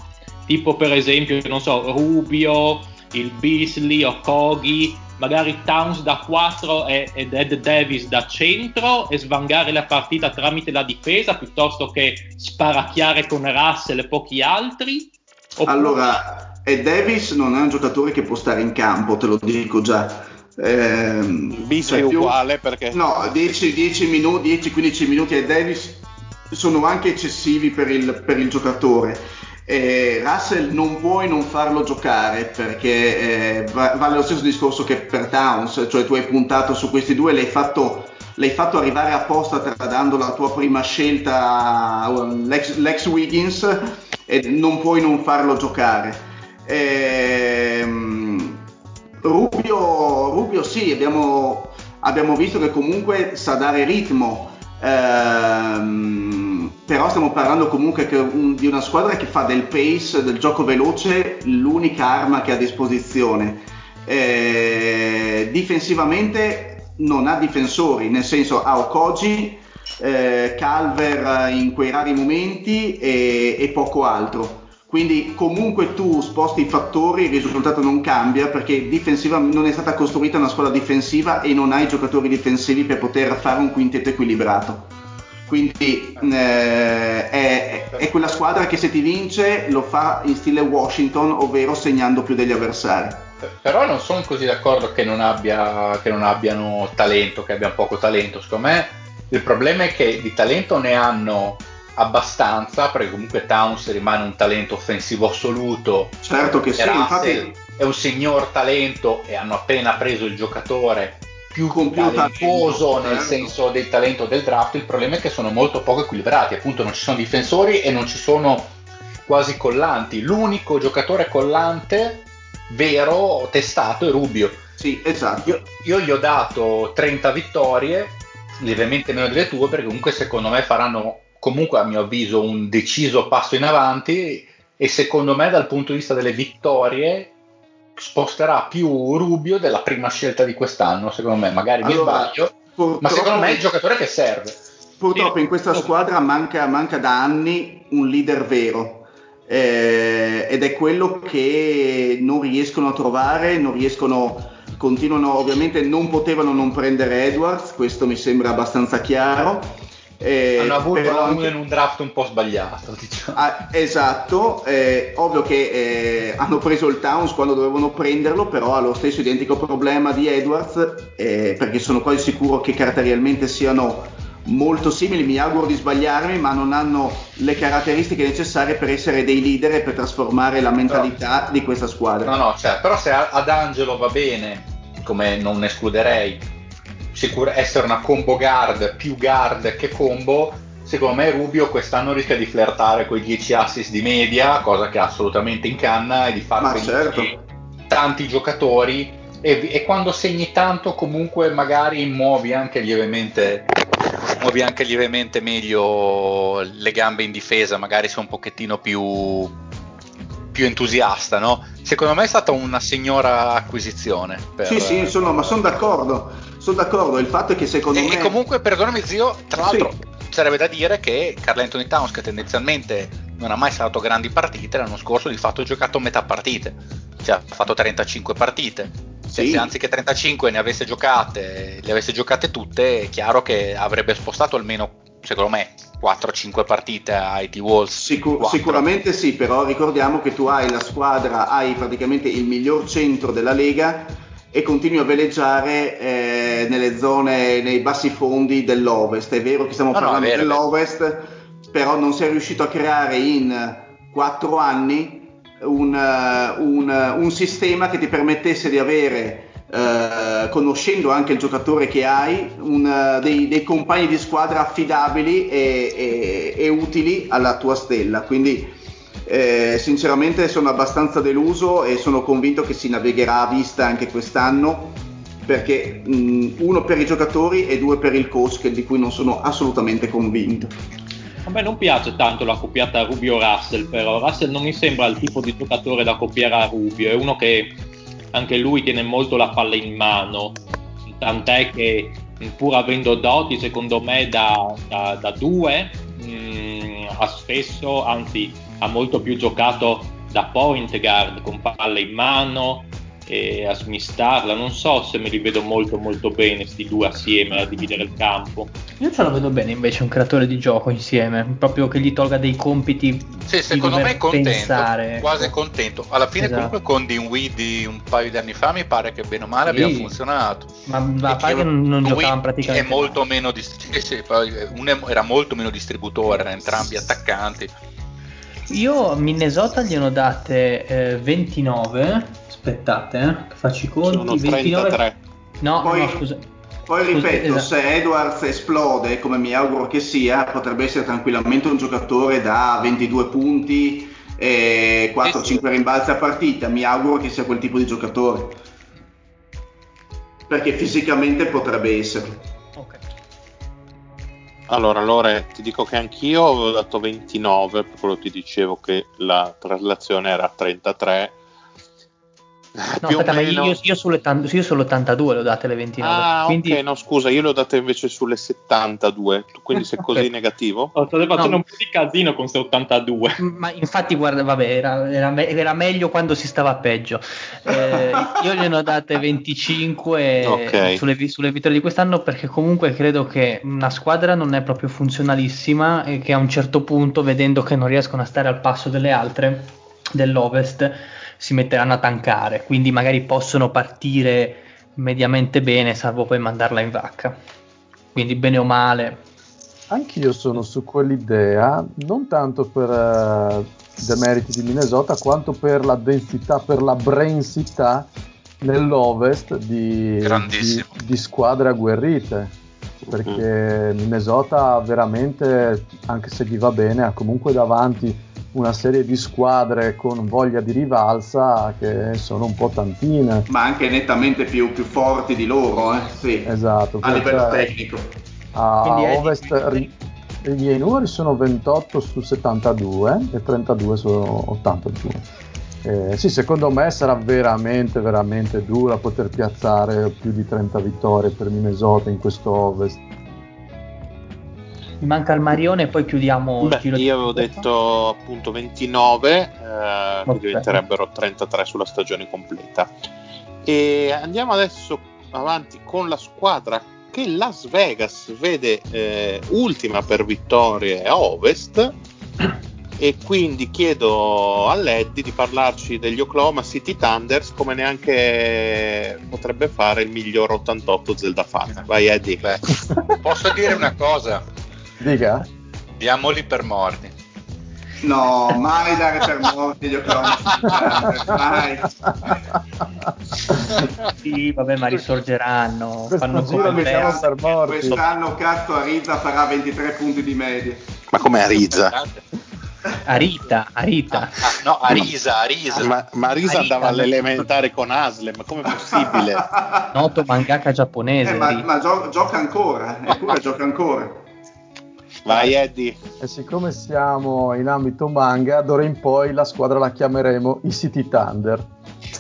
tipo per esempio, non so, Rubio, il Beasley o Kogi, magari Towns da 4 e, ed Ed Davis da centro e svangare la partita tramite la difesa piuttosto che sparacchiare con Russell e pochi altri?
Oppure... Allora, Ed Davis non è un giocatore che può stare in campo, te lo dico già
eh, Beasley cioè più, uguale perché...
No, 10-15 minuti, minuti ai Davis sono anche eccessivi per il, per il giocatore. Eh, Russell non puoi non farlo giocare perché eh, vale lo stesso discorso che per Towns, cioè tu hai puntato su questi due, l'hai fatto, l'hai fatto arrivare apposta tradando la tua prima scelta l'ex, l'ex Wiggins e non puoi non farlo giocare. Eh, Rubio, Rubio sì, abbiamo, abbiamo, visto che comunque sa dare ritmo, ehm, però stiamo parlando comunque un, di una squadra che fa del pace, del gioco veloce, l'unica arma che ha a disposizione. Eh, difensivamente non ha difensori, nel senso ha Okoji, eh, Calver in quei rari momenti e, e poco altro quindi comunque tu sposti i fattori, il risultato non cambia perché difensiva non è stata costruita una squadra difensiva e non hai giocatori difensivi per poter fare un quintetto equilibrato. Quindi eh, è, è, quella squadra che se ti vince lo fa in stile Washington, ovvero segnando più degli avversari.
Però non sono così d'accordo che non, abbia, che non abbiano talento, che abbiano poco talento. Secondo me il problema è che di talento ne hanno abbastanza, perché comunque Towns rimane un talento offensivo assoluto.
Certo che sì, infatti
è un signor talento e hanno appena preso il giocatore più talentuoso nel certo. senso del talento del draft, il problema è che sono molto poco equilibrati, appunto non ci sono difensori e non ci sono quasi collanti. L'unico giocatore collante vero, testato, è Rubio.
Sì, esatto.
Io, io gli ho dato 30 vittorie, lievemente meno delle tue, perché comunque secondo me faranno comunque a mio avviso un deciso passo in avanti e secondo me dal punto di vista delle vittorie sposterà più Rubio della prima scelta di quest'anno, secondo me, magari mi allora, sbaglio, ma secondo me è il giocatore che serve.
Purtroppo in questa squadra manca, manca da anni un leader vero eh, ed è quello che non riescono a trovare, non riescono, continuano, ovviamente non potevano non prendere Edwards, questo mi sembra abbastanza chiaro
eh, Hanno avuto anche... in un draft un po' sbagliato, diciamo.
Ah, esatto, eh, ovvio che eh, hanno preso il Towns quando dovevano prenderlo, però ha lo stesso identico problema di Edwards, eh, perché sono quasi sicuro che caratterialmente siano molto simili, mi auguro di sbagliarmi, ma non hanno le caratteristiche necessarie per essere dei leader e per trasformare la mentalità però, di questa squadra.
No, no, cioè, però se ad Angelo va bene, come non escluderei, sicur- essere una combo guard più guard che combo, secondo me Rubio quest'anno rischia di flirtare con i 10 assist di media, cosa che ha assolutamente in canna, e di fare
certo.
tanti giocatori. E, e, quando segni tanto, comunque, magari muovi anche lievemente. Muovi anche lievemente meglio le gambe in difesa, magari sei un pochettino più, più entusiasta, no? Secondo me è stata una signora acquisizione.
Per... Sì, sì, sono, ma sono d'accordo sono d'accordo, il fatto è che secondo
e,
me...
E comunque, perdonami zio, tra l'altro sì. sarebbe da dire che Carl Anthony Towns, che tendenzialmente non ha mai saltato grandi partite, l'anno scorso di fatto ha giocato metà partite, cioè ha fatto 35 partite. Sì. Se anziché 35 ne avesse giocate, le avesse giocate tutte, è chiaro che avrebbe spostato almeno, secondo me, 4-5 partite ai T-Wolves.
Sicur- sicuramente sì, però ricordiamo che tu hai la squadra, hai praticamente il miglior centro della Lega e continui a veleggiare eh, nelle zone, nei bassi fondi dell'Ovest. È vero che stiamo no, parlando no, vero, dell'Ovest, però non si è riuscito a creare in quattro anni un, un, un sistema che ti permettesse di avere Uh, conoscendo anche il giocatore che hai, un, uh, dei, dei, compagni di squadra affidabili e, e, e, utili alla tua stella. Quindi eh, sinceramente sono abbastanza deluso e sono convinto che si navigherà a vista anche quest'anno perché mh, uno per i giocatori e due per il coach di cui non sono assolutamente convinto.
A me non piace tanto la coppiata Rubio-Russell, però Russell non mi sembra il tipo di giocatore da copiare a Rubio, è uno che anche lui tiene molto la palla in mano, tant'è che pur avendo doti secondo me da, da, due, ha spesso, anzi ha molto più giocato da point guard con palla in mano, e a smistarla. Non so se me li vedo molto molto bene questi due assieme a dividere il campo.
Io ce la vedo bene invece un creatore di gioco insieme, proprio che gli tolga dei compiti.
Sì, secondo me è contento,
pensare.
quasi contento. Alla fine esatto. comunque con Dinwiddie un paio di anni fa mi pare che bene o male sì. abbia funzionato.
Ma, ma a parte non, giocavano praticamente.
È molto meno dist- *laughs* sì, sì, era molto meno distributore, erano entrambi attaccanti.
Io a Minnesota gli hanno date eh, 29 aspettate, eh, che faccio i conti.
Sono 29... 33.
No, poi, no, scusa.
Poi ripeto, scusa, esatto. se Edwards esplode, come mi auguro che sia, potrebbe essere tranquillamente un giocatore da 22 punti e 4-5 rimbalzi a partita. Mi auguro che sia quel tipo di giocatore. Perché fisicamente potrebbe essere.
Allora, Lore, ti dico che anch'io avevo dato 29, per quello ti dicevo che la traslazione era 33
No, aspetta, ma io, io, io, sull'82 le ho date le 29.
Ah, quindi... ok, no, scusa, io le ho date invece sulle 72. Quindi sei *laughs* così negativo?
Oh, state facendo no. un po' di casino con queste 82.
Ma infatti, guarda, vabbè, era, era, era meglio quando si stava peggio. Eh, *laughs* io gliene ho date 25 okay. sulle, sulle vittorie di quest'anno perché comunque credo che una squadra non è proprio funzionalissima e che a un certo punto, vedendo che non riescono a stare al passo delle altre dell'Ovest, si metteranno a tankare, quindi magari possono partire mediamente bene, salvo poi mandarla in vacca. Quindi bene o male.
Anch'io sono su quell'idea, non tanto per uh, demeriti di Minnesota, quanto per la densità, per la brensità nell'ovest di, di, di squadre agguerrite perché Minnesota veramente, anche se gli va bene, ha comunque davanti una serie di squadre con voglia di rivalsa che sono un po' tantine.
Ma anche nettamente più, più forti di loro, eh? sì,
esatto,
a livello tecnico.
A Quindi ovest ri- i miei numeri sono 28 su 72 e 32 su 82. Eh, sì, secondo me sarà veramente, veramente dura poter piazzare più di 30 vittorie per Minnesota in questo Ovest
mi manca il Marione e poi chiudiamo
Beh, il giro io avevo detto appunto 29 eh, okay. che diventerebbero 33 sulla stagione completa e andiamo adesso avanti con la squadra che Las Vegas vede eh, ultima per vittorie a ovest *clears throat* e quindi chiedo a Leddy di parlarci degli Oklahoma City Thunders come neanche potrebbe fare il miglior 88 Zelda fan. Vai Eddie. Beh,
posso dire una cosa?
Dica.
Diamoli per morti.
No, mai dare per morti gli Oklahoma mai.
Sì, vabbè, ma risorgeranno.
Questo fanno giro li per morti.
Quest'anno cazzo Ariza farà 23 punti di media.
Ma come Ariza?
Arita, Arita.
Ah, ah, no, Arisa, Arisa.
Ma, ma Arisa Arita, andava all'elementare con Asle, ma come è possibile?
Noto mangaka giapponese.
Eh, ma, ma gio- gioca ancora, eppure gioca ancora.
Vai Eddie.
E siccome siamo in ambito manga, d'ora in poi la squadra la chiameremo i City Thunder.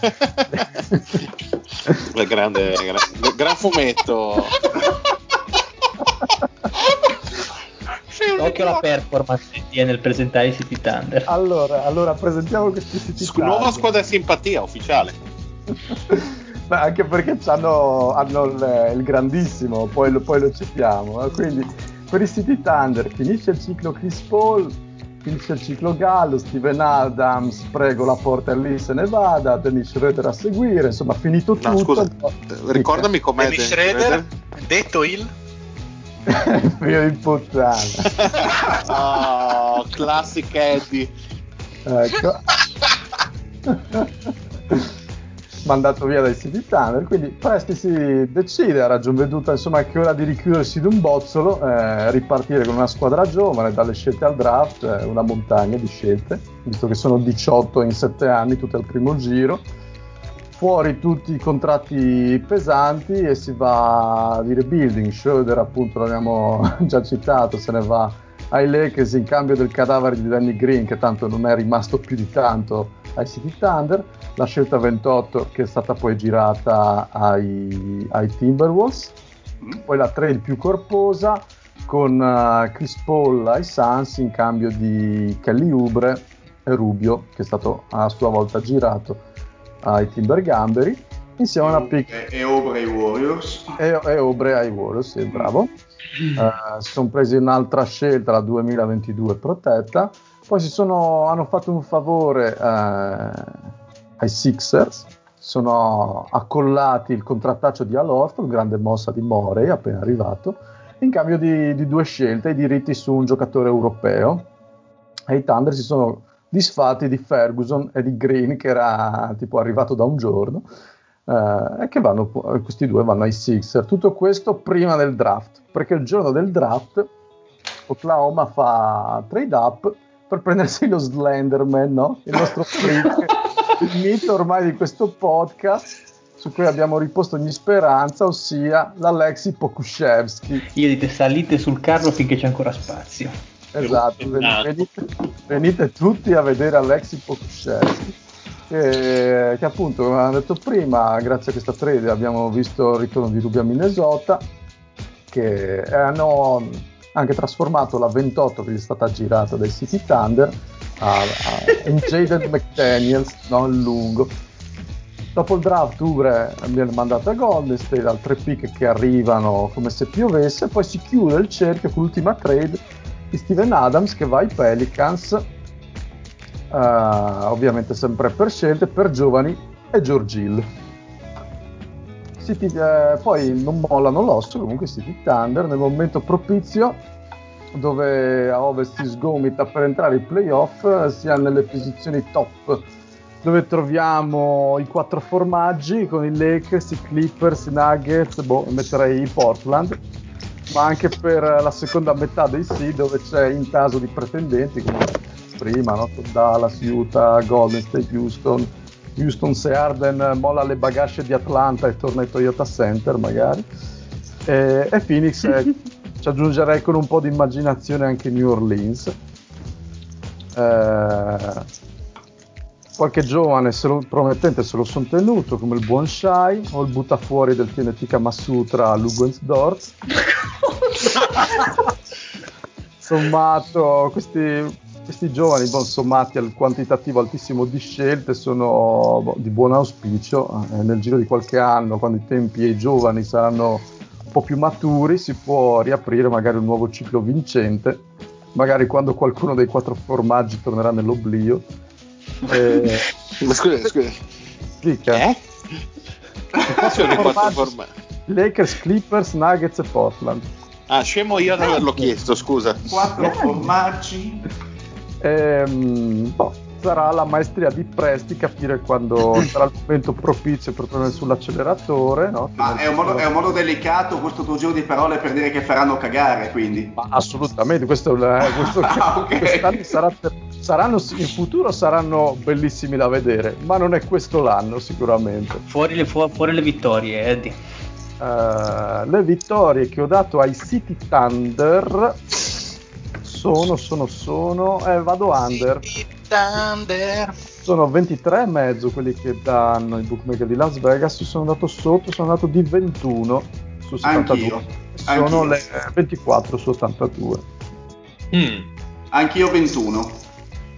*laughs*
grande, grande, gran fumetto.
Occhio alla performance che nel presentare i City Thunder.
Allora, allora presentiamo questi City
Scu- Thunder. Nuova squadra simpatia ufficiale. *laughs*
Beh, anche perché hanno, hanno il, il, grandissimo, poi lo, poi lo citiamo. Quindi per i City Thunder finisce il ciclo Chris Paul, finisce il ciclo Gallo, Steven Adams, prego la porta lì se ne vada, Dennis Schroeder a seguire, insomma finito no, tutto. Scusa,
ricordami com'è
Dennis Schroeder, detto il
figlio di puttana.
oh, classic Eddie.
Ecco. *laughs* mandato via dai City Thunder, quindi Presti si decide, a ragion veduta insomma che è ora di richiudersi di un bozzolo, eh, ripartire con una squadra giovane, dalle scelte al draft, eh, una montagna di scelte, visto che sono 18 in 7 anni, tutte al primo giro, fuori tutti i contratti pesanti e si va di rebuilding, Schroeder appunto l'abbiamo *laughs* già citato, se ne va ai Lakers in cambio del cadavere di Danny Green che tanto non è rimasto più di tanto ai City Thunder, la scelta 28 che è stata poi girata ai, ai Timberwolves, mm. poi la trade più corposa con uh, Chris Paul ai Suns in cambio di Kelly Ubre e Rubio che è stato a sua volta girato ai Timber Gamberi insieme a una pick
e, e Obre ai Warriors.
E, e Obre ai Warriors, sì, bravo. Uh, sono presi un'altra scelta la 2022 protetta. Poi si sono, hanno fatto un favore uh, ai Sixers sono accollati il contrattaccio di Al Horford grande mossa di Morey appena arrivato in cambio di, di due scelte i diritti su un giocatore europeo e i Thunder si sono disfatti di Ferguson e di Green che era tipo arrivato da un giorno eh, e che vanno, questi due vanno ai Sixer. Tutto questo prima del draft, perché il giorno del draft Oklahoma fa trade up per prendersi lo Slenderman, no? il nostro *laughs* freak, il mito ormai di questo podcast su cui abbiamo riposto ogni speranza, ossia l'Alexi Pokushevsky.
Io dite salite sul carro finché c'è ancora spazio.
Esatto, venite, venite tutti a vedere Alexi Pokushevsky che, che appunto, come abbiamo detto prima, grazie a questa trade abbiamo visto il ritorno di Rubia Minnesota, che hanno anche trasformato la 28 che gli è stata girata dai City Thunder a, a, in Jaden McDaniels, no, il lungo. Dopo il draft Ubre viene mandato a Golden State, altre pick che arrivano come se piovesse, poi si chiude il cerchio con l'ultima trade di Steven Adams che va ai Pelicans uh, ovviamente sempre per scelte, per giovani e George Hill. City, eh, poi non mollano l'osso, comunque City Thunder nel momento propizio dove a ovest si sgomita per entrare ai playoff sia nelle posizioni top dove troviamo i quattro formaggi con i Lakers, i Clippers, i Nuggets, boh, metterei i Portland ma anche per la seconda metà dei sì dove c'è in caso di pretendenti come prima, no? Dallas, Utah, Golden State, Houston. Houston se Arden molla le bagasce di Atlanta e torna ai Toyota Center magari. E, e Phoenix eh, *laughs* ci aggiungerei con un po' di immaginazione anche New Orleans. Eh, qualche giovane se lo, promettente se lo sono tenuto come il buon Shai o il buttafuori del TNT Kamasutra Lugensdorf *laughs* sommato questi questi giovani, bon, sommati al quantitativo altissimo di scelte, sono bon, di buon auspicio. Eh, nel giro di qualche anno, quando i tempi e i giovani saranno un po' più maturi, si può riaprire magari un nuovo ciclo vincente, magari quando qualcuno dei quattro formaggi tornerà nell'oblio.
Eh, *laughs* Ma scusa, scusa.
Clicca.
Eh? Quattro formaggi, formaggi.
Lakers, Clippers, Nuggets e Portland.
Ah, scemo io ad averlo chiesto, scusa.
Quattro eh. formaggi
ehm, boh, sarà la maestria di Presti capire quando *coughs* sarà il momento propizio per tornare sull'acceleratore. No?
Ma è un, modo, è un, modo, delicato questo tuo giro di parole per dire che faranno cagare, quindi.
Ma assolutamente, questo, *laughs* questo ah, okay. sarà, saranno, in futuro saranno bellissimi da vedere, ma non è questo l'anno sicuramente.
Fuori le, fu- fuori le vittorie, Eddie.
Uh, le vittorie che ho dato ai City Thunder sono, sono, sono. Eh, vado under.
Thunder.
Sono 23 e mezzo quelli che danno i bookmaker di Las Vegas. Sono andato sotto, sono andato di 21 su 72. Anch'io. Sono Anch'io. le 24 su 82.
Mm. Anch'io 21.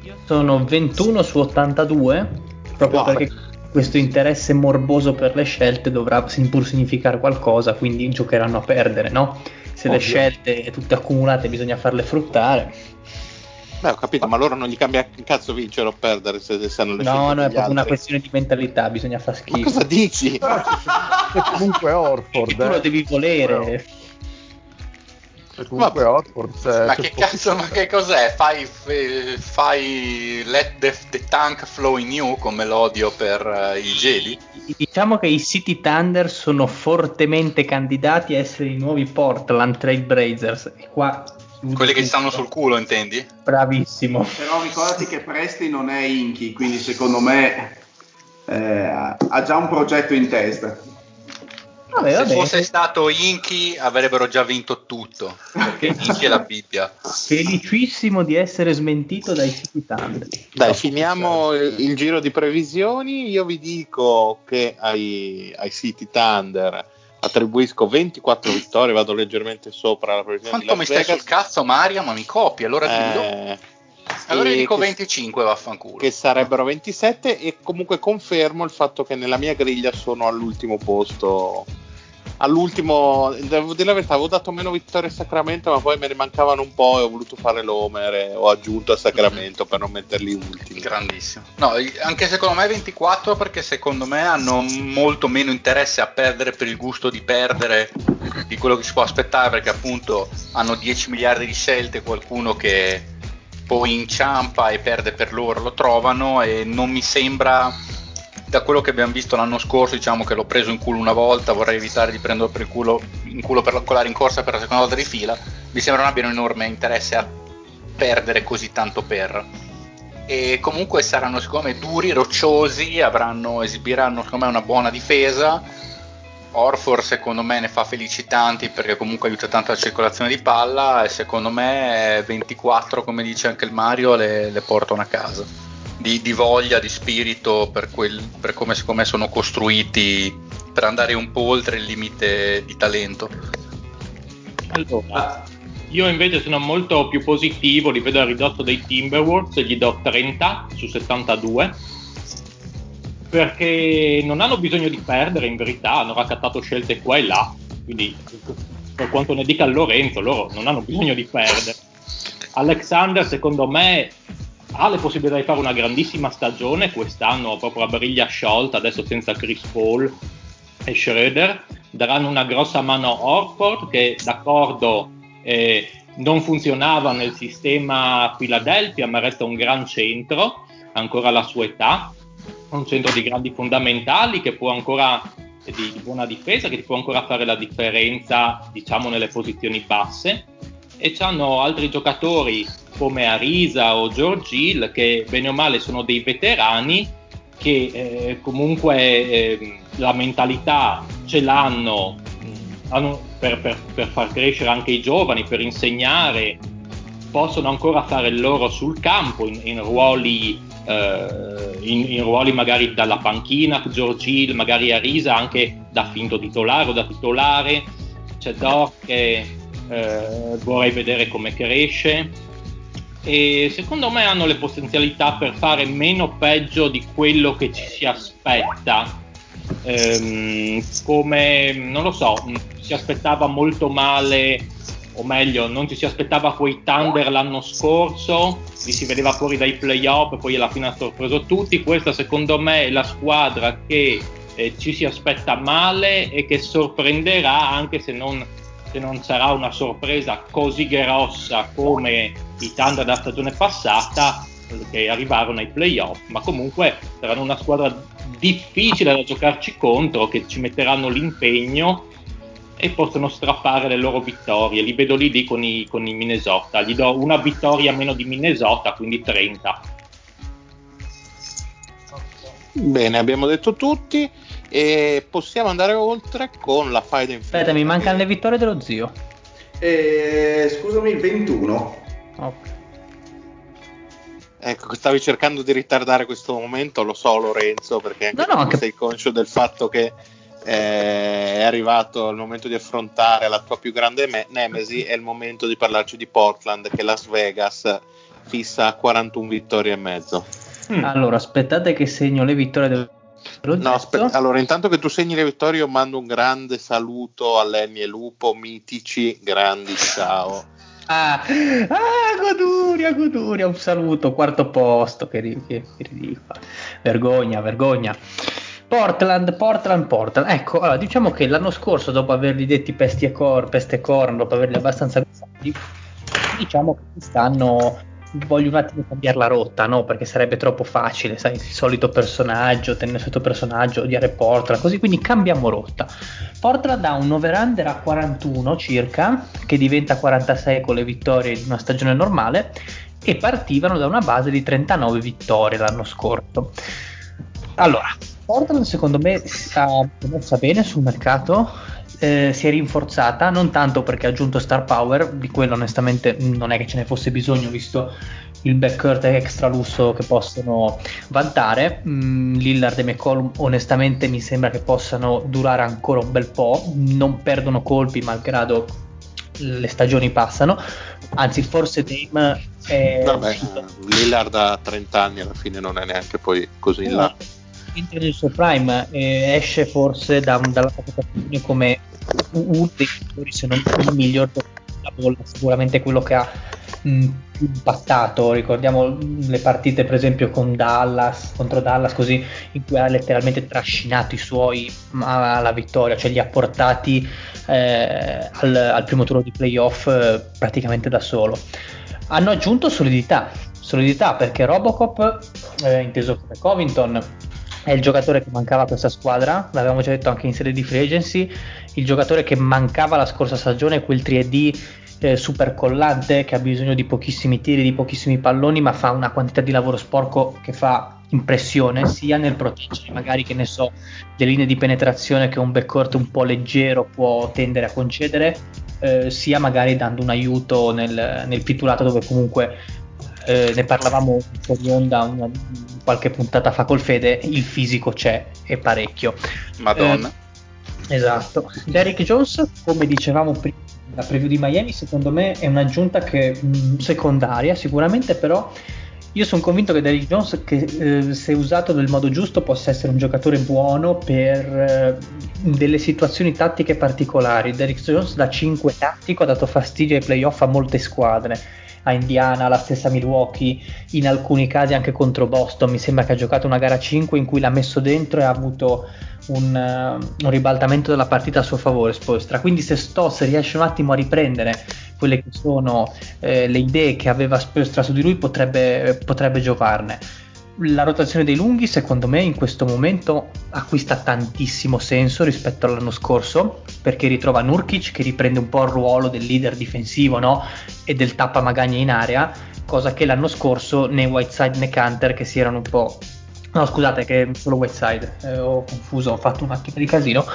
Io sono 21 su 82. Proprio wow. perché questo interesse morboso per le scelte dovrà pur significare qualcosa, quindi giocheranno a perdere, no? se Ovvio. le scelte tutte accumulate bisogna farle fruttare.
Beh, ho capito, ma loro non gli cambia un cazzo vincere o perdere se, se hanno le
no. No, no, è proprio
altri.
una questione di mentalità, bisogna far schifo.
Ma cosa dici? *laughs*
È comunque Orford.
Tu
eh.
lo devi volere.
Comunque Orford,
cioè, ma che cazzo, ma che cos'è? Fai, fai Let the, the, Tank Flow in You come l'odio per uh, i geli?
Diciamo che i City Thunder sono fortemente candidati a essere i nuovi Portland Trail Blazers. E qua
quelli che stanno sul culo, intendi?
Bravissimo.
Però ricordati che Presti non è Inky, quindi secondo me eh, ha già un progetto in testa.
Vabbè,
Se
vabbè.
fosse stato Inchi avrebbero già vinto tutto, perché *laughs* Inchi è la Bibbia.
Felicissimo di essere smentito dai City Thunder.
Dai, finiamo il, il giro di previsioni. Io vi dico che ai, ai City Thunder attribuisco 24 vittorie, vado leggermente sopra la previsione
Quanto mi stai sul cazzo, Maria? Ma mi copi, allora.
Eh,
allora io
e
dico
che-
25, vaffanculo.
che sarebbero 27 e comunque confermo il fatto che nella mia griglia sono all'ultimo posto all'ultimo devo dire la verità avevo dato meno vittorie a Sacramento ma poi me ne mancavano un po' e ho voluto fare l'Homer e ho aggiunto a Sacramento per non metterli ultimi
Grandissimo. No, anche secondo me 24 perché secondo me hanno molto meno interesse a perdere per il gusto di perdere di quello che si può aspettare perché appunto hanno 10 miliardi di scelte, qualcuno che poi inciampa e perde per loro lo trovano e non mi sembra da quello che abbiamo visto l'anno scorso, diciamo che l'ho preso in culo una volta, vorrei evitare di prenderlo per il culo, in culo per colare in corsa per la seconda volta di fila, mi sembra non abbiano enorme interesse a perdere così tanto per e comunque saranno secondo me duri, rocciosi, avranno, esibiranno secondo me una buona difesa. Orfor secondo me ne fa felici tanti perché comunque aiuta tanto la circolazione di palla e secondo me 24 come dice anche il Mario le, le portano a casa. Di, di voglia, di spirito per, quel, per come secondo me sono costruiti per andare un po' oltre il limite di talento.
Allora, io invece sono molto più positivo, li vedo a ridotto dei Timberwolves gli do 30 su 72 perché non hanno bisogno di perdere in verità, hanno raccattato scelte qua e là, quindi per quanto ne dica Lorenzo, loro non hanno bisogno di perdere. Alexander secondo me ha le possibilità di fare una grandissima stagione quest'anno, proprio a briglia sciolta, adesso senza Chris Paul e Schroeder, daranno una grossa mano a Orford che d'accordo eh, non funzionava nel sistema Philadelphia ma resta un gran centro, ancora alla sua età, un centro di grandi fondamentali che può ancora di, di buona difesa, che ti può ancora fare la differenza diciamo nelle posizioni basse e hanno altri giocatori come Arisa o George Hill che bene o male sono dei veterani che eh, comunque eh, la mentalità ce l'hanno mh, hanno per, per, per, far crescere anche i giovani, per insegnare, possono ancora fare il loro sul campo in, in ruoli, eh, in, in, ruoli magari dalla panchina, George Hill, magari Arisa anche da finto titolare o da titolare, c'è Doc che eh, vorrei vedere come cresce e secondo me hanno le potenzialità per fare meno peggio di quello che ci si aspetta. Ehm, come non lo so, si aspettava molto male, o meglio, non ci si aspettava quei Thunder l'anno scorso, li si vedeva fuori dai playoff poi alla fine ha sorpreso tutti. Questa secondo me è la squadra che eh, ci si aspetta male e che sorprenderà anche se non, se non sarà una sorpresa così grossa come i Thunder della stagione passata che arrivarono ai playoff, ma comunque saranno una squadra difficile da giocarci contro, che ci metteranno l'impegno e possono strappare le loro vittorie. Li vedo lì, lì con, i, con i Minnesota. Gli do una vittoria meno di Minnesota, quindi 30.
Bene, abbiamo detto tutti e possiamo andare oltre con la faida infinita.
Aspetta, mi mancano le vittorie dello zio.
Eh, scusami, 21.
Ok.
Ecco, stavi cercando di ritardare questo momento, lo so Lorenzo, perché anche
No, no,
tu
anche-
sei conscio del fatto che eh, è arrivato il momento di affrontare la tua più grande me- nemesi, è il momento di parlarci di Portland che Las Vegas fissa a 41 vittorie e mezzo.
Mm.
Allora, aspettate che segno le vittorie dello
No, aspetta, allora intanto che tu segni le vittorie io mando un grande saluto a Lenny e Lupo, mitici, grandi, ciao.
Ah, ah, Goduria, Goduria, un saluto, quarto posto, che, che, che ridicolo. Vergogna, vergogna. Portland, Portland, Portland. Ecco, allora, diciamo che l'anno scorso, dopo averli detti pesti e cor, peste e corno, dopo averli abbastanza diciamo che quest'anno voglio un attimo cambiare la rotta, no? Perché sarebbe troppo facile, sai, il solito personaggio, tenere il solito personaggio, odiare Portland, così, quindi cambiamo rotta. Portland ha un over-under a 41 circa, che diventa 46 con le vittorie di una stagione normale, e partivano da una base di 39 vittorie l'anno scorso. Allora, Portland secondo me sta messa bene sul mercato, eh, si è rinforzata, non tanto perché ha aggiunto star power, di quello onestamente non è che ce ne fosse bisogno visto il backcourt extra lusso che possono vantare. Mm, Lillard e McCollum onestamente mi sembra che possano durare ancora un bel po', non perdono colpi malgrado le stagioni passano, anzi forse Dame è...
Vabbè, Lillard ha 30 anni alla fine non è neanche poi così in là.
Entra nel suo prime eh, esce forse da, dalla propria come uno dei giocatori se non il miglior della bolla, sicuramente quello che ha mh, più impattato. Ricordiamo le partite, per esempio, con Dallas contro Dallas, così in cui ha letteralmente trascinato i suoi alla vittoria, cioè li ha portati eh, al, al, primo turno di playoff eh, praticamente da solo. Hanno aggiunto solidità, solidità perché Robocop, eh, inteso come Covington, è il giocatore che mancava a questa squadra, l'avevamo già detto anche in serie di free agency, il giocatore che mancava la scorsa stagione, quel 3D eh, super collante che ha bisogno di pochissimi tiri, di pochissimi palloni, ma fa una quantità di lavoro sporco che fa impressione sia nel proteggere magari che ne so le linee di penetrazione che un backcourt un po' leggero può tendere a concedere eh, sia magari dando un aiuto nel, nel pitulato dove comunque eh, ne parlavamo fuori onda una, qualche puntata fa col Fede il fisico c'è e parecchio.
Madonna.
Eh, esatto. Derrick Jones come dicevamo prima la preview di Miami secondo me è un'aggiunta che mh, mm, secondaria sicuramente però io sono convinto che Derrick Jones che eh, se usato nel modo giusto possa essere un giocatore buono per eh, delle situazioni tattiche particolari. Derrick Jones da 5 tattico ha dato fastidio ai playoff a molte squadre a Indiana, alla stessa Milwaukee, in alcuni casi anche contro Boston. Mi sembra che ha giocato una gara 5 in cui l'ha messo dentro e ha avuto un, uh, un ribaltamento della partita a suo favore Spoelstra. Quindi se Stoss riesce un attimo a riprendere quelle che sono eh, le idee che aveva Spoelstra su di lui, potrebbe, potrebbe giovarne la rotazione dei lunghi secondo me in questo momento acquista tantissimo senso rispetto all'anno scorso perché ritrova Nurkic che riprende un po' il ruolo del leader difensivo no? e del tappa magagna in area cosa che l'anno scorso né Whiteside né Canter che si erano un po' No, scusate, che solo Whiteside, eh, ho confuso, ho fatto un attimo di casino.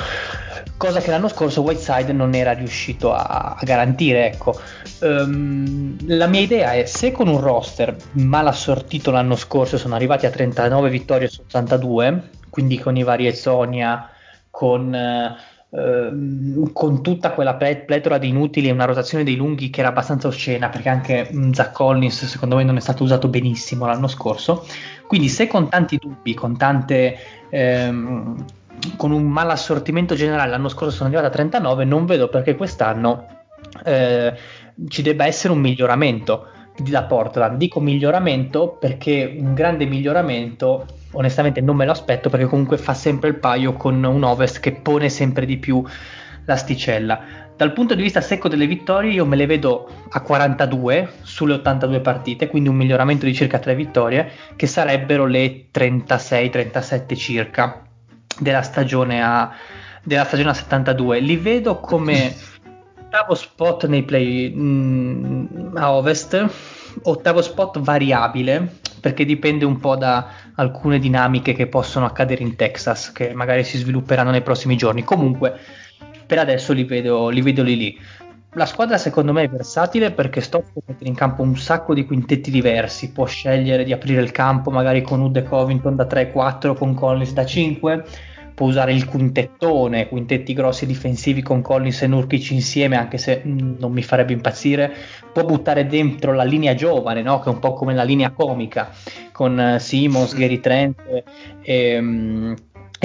Cosa che l'anno scorso Whiteside non era riuscito a, a garantire. Ecco. Um, la mia idea è se con un roster mal assortito l'anno scorso sono arrivati a 39 vittorie su 82, quindi con i vari Ezonia, con. Ehm, con tutta quella pletora di inutili e una rotazione dei lunghi che era abbastanza oscena perché anche mm, Zach Collins secondo me non è stato usato benissimo l'anno scorso quindi se con tanti dubbi con tante ehm, con un mal assortimento generale l'anno scorso sono arrivato a 39 non vedo perché quest'anno eh, ci debba essere un miglioramento da Portland dico miglioramento perché un grande miglioramento onestamente non me lo aspetto perché comunque fa sempre il paio con un Ovest che pone sempre di più l'asticella. Dal punto di vista secco delle vittorie io me le vedo a 42 sulle 82 partite, quindi un miglioramento di circa 3 vittorie, che sarebbero le 36-37 circa della stagione a, della stagione a 72. Li vedo come ottavo spot nei play mh, mm, a Ovest, ottavo spot variabile, perché dipende un po' da alcune dinamiche che possono accadere in Texas, che magari si svilupperanno nei prossimi giorni. Comunque, per adesso li vedo, li vedo lì lì. La squadra secondo me è versatile perché Stock può mettere in campo un sacco di quintetti diversi, può scegliere di aprire il campo magari con Ud e Covington da 3-4, con Collins da 5, può usare il quintettone, quintetti grossi difensivi con Collins e Nurkic insieme, anche se mm, non mi farebbe impazzire, può buttare dentro la linea giovane, no? che è un po' come la linea comica, con uh, Simmons, Gary Trent e, um,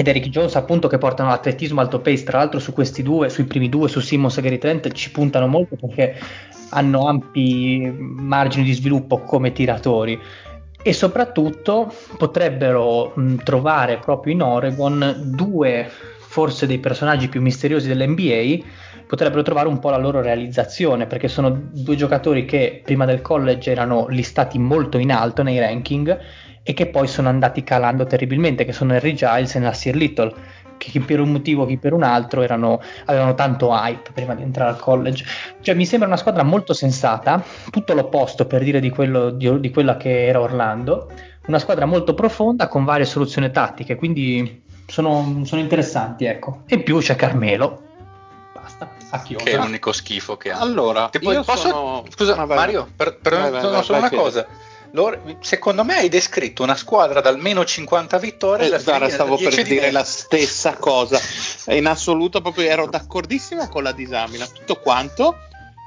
ed Eric Jones appunto che portano l'atletismo alto pace, tra l'altro su questi due, sui primi due, su Simmons e Gary Trent ci puntano molto perché hanno ampi margini di sviluppo come tiratori. E soprattutto potrebbero mh, trovare proprio in Oregon due forse dei personaggi più misteriosi dell'NBA potrebbero trovare un po' la loro realizzazione perché sono due giocatori che prima del college erano listati molto in alto nei ranking e che poi sono andati calando terribilmente che sono Harry Giles e Nasir Little che per un motivo chi per un altro erano, avevano tanto hype prima di entrare al college. Cioè mi sembra una squadra molto sensata, tutto l'opposto per dire di, quello, di, di quella che era Orlando, una squadra molto profonda con varie soluzioni tattiche, quindi sono, sono interessanti, ecco. E in più c'è Carmelo. Basta.
Che è l'unico schifo che ha.
Allora,
Tipo,
io
posso-
sono...
Scusa, Mario, per, per-
Vai, vai, vai,
solo
vai,
una cosa. Loro- secondo me hai descritto una squadra da almeno 50 vittorie.
Eh, guarda, stavo per
10 di
dire
mezzo.
la stessa cosa. In assoluto proprio ero d'accordissimo con la disamina, tutto quanto.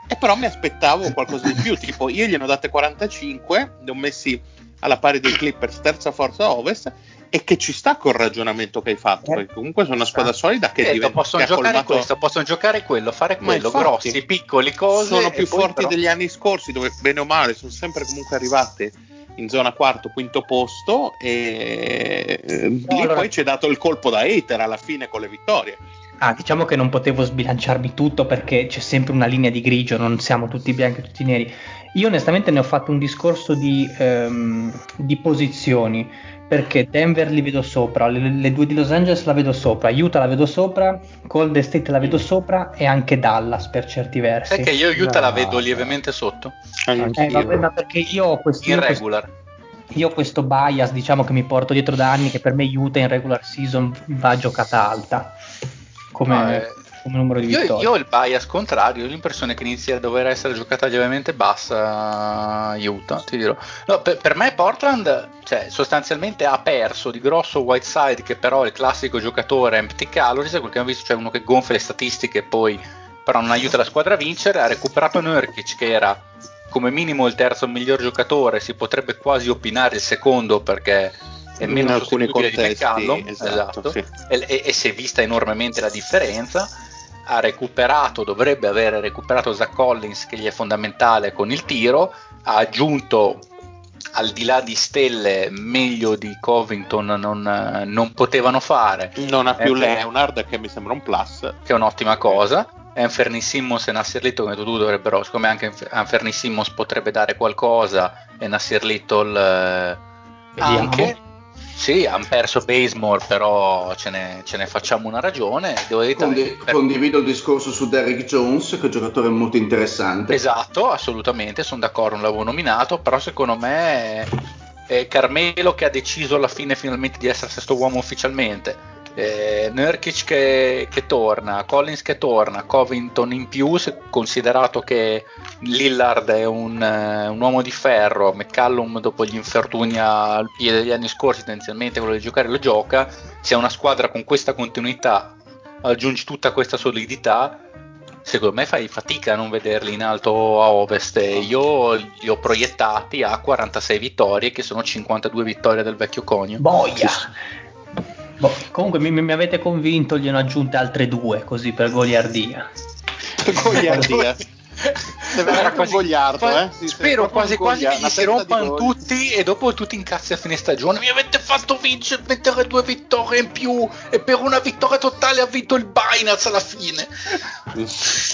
E però mi aspettavo qualcosa di più. Tipo, io gliene ho date 45, li ho messi alla pari dei Clippers, terza forza ovest. E che ci sta col ragionamento che hai fatto.
Eh,
Perché comunque sono una squadra solida che
Detto,
diventa.
possono
che
giocare
colmato-
questo, possono giocare quello, fare quello,
infatti,
grossi, piccoli, cose.
sono più forti
però-
degli anni scorsi, dove bene o male sono sempre comunque arrivate in zona quarto, quinto posto. E eh, lì
allora-
poi ci è dato il colpo da hater alla fine con le vittorie.
Ah, diciamo che non potevo sbilanciarmi tutto perché c'è sempre una linea di grigio, non siamo tutti bianchi e tutti neri. Io onestamente ne ho fatto un discorso di, ehm, di posizioni, perché Denver li vedo sopra, le, le due di Los Angeles la vedo sopra, Utah la vedo sopra, Golden State la vedo sopra e anche Dallas per certi versi.
Che io Utah la
No,
vedo
no.
lievemente sotto,
Anch'io.
Eh, vabbè, ma perché io ho questo, questo-
irregular.
io ho questo bias, diciamo, che mi porto dietro da anni, che per me Utah in regular season va giocata alta, come,
No, eh,
come numero di
Io,
vittorie.
io ho il bias contrario, ho l'impressione che inizi a dover essere giocata lievemente bassa Utah, ti dirò. No, per, per me Portland cioè, sostanzialmente ha perso di grosso Whiteside che però è il classico giocatore empty calories, quel che abbiamo visto c'è uno che gonfia le statistiche e poi però non aiuta la squadra a vincere, ha recuperato Nurkic che era come minimo il terzo miglior giocatore, si potrebbe quasi opinare il secondo perché è
In
meno
alcuni
sostituibile di
contesti,
McCallum,
esatto, sì.
e, e- e si è vista enormemente la differenza. Ha recuperato, dovrebbe avere recuperato Zach Collins che gli è fondamentale con il tiro, ha aggiunto al di là di stelle meglio di Covington non, non potevano fare,
Non ha più
Eh,
Leonard, che mi sembra un plus.
che è un'ottima cosa. Anferni Simmons e Nasir Little, come tu dovrebbero, siccome anche Anferni Simmons potrebbe dare qualcosa e Nasir Little eh,
Vediamo.
anche. Sì, hanno perso Basemore, però ce ne, ce ne facciamo una ragione. Devo dire,
Condi-
per-
condivido il discorso su Derrick Jones, che è un giocatore molto interessante.
Esatto, assolutamente, sono d'accordo, non l'avevo nominato, però secondo me è Carmelo che ha deciso alla fine finalmente di essere sesto uomo ufficialmente. Eh, Nurkic che, che torna, Collins che torna, Covington in più, se- considerato che Lillard è un, eh, un uomo di ferro, McCallum dopo gli infortuni al piede degli anni scorsi tendenzialmente quello di giocare lo gioca, se una squadra con questa continuità aggiungi tutta questa solidità, secondo me fai fatica a non vederli in alto a ovest. Io li ho proiettati a 46 vittorie, che sono 52 vittorie del vecchio conio.
Boia! Boh, comunque mi, mi avete convinto, gliene ho aggiunte altre due, così per goliardia.
Gogliardia. Sei veramente un gogliardo, eh? Sì,
spero quasi quasi che gli si rompano tutti e dopo tu ti incazzi a fine stagione. Mi avete fatto vincere, mettere due vittorie in più e per una vittoria totale ha vinto il Binance alla fine.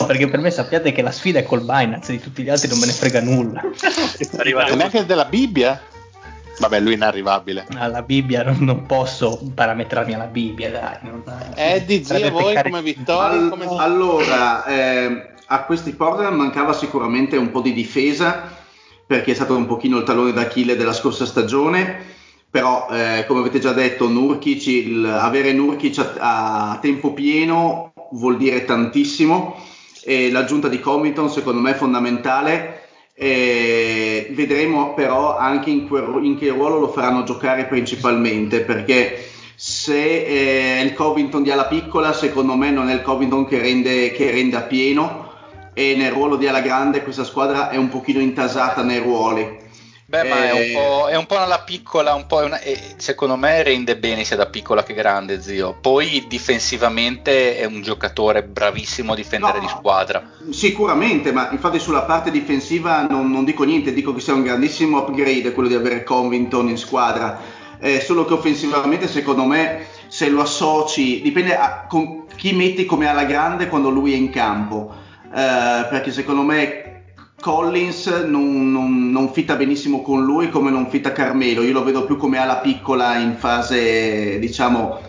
Perché per me sappiate che la sfida è col Binance, di tutti gli altri non me ne frega nulla.
E neanche della Bibbia? Vabbè, lui è inarrivabile.
Alla Bibbia non, non posso parametrarmi alla Bibbia, dai. non-
Eddie, zia,
sarebbe
voi
peccare-
come vittoria?
Al-
come...
allora, eh, a questi Portland mancava sicuramente un po' di difesa perché è stato un pochino il talone d'Achille della scorsa stagione, però eh, come avete già detto, Nurkic, il- avere Nurkic a, a tempo pieno vuol dire tantissimo e l'aggiunta di Covington secondo me è fondamentale. E vedremo però anche in, quel in che ruolo lo faranno giocare principalmente perché se eh, il Covington di ala piccola secondo me non è il Covington che rende, che rende a pieno e nel ruolo di ala grande questa squadra è un pochino intasata nei ruoli
Beh, ma è
Eh,
un, po', è un po' nella piccola, un po' una- e secondo me rende bene sia da piccola che grande, zio. Poi difensivamente è un giocatore bravissimo a difendere
No.
di squadra.
Sicuramente, ma infatti sulla parte difensiva non, non dico niente, dico che sia un grandissimo upgrade quello di avere Covington in squadra. Eh, solo che offensivamente, secondo me, se lo associ, dipende a, con chi metti come ala grande quando lui è in campo. Eh, perché secondo me Collins non, non, non fitta benissimo con lui come non fitta Carmelo. Io lo vedo più come ala piccola in fase, diciamo,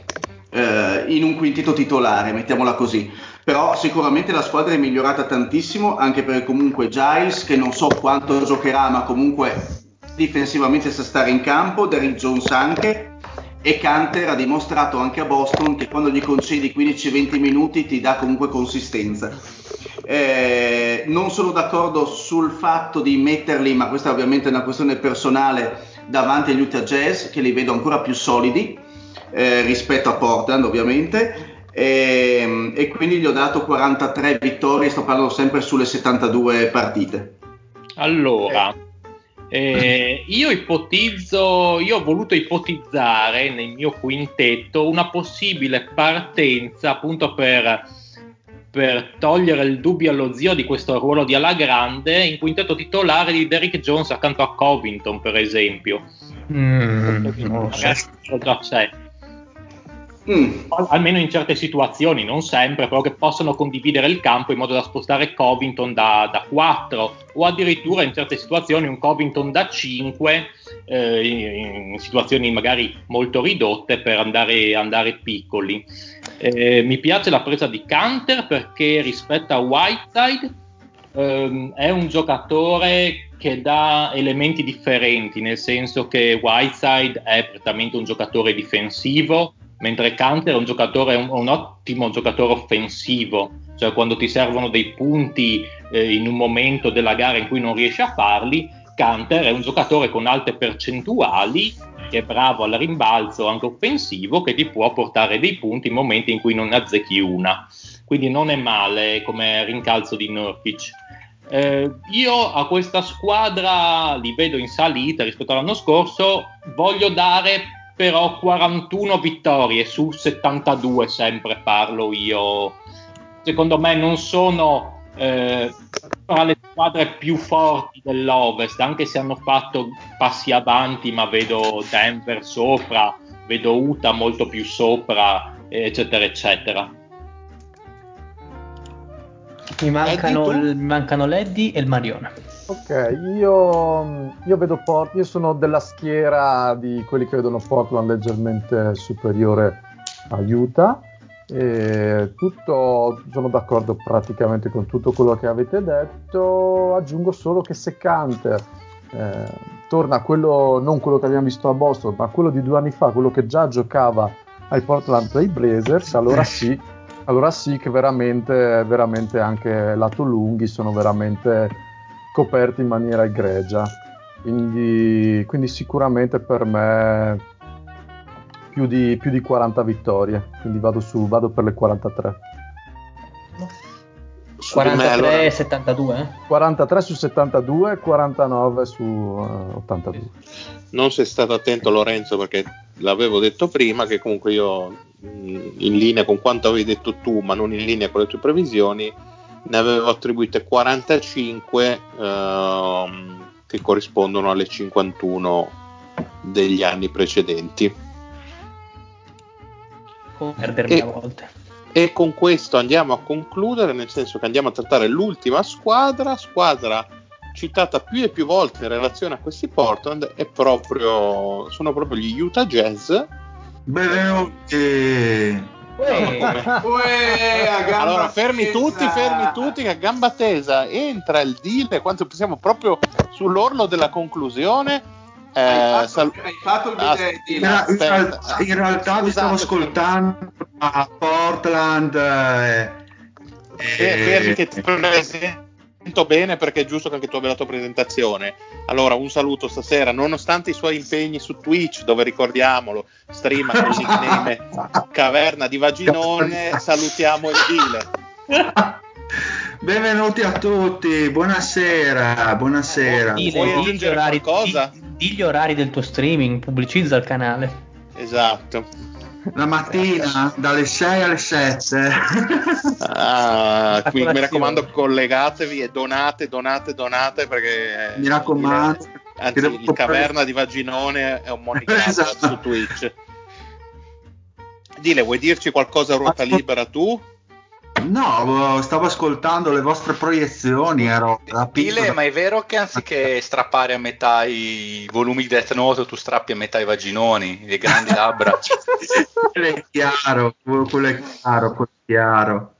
eh, in un quintetto titolare, mettiamola così. Però sicuramente la squadra è migliorata tantissimo, anche perché comunque Giles, che non so quanto giocherà, ma comunque difensivamente sa stare in campo, Derrick Jones anche, e Canter ha dimostrato anche a Boston che quando gli concedi 15-20 minuti ti dà comunque consistenza. Eh, non sono d'accordo sul fatto di metterli, ma questa ovviamente è una questione personale, davanti agli Utah Jazz, che li vedo ancora più solidi eh, rispetto a Portland ovviamente. E, e, quindi gli ho dato 43 vittorie, sto parlando sempre sulle 72 partite.
Allora, eh, io ipotizzo, io ho voluto ipotizzare nel mio quintetto una possibile partenza appunto per, per togliere il dubbio allo zio di questo ruolo di alla grande in quintetto titolare di Derrick Jones accanto a Covington per esempio. Mm, Magari già c'è. Mm. Almeno in certe situazioni, non sempre, però che possono condividere il campo in modo da spostare Covington da, da 4 o addirittura in certe situazioni un Covington da 5 eh, in, in, situazioni magari molto ridotte per andare, andare piccoli. Eh, mi piace la presa di Canter perché rispetto a Whiteside ehm, è un giocatore che dà elementi differenti, nel senso che Whiteside è prettamente un giocatore difensivo, mentre Canter è un giocatore, un, un ottimo giocatore offensivo, cioè quando ti servono dei punti eh, in un momento della gara in cui non riesci a farli, Canter è un giocatore con alte percentuali, che è bravo al rimbalzo anche offensivo, che ti può portare dei punti in momenti in cui non azzecchi una. Quindi non è male come rincalzo di Nurkic. Eh, io a questa squadra li vedo in salita rispetto all'anno scorso, voglio dare però 41 vittorie su 72 sempre parlo io secondo me non sono eh, tra le squadre più forti dell'Ovest anche se hanno fatto passi avanti ma vedo Denver sopra vedo Utah molto più sopra eccetera eccetera.
Mi mancano, mi mancano l'Eddie e il Marione
Ok, io, io vedo Portland, io sono della schiera di quelli che vedono Portland leggermente superiore a Utah. E tutto, sono d'accordo praticamente con tutto quello che avete detto. Aggiungo solo che se Canter eh, torna a quello, non quello che abbiamo visto a Boston, ma quello di due anni fa, quello che già giocava ai Portland Trail Blazers, allora sì, *laughs* allora sì che veramente, veramente anche lato lunghi sono veramente coperti in maniera egregia. Quindi, quindi sicuramente per me più di, più di 40 vittorie, quindi vado, su, vado per le 43.
43 allora... 72?
43 su 72, 49 su uh, 82.
Non sei stato attento Lorenzo perché l'avevo detto prima che comunque io in linea con quanto avevi detto tu, ma non in linea con le tue previsioni, ne avevo attribuite 45 ehm, che corrispondono alle 51 degli anni precedenti.
Perdermi e, a volte.
E con questo andiamo a concludere, nel senso che andiamo a trattare l'ultima squadra, squadra citata più e più volte in relazione a questi Portland, è proprio, sono proprio gli Utah Jazz.
Benvenuti!
Uè, allora, fermi tesa. tutti, fermi tutti, che a gamba tesa entra il deal, quanto siamo proprio sull'orlo della conclusione.
Eh, hai, fatto, sal- hai fatto il
bidet in, realtà, in realtà vi stavo ascoltando a Portland eh,
fermi che ti presento sento bene perché è giusto che anche tu abbia la tua presentazione. Allora, un saluto stasera, nonostante i suoi impegni su Twitch, dove ricordiamolo, streama con il nickname *laughs* Caverna di Vaginone, salutiamo il Dile.
Benvenuti a tutti, buonasera, buonasera.
Vuoi aggiungere qualcosa? Di, di gli orari del tuo streaming, pubblicizza il canale.
Esatto
la mattina dalle 6 alle 7.
Ah, qui, mi raccomando, collegatevi e donate, donate, donate perché
mi raccomando.
anzi, il caverna di Vaginone è un monicato *laughs* esatto. su Twitch. Dile, vuoi dirci qualcosa a ruota libera tu?
No, stavo ascoltando le vostre proiezioni. Ero
Dile, ma è vero che anziché strappare a metà i volumi di Death Note, tu strappi a metà i vaginoni, le grandi labbra? *laughs*
quello è chiaro, quello è chiaro, quello è chiaro.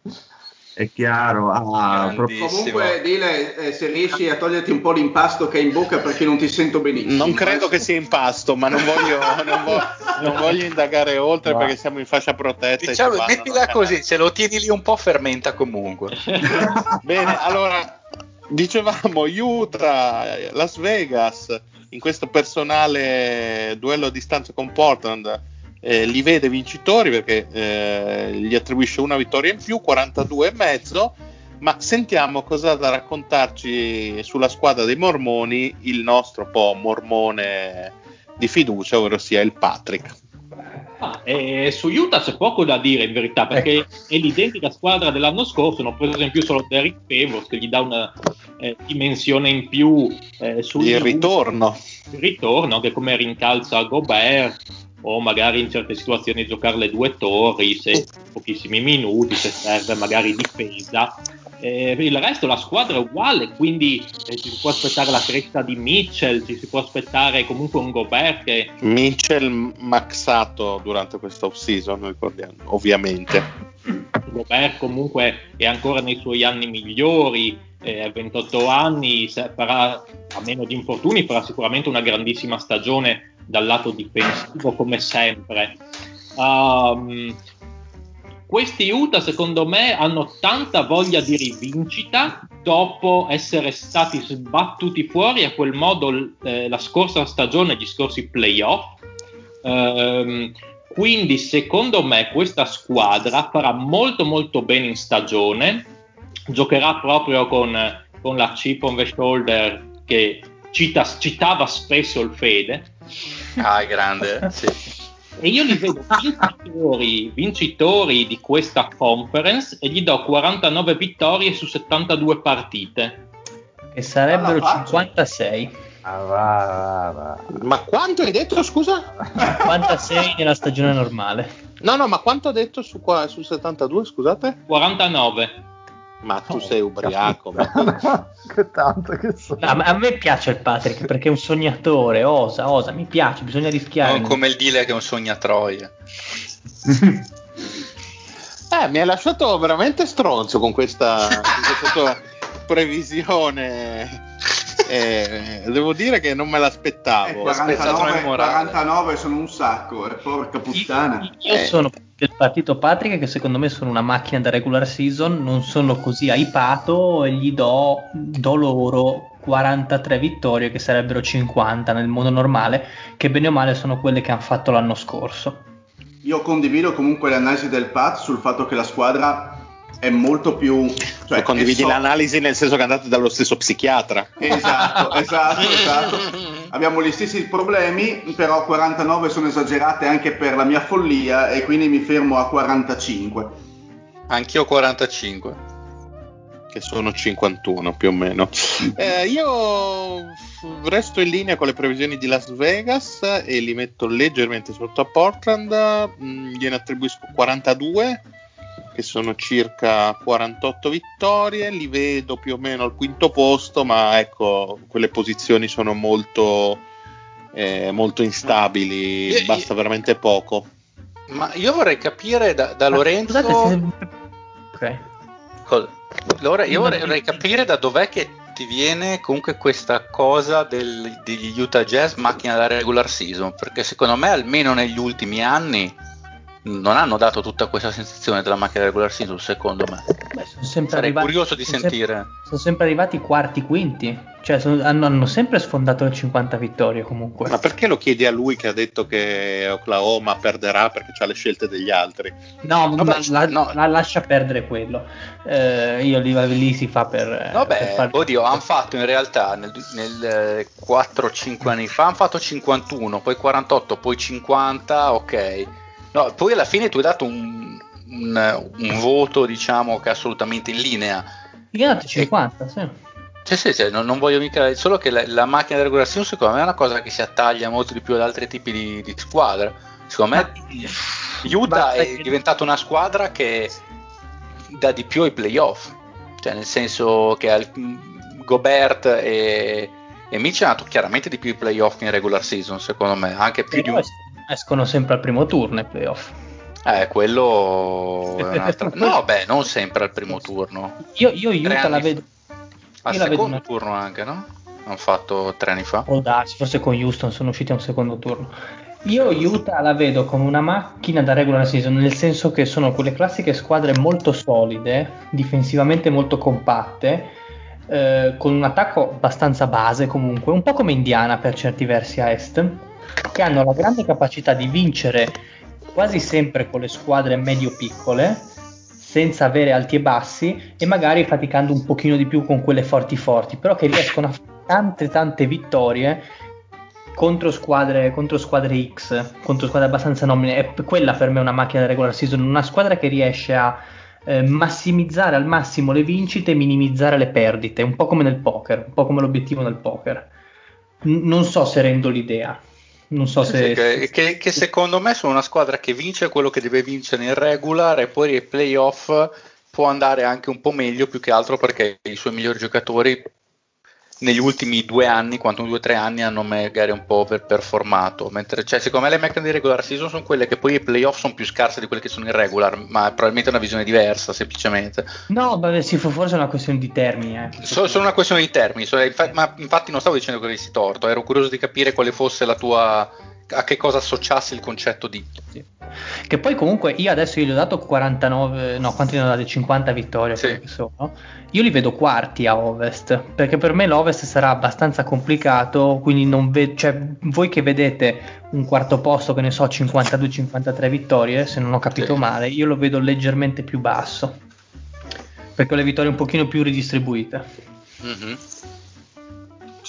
È chiaro. Ah.
Comunque, Dile, eh, se riesci a toglierti un po' l'impasto che hai in bocca perché non ti sento benissimo.
Non credo che sia impasto, ma non voglio, non vo- non voglio indagare oltre
Va.
perché siamo in fascia protetta.
Diciamo, mettila così, se lo tieni lì un po' fermenta comunque. *laughs*
Bene, allora dicevamo Utah, Las Vegas in questo personale duello a distanza con Portland eh, li vede vincitori perché eh, gli attribuisce una vittoria in più, 42 e mezzo. Ma sentiamo cosa ha da raccontarci sulla squadra dei mormoni il nostro po' mormone di fiducia, ovvero sia il Patrick.
Ah, eh, su Utah c'è poco da dire in verità perché è l'identica squadra dell'anno scorso, hanno preso in più solo Derrick Favors che gli dà una eh, dimensione in più eh, sul
Il ritorno.
il ritorno che come rincalza Gobert o magari in certe situazioni giocare le due torri se pochissimi minuti se serve magari difesa Eh, il resto la squadra è uguale quindi eh, ci si può aspettare la crescita di Mitchell ci si può aspettare comunque un Gobert che
Mitchell maxato durante questa off-season, ricordiamo, ovviamente.
Gobert comunque è ancora nei suoi anni migliori, eh, a 28 anni, farà, a meno di infortuni, farà sicuramente una grandissima stagione dal lato difensivo come sempre. Um, questi Utah secondo me hanno tanta voglia di rivincita dopo essere stati sbattuti fuori a quel modo eh, la scorsa stagione, gli scorsi playoff. Ehm, quindi secondo me questa squadra farà molto molto bene in stagione, giocherà proprio con, con la chip on the shoulder che cita- citava spesso il Fede.
Ah, grande, *laughs* sì.
E io li vedo vincitori, vincitori di questa conference e gli do 49 vittorie su 72 partite.
Che sarebbero
faccia.
56.
Ah, va, va, va.
Ma quanto hai detto, scusa?
56 *laughs* nella stagione normale.
No, no, ma quanto ha detto su, qua, su 72, scusate?
49.
Ma tu
Oh,
sei ubriaco. ma- *laughs*
che tanto che so.
No, a me piace il Patrick perché è un sognatore, osa, osa, mi piace, bisogna rischiare.
Non come il dealer che è un sognatroia. *laughs*
Eh, mi hai lasciato veramente stronzo con questa, con questa previsione. Eh, devo dire che non me
Eh,
l'aspettavo.
aspetta,
49,
trovo morale.
49 sono un sacco, eh, porca puttana.
Io
Eh.
sono del partito Patrick che secondo me sono una macchina da regular season, non sono così hypato e gli do, do loro 43 vittorie che sarebbero 50 nel mondo normale, che bene o male sono quelle che hanno fatto l'anno scorso.
Io condivido comunque l'analisi del Pat sul fatto che la squadra è molto più... Cioè,
condividi
so-
l'analisi nel senso che andate dallo stesso psichiatra.
Esatto, *laughs* esatto, esatto. Abbiamo gli stessi problemi, però 49 sono esagerate anche per la mia follia e quindi mi fermo a 45.
Anch'io 45.
che sono 51 più o meno. Eh, io resto in linea con le previsioni di Las Vegas e li metto leggermente sotto a Portland. Mm, gliene attribuisco 42, che sono circa 48 vittorie. Li vedo più o meno al quinto posto, ma ecco, quelle posizioni sono molto, eh, molto instabili,
Io-
basta veramente poco.
Ma io vorrei capire da, da Lorenzo.
Ah, Scusate se... Ok.
Cosa? Allora, io vorrei, vorrei capire da dov'è che ti viene comunque questa cosa del- degli Utah Jazz macchina da regular season, perché secondo me almeno negli ultimi anni non hanno dato tutta questa sensazione della macchina regular season, secondo me.
Beh, sono sempre
Sarei
arrivati,
curioso di
sono sempre-
sentire.
sono sempre arrivati quarti, quinti. Cioè, sono- hanno, hanno sempre sfondato le 50 vittorie comunque.
Ma perché lo chiedi a lui che ha detto che Oklahoma perderà perché ha le scelte degli altri?
No,
Vabbè,
ma la,
no.
la lascia perdere quello. Eh, io lì, lì si fa per. per
Vabbè,
far-
oddio, hanno fatto in realtà nel, nel 4-5 anni fa, hanno fatto 51, poi 48, poi 50, ok. No, poi alla fine tu hai dato un, un- un voto, diciamo, che è assolutamente in linea.
Gli hanno dato 50, sì.
Sì, sì, sì, non, non voglio mica. Solo che la, la macchina di regolazione, secondo me, è una cosa che si attaglia molto di più ad altri tipi di, di squadre. Secondo me, Utah
Basta
è
che-
diventata una squadra che dà di più ai playoff. Cioè, nel senso che al- Gobert e, e Mitchell hanno dato chiaramente di più i playoff in regular season, secondo me. Anche più di un.
Es- escono sempre al primo turno i playoff.
Eh, quello è un'altra... *laughs* No, beh, non sempre al primo turno.
Io, io Utah la vedo.
Al
la vedo
secondo
una-
turno anche, no? Hanno fatto tre anni fa.
Può darsi, forse con Houston sono usciti a un secondo turno. Io Utah la vedo come una macchina da regular season, nel senso che sono quelle classiche squadre molto solide, difensivamente molto compatte, eh, con un attacco abbastanza base comunque, un po' come Indiana per certi versi a est, che hanno la grande capacità di vincere quasi sempre con le squadre medio-piccole, senza avere alti e bassi e magari faticando un pochino di più con quelle forti forti, però che riescono a fare tante tante vittorie contro squadre, contro squadre X, contro squadre abbastanza nomine. P- quella per me è una macchina da regular season, una squadra che riesce a eh, massimizzare al massimo le vincite e minimizzare le perdite, un po' come nel poker, un po' come l'obiettivo nel poker. N- non so se rendo l'idea. Non so
Sì,
se...
sì, che, che- che secondo me sono una squadra che vince quello che deve vincere in regular e poi nei playoff può andare anche un po' meglio più che altro perché i suoi migliori giocatori negli ultimi due anni, quanto due o tre anni, hanno magari un po' per performato. Mentre, cioè, secondo me le meccaniche di regular season sono quelle che poi i playoff sono più scarse di quelle che sono in regular, ma probabilmente è una visione diversa, semplicemente.
No, beh, sì, forse è una questione di termini. Eh.
So- sono una questione di termini, so- infa- ma infatti non stavo dicendo che avessi torto, ero curioso di capire quale fosse la tua. A che cosa associassi il concetto di.
Sì. Che poi comunque io adesso gli ho dato 49, no, quanti ne ho dati? 50 vittorie
Sì.
sono. Io li vedo quarti a Ovest, perché per me l'Ovest sarà abbastanza complicato, quindi non vedo, cioè voi che vedete un quarto posto, che ne so, 52-53 vittorie, se non ho capito
Sì.
male, io lo vedo leggermente più basso. Perché ho le vittorie un pochino più ridistribuite.
Mhm.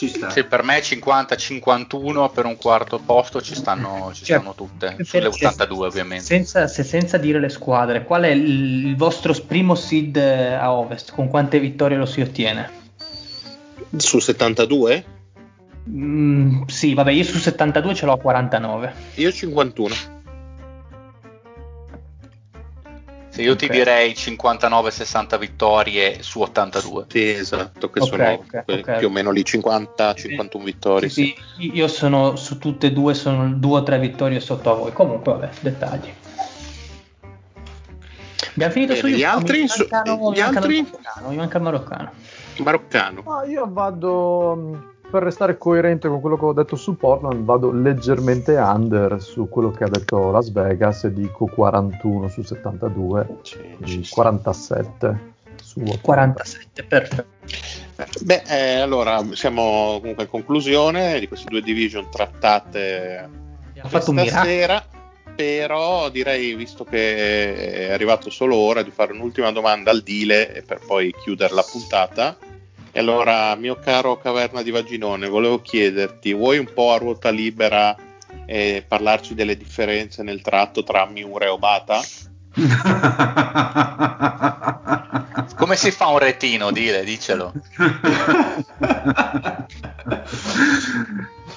Ci sta.
Sì, per me 50-51 per un quarto posto ci stanno, ci
Cioè,
stanno tutte, sulle 82 ovviamente.
Senza, se senza dire le squadre, qual è il, il vostro primo seed eh, a Ovest? Con quante vittorie lo si ottiene?
Su 72?
Mm, sì, vabbè, io su 72 ce l'ho a 49.
Io 51.
Sì, io ti
Ok.
direi 59-60 vittorie su 82.
Sì, esatto, che
Ok,
sono
ok,
que-
ok.
più o meno lì 50-51 vittorie.
Sì, sì, io sono su tutte e due, sono due o tre vittorie sotto a voi. Comunque, vabbè, dettagli. Abbiamo finito
Bene,
su
gli altri?
mi
Su-
mancano-
gli
mi mancano
altri?
il maroccano, mi manca il maroccano.
Maroccano.
Ma io vado, mh, per restare coerente con quello che ho detto su Portland, vado leggermente under su quello che ha detto Las Vegas e dico 41 su 72,
Sì,
quindi
ci sta.
47 su 80.
47, perfetto.
Beh, eh, allora siamo comunque in conclusione di queste due division trattate
Abbiamo fatto miracolo.
stasera. Però direi, visto che è arrivato solo ora, di fare un'ultima domanda al Dile e per poi chiudere la puntata. E allora, mio caro Caverna di Vaginone, volevo chiederti, vuoi un po' a ruota libera eh, parlarci delle differenze nel tratto tra Miura e Obata? *laughs*
Come si fa un retino? Dile, dicelo.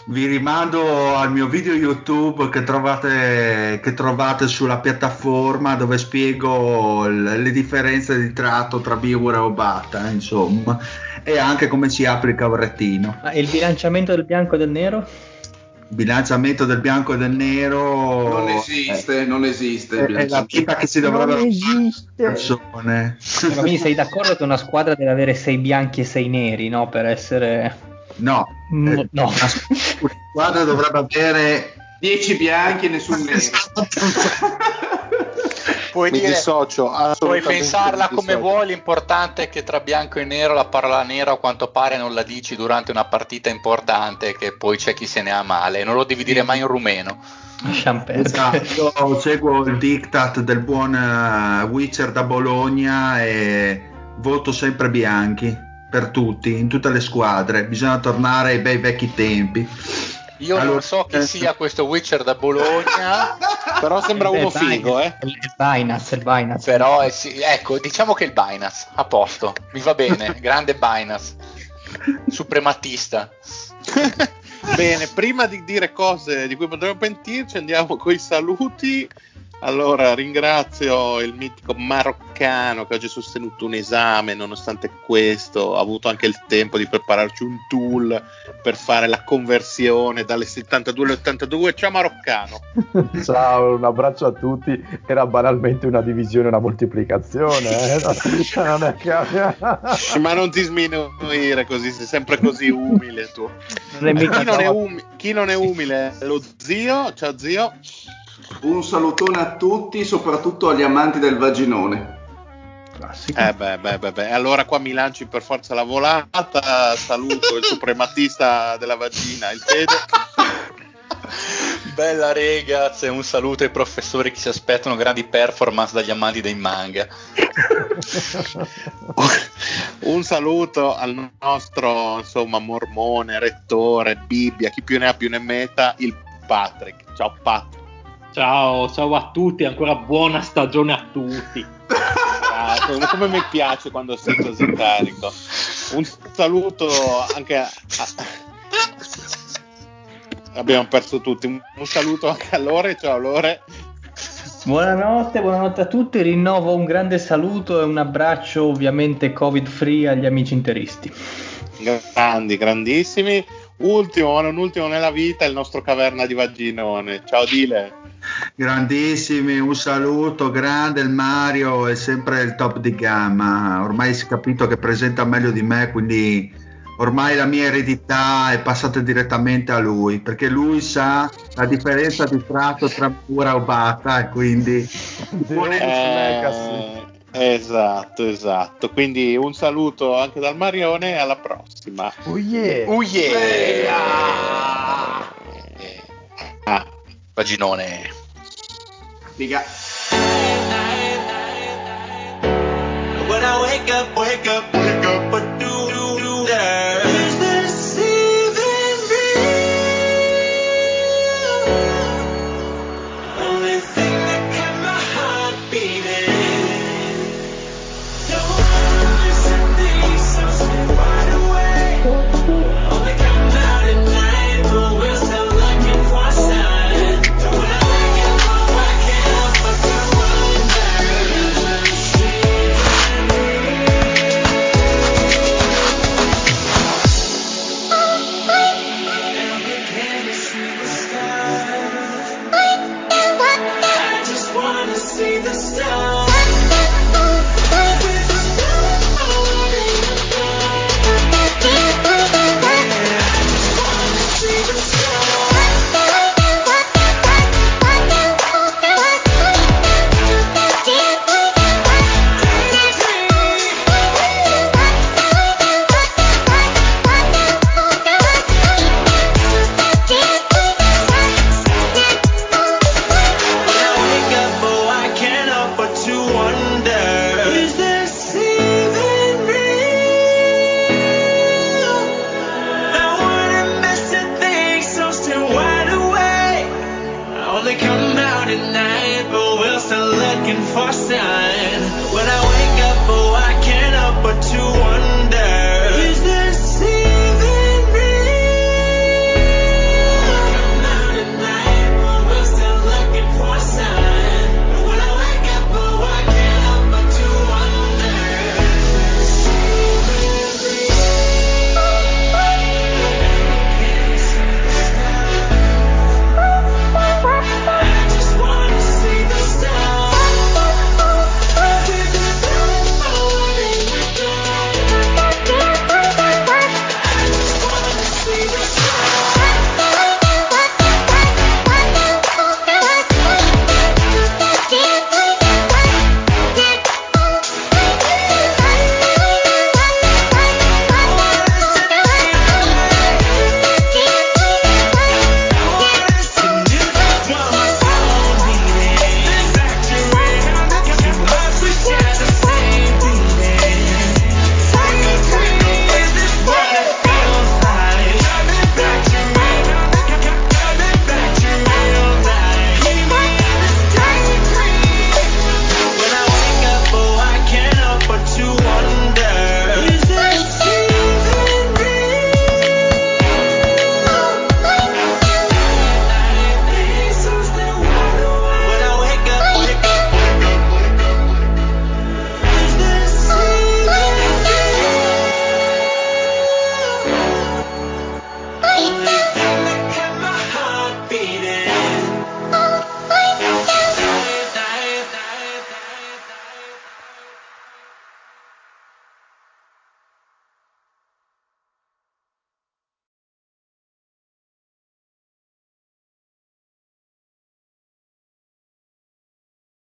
Vi rimando al mio video YouTube che trovate, che trovate sulla piattaforma dove spiego l- le differenze di tratto tra Biura e Obata, insomma, e anche come si applica un retino.
Ma e il bilanciamento del bianco e del nero?
Bilanciamento del bianco e del nero
Non esiste, non esiste.
È, è la vita che si dovrebbe
Non esiste.
persone.
Eh, ma quindi sei d'accordo che una squadra deve avere sei bianchi e sei neri, no? Per essere...
No,
Mm,
eh,
no.
una squadra dovrebbe avere
10 bianchi e nessun nero.
Puoi,
Mi
dire,
dissocio,
puoi pensarla
mi
come vuoi, l'importante è che tra bianco e nero la parola nero a quanto pare non la dici durante una partita importante, che poi c'è chi se ne ha male, non lo devi dire mai in rumeno.
Esatto, io seguo il diktat del buon eh, Witcher da Bologna e voto sempre bianchi per tutti, in tutte le squadre. Bisogna tornare ai bei vecchi tempi.
Io
Allora,
non so chi
eh,
sia questo Witcher da Bologna, *laughs*
Però sembra
Eh,
uno
Binance,
figo, eh.
Il il Binance, il Binance.
però è sì- ecco, diciamo che il Binance, a posto, mi va bene, *laughs* grande Binance, suprematista. *laughs*
Bene, prima di dire cose di cui potremmo pentirci, andiamo con i saluti. Allora, ringrazio il mitico maroccano che oggi ha sostenuto un esame, nonostante questo ha avuto anche il tempo di prepararci un tool per fare la conversione dalle 72 alle 82. Ciao maroccano! *laughs*
Ciao, un abbraccio a tutti. Era banalmente una divisione e una moltiplicazione. Eh?
non è che... *laughs* Ma non ti sminuire così, sei sempre così umile tu. Chi non, è um- chi non è umile lo zio. Ciao zio.
Un salutone a tutti, soprattutto agli amanti del vaginone.
Classico. Eh beh, beh, beh, beh, allora qua mi lanci per forza la volata. Saluto il suprematista della vagina, il Fede.
Bella ragazz, un saluto ai professori che si aspettano grandi performance dagli amanti dei manga.
un saluto al nostro insomma mormone, rettore, Bibbia, chi più ne ha più ne metta, il Patrick. Ciao Patrick.
Ciao, ciao a tutti, ancora buona stagione a tutti.
Grazie, come mi piace quando sei così carico. Un saluto anche a... Abbiamo perso tutti. Un, un saluto anche a Lore. Ciao Lore.
Buonanotte, buonanotte a tutti. Rinnovo un grande saluto e un abbraccio, ovviamente covid free, agli amici interisti.
Grandi, grandissimi. Ultimo, ma non ultimo nella vita, il nostro caverna di Vaginone. Ciao Dile.
Grandissimi, un saluto grande, il Mario è sempre il top di gamma, ormai si è capito che presenta meglio di me, quindi ormai la mia eredità è passata direttamente a lui, perché lui sa la differenza di tratto tra Mura e Obata e quindi...
Eh, esatto, esatto, quindi un saluto anche dal Marione e alla prossima.
Oh yeah!
Oh yeah! Ah. Vaginone.
Figa.
When I wake up